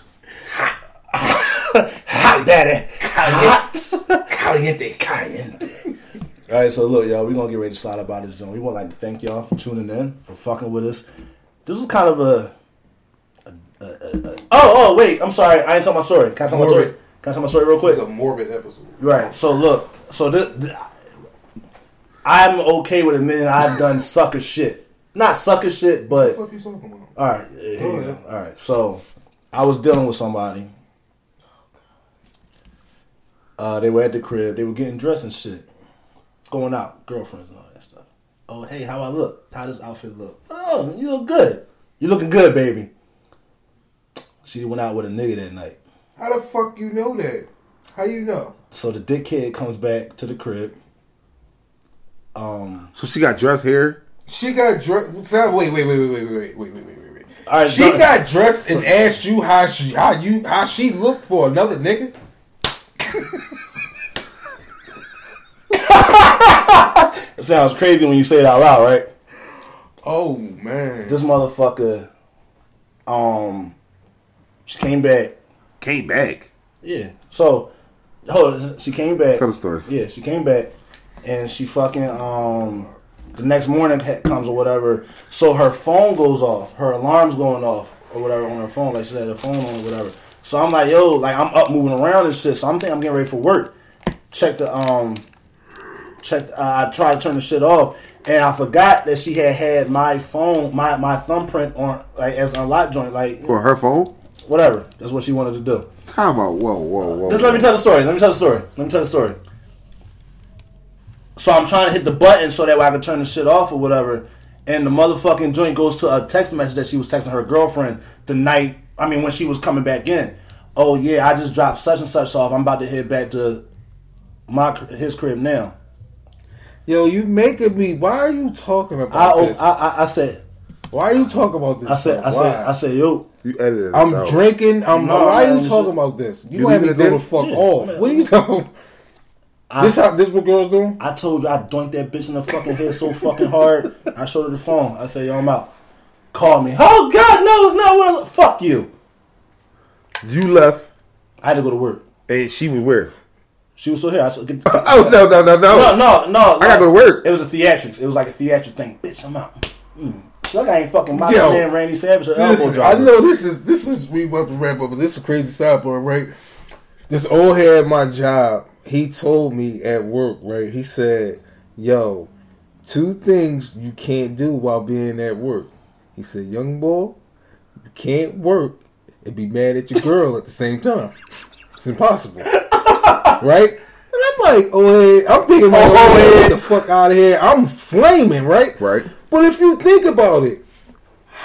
B: Hot daddy. Hot. Caliente. Caliente. All right, so look, y'all, we gonna get ready to slide about this joint. We want like to thank y'all for tuning in, for fucking with us. This was kind of a. a, a, a- a- oh, oh, wait, I'm sorry, I ain't tell my story. Can I tell my story? Can I tell my story real quick?
C: It's a morbid episode.
B: Right. So look. So this, th- I'm okay with admitting I've done sucker shit. Not sucker shit, but
C: What the fuck you talking about?
B: all right. Here you go. All right. So I was dealing with somebody. Uh, they were at the crib. They were getting dressed and shit, going out, girlfriends and all that stuff. Oh, hey, how I look? How does outfit look? Oh, you look good. You looking good, baby. She went out with a nigga that night.
C: How the fuck you know that? How you know?
B: So the dickhead comes back to the crib. Um,
A: So she got dressed hair.
C: She got dressed. Wait, wait, wait, wait, wait, wait, wait, wait, wait, wait, wait.
B: All right,
C: she
B: so-
C: got dressed and asked you how she how you how she looked for another nigga.
B: it sounds crazy when you say it out loud, right?
C: Oh man.
B: This motherfucker, um, she came back.
A: Came back.
B: Yeah. So, hold on, she came back.
A: Tell the story.
B: Yeah, she came back, and she fucking um, the next morning comes or whatever. So her phone goes off, her alarm's going off or whatever on her phone. Like she had her phone on or whatever. So I'm like, yo, like I'm up moving around and shit. So I'm thinking I'm getting ready for work. Check the um, check. Uh, I tried to turn the shit off, and I forgot that she had had my phone, my my thumbprint on like as a lock joint, like
A: For her phone.
B: whatever. That's what she wanted to do.
A: Time out. Whoa, whoa, whoa.
B: Just let me tell the story. Let me tell the story. Let me tell the story. So I'm trying to hit the button so that way I can turn the shit off or whatever. And the motherfucking joint goes to a text message that she was texting her girlfriend the night. I mean, when she was coming back in. Oh yeah, I just dropped such and such off. I'm about to head back to my his crib now.
C: Yo, you making me. Why are you talking about
B: oh,
C: this?
B: I, I I said
C: why are you talking about this?
B: I said I
C: Why?
B: said I said yo.
A: You edited this
C: I'm
A: out.
C: drinking. I'm.
B: No,
C: why are you talking
B: shit.
C: about this? You,
A: You
C: want me to go the fuck
B: Yeah,
C: off?
B: man.
C: What are you talking?
B: I,
C: this how this what girls doing?
B: I told you I doinked that bitch in the fucking head so fucking hard. I showed her the phone. I said, yo, I'm out. Call me. Oh God, no, it's not what. I- Fuck you.
A: You left,
B: I had to go to work.
A: and she was where?
B: She was still here. I said, get, *laughs*
A: Oh no, no, no, no!
B: no, no, no.
A: I gotta go to work.
B: It was a theatrics. It was like a theatric thing. Bitch, I'm out. Mm. Like I ain't fucking my
C: Yo,
B: man Randy Savage or
C: This-
B: elbow
C: I know this is this is we about to wrap up, but this is a crazy sidebar, right? This old head at my job, he told me at work, right? He said, "Yo, two things you can't do while being at work. He said, young boy, you can't work and be mad at your girl at the same time. It's impossible. *laughs* right? And I'm like, oh, hey, I'm thinking, like, oh, hey, get the fuck out of here. I'm flaming, right?
A: Right.
C: But if you think about it,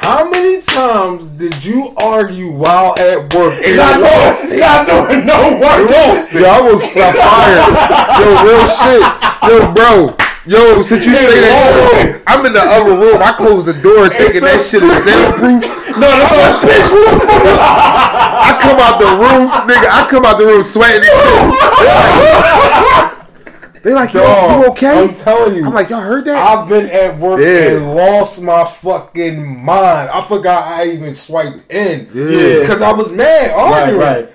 C: how many times did you argue while at work? And
B: Not doing, not doing no work.
A: Yo, I was fired. Yo, real shit. Yo, bro. Yo, since you say that, I'm in the other room. I close the door thinking that shit is soundproof.
B: No, no, no, *laughs* bitch. What the fuck?
A: I come out the room, nigga. I come out the room sweating. *laughs* *laughs* They like, yo,
C: Dog,
A: you okay?
C: I'm telling you.
A: I'm like, y'all heard that?
C: I've been at work
A: Yeah.
C: and lost my fucking mind. I forgot I even swiped in.
A: Yeah.
C: Because I was mad arguing.
B: right.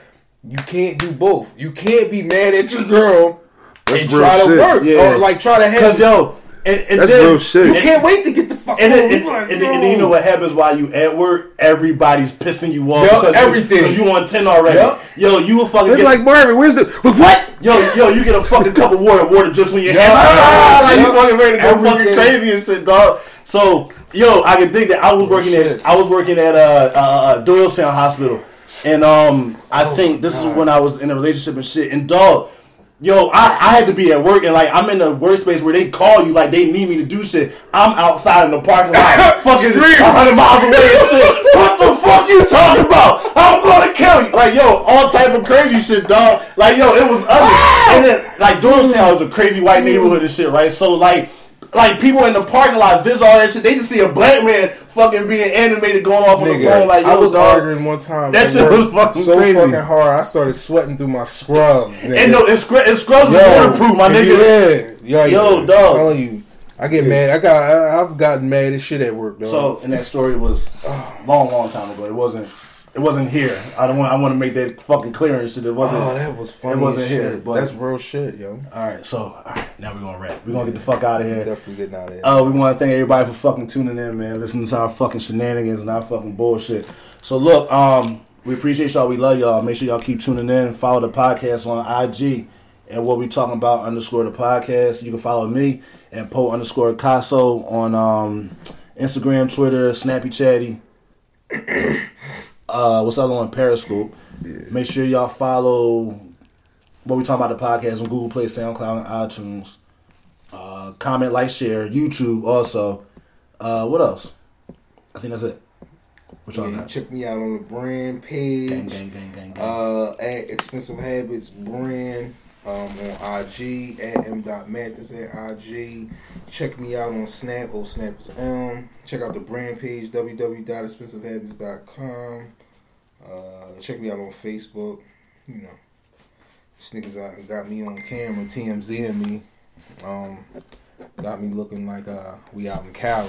C: You can't do both. You can't be mad at your girl
A: That's
C: and try to
A: shit.
C: work.
B: Yeah.
C: Or like try to have
B: Cause yo, and, and
A: That's
B: then,
A: real shit.
C: You can't wait to get the fuck
B: And
C: home.
B: then, and,
C: You like,
B: and, and you know what happens while you at work? Everybody's pissing you off.
C: Yup,
B: because you-
C: everything.
B: Because you on 10 already.
C: Yup.
B: Yo, you will fucking
A: They're
B: get
A: like, Marvin, where's the what?
B: Yo, yo, you get a fucking cup of water, water just when you
C: Yeah.
B: hand, ah, like you
C: Yeah.
B: fucking ready to go fucking crazy and shit, dog. So, yo, I can think that I was working
C: shit.
B: at I was working at uh, uh, uh Doylestown Hospital, and um, I
C: Oh,
B: think this is when I was in a relationship and shit. And dog, yo, I, I had to be at work and like I'm in a workspace where they call you like they need me to do shit. I'm outside in the parking lot, *laughs* fucking
C: Screaming.
B: 100 miles away and shit. *laughs* What the fuck you talking about? I'm gonna kill you. Like yo, all type of crazy shit, dog. Like yo, it was ugly. Ah! And then like Doylestown is a crazy white neighborhood and shit, right? So like. Like people in the parking lot visit all that shit. They just see a black man fucking being animated going off on the phone. Like yo,
C: I was
B: dog.
C: arguing one time.
B: That shit was fucking
C: so
B: crazy.
C: fucking hard. I started sweating through my scrubs. Nigga.
B: And no, it's, scr- scrubs is
C: Yo,
B: waterproof, my nigga.
C: Yeah, yeah,
B: Yo,
C: yeah.
B: dog.
C: I'm telling you, I get mad. I got. I, I've gotten mad as shit at work, dog.
B: So, and that story was a *sighs* long, long time ago. It wasn't. It wasn't here. I don't want. I want to make that fucking clear and shit. It wasn't.
C: oh, that was funny.
B: It wasn't
C: as
B: here,
C: shit.
B: but-
C: That's real shit, yo.
B: all right. So, all right. Now we're gonna wrap. We're gonna get the fuck out of here.
C: Definitely getting out of here.
B: Uh, we want to thank everybody for fucking tuning in, man. Listening to our fucking shenanigans and our fucking bullshit. So look, um, we appreciate y'all. We love y'all. Make sure y'all keep tuning in. Follow the podcast on IG and what we talking about underscore the podcast. You can follow me at po underscore Caso on um, Instagram, Twitter, Snappy Chatty. *clears throat* uh, what's the other one? Periscope. Make sure y'all follow what we talking about the podcast on Google Play, SoundCloud, and iTunes. Uh, comment, like, share. YouTube also. Uh, what else? I think that's it. What y'all
C: Yeah,
B: got?
C: check me out on the brand page.
B: Gang, gang, gang, gang, gang.
C: Uh, at Expensive Habits brand um, on IG at m.mathis at IG. Check me out on Snap. Oh, Snap is M. Check out the brand page www.expensivehabits.com. Uh, check me out on Facebook. You know, this niggas out got me on camera, TMZ and me. Um, got me looking like uh, we out in Cali.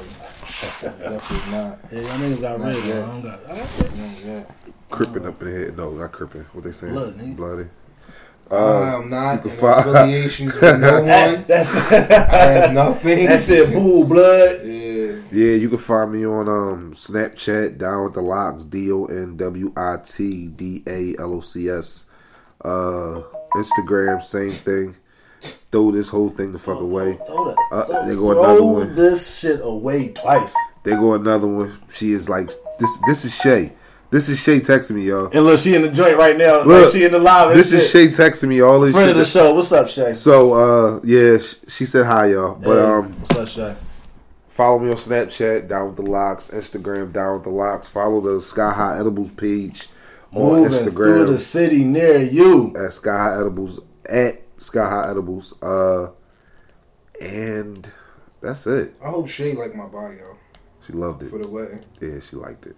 C: Definitely not.
B: yeah, y'all niggas got
C: Not
B: rid of
C: yet.
B: it. I don't got. I
C: Yeah, yeah.
A: Cripping up in the head. No, not cripping. What they saying?
B: Blood, nigga.
A: Bloody.
C: I
A: Uh,
C: am not in affiliations with no *laughs* one.
B: that, that,
C: I have nothing. *laughs*
B: that shit, bull blood.
C: Yeah.
A: Yeah, you can find me on um Snapchat down with the locks D O N W I T D A L O C S. Uh, Instagram same thing. Throw this whole thing the fuck away.
B: Throw, that,
A: Uh,
B: throw,
A: they go
B: throw
A: another one.
B: this shit away twice.
A: They go another one. She is like this. This is Shay. This is Shay texting me, y'all.
B: And look, she in the joint right now. like
A: Look,
B: she in the live.
A: This is. Shay texting me all this
B: Friend of the show. What's up, Shay?
A: So uh, yeah, sh- she said hi, y'all. But
B: Hey,
A: um,
B: what's up, Shay?
A: Follow me on Snapchat, Down with the Locks, Instagram, Down with the Locks. Follow the Sky High Edibles page on
B: Moving through the city near you.
A: at Sky High Edibles at Sky High Edibles. Uh, and that's it.
C: I hope Shay like my bio
A: She loved it.
C: for
A: it.
C: the wedding.
A: Yeah, she liked it.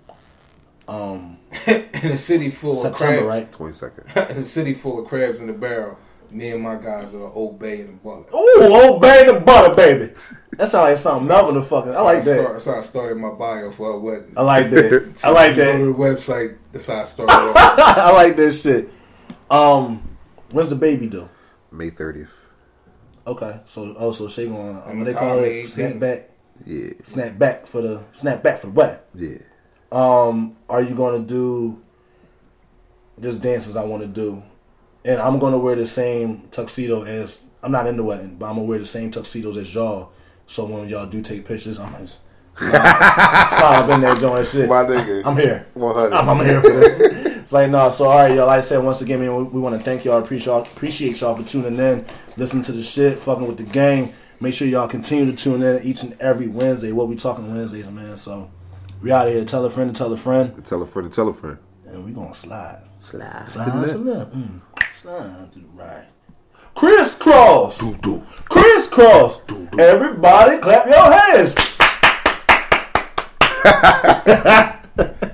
B: Um, *laughs*
C: in a city full
B: September,
C: of crabs.
B: right?
A: Twenty second. *laughs*
C: in a city full of crabs in the barrel. Me and my guys are the Old Bay and the Butter.
B: Ooh, old bay the butter, baby. That sounds like something Melvin the fucking. I like that.
C: Start, that's how I started my bio for a wedding.
B: I like that. *laughs* I like
C: Go to
B: that.
C: the website. That's how I started.
B: I like that shit. Um, when's the baby due?
A: May thirtieth.
B: Okay, so oh, so she going. Um,
C: I'm
B: what they call it? Snap back.
A: Yeah,
B: Snap back for the snap back for the wedding.
A: yeah.
B: Um, are you gonna do just dances I want to do, and I'm gonna wear the same tuxedo as I'm not in the wedding, but I'm gonna wear the same tuxedos as y'all. So when y'all do take pictures, I'm just slide, slide up in there doing shit.
A: My nigga.
B: I'm here.
A: One hundred.
B: I'm, I'm here for this. It's like no, so all right, y'all. Like I said once again, man, we, we want to thank y'all, appreciate y'all, appreciate y'all for tuning in, listening to the shit, fucking with the gang. Make sure y'all continue to tune in each and every Wednesday. What we talking Wednesdays, man. So we out here. Tell a friend to tell a friend,
A: Tell a friend to tell a friend.
B: and we gonna slide,
A: Slide.
B: slide to the left, mm, slide to the right, crisscross,
A: Do do.
B: crisscross.
A: Do, do.
B: Everybody, clap your hands. *laughs*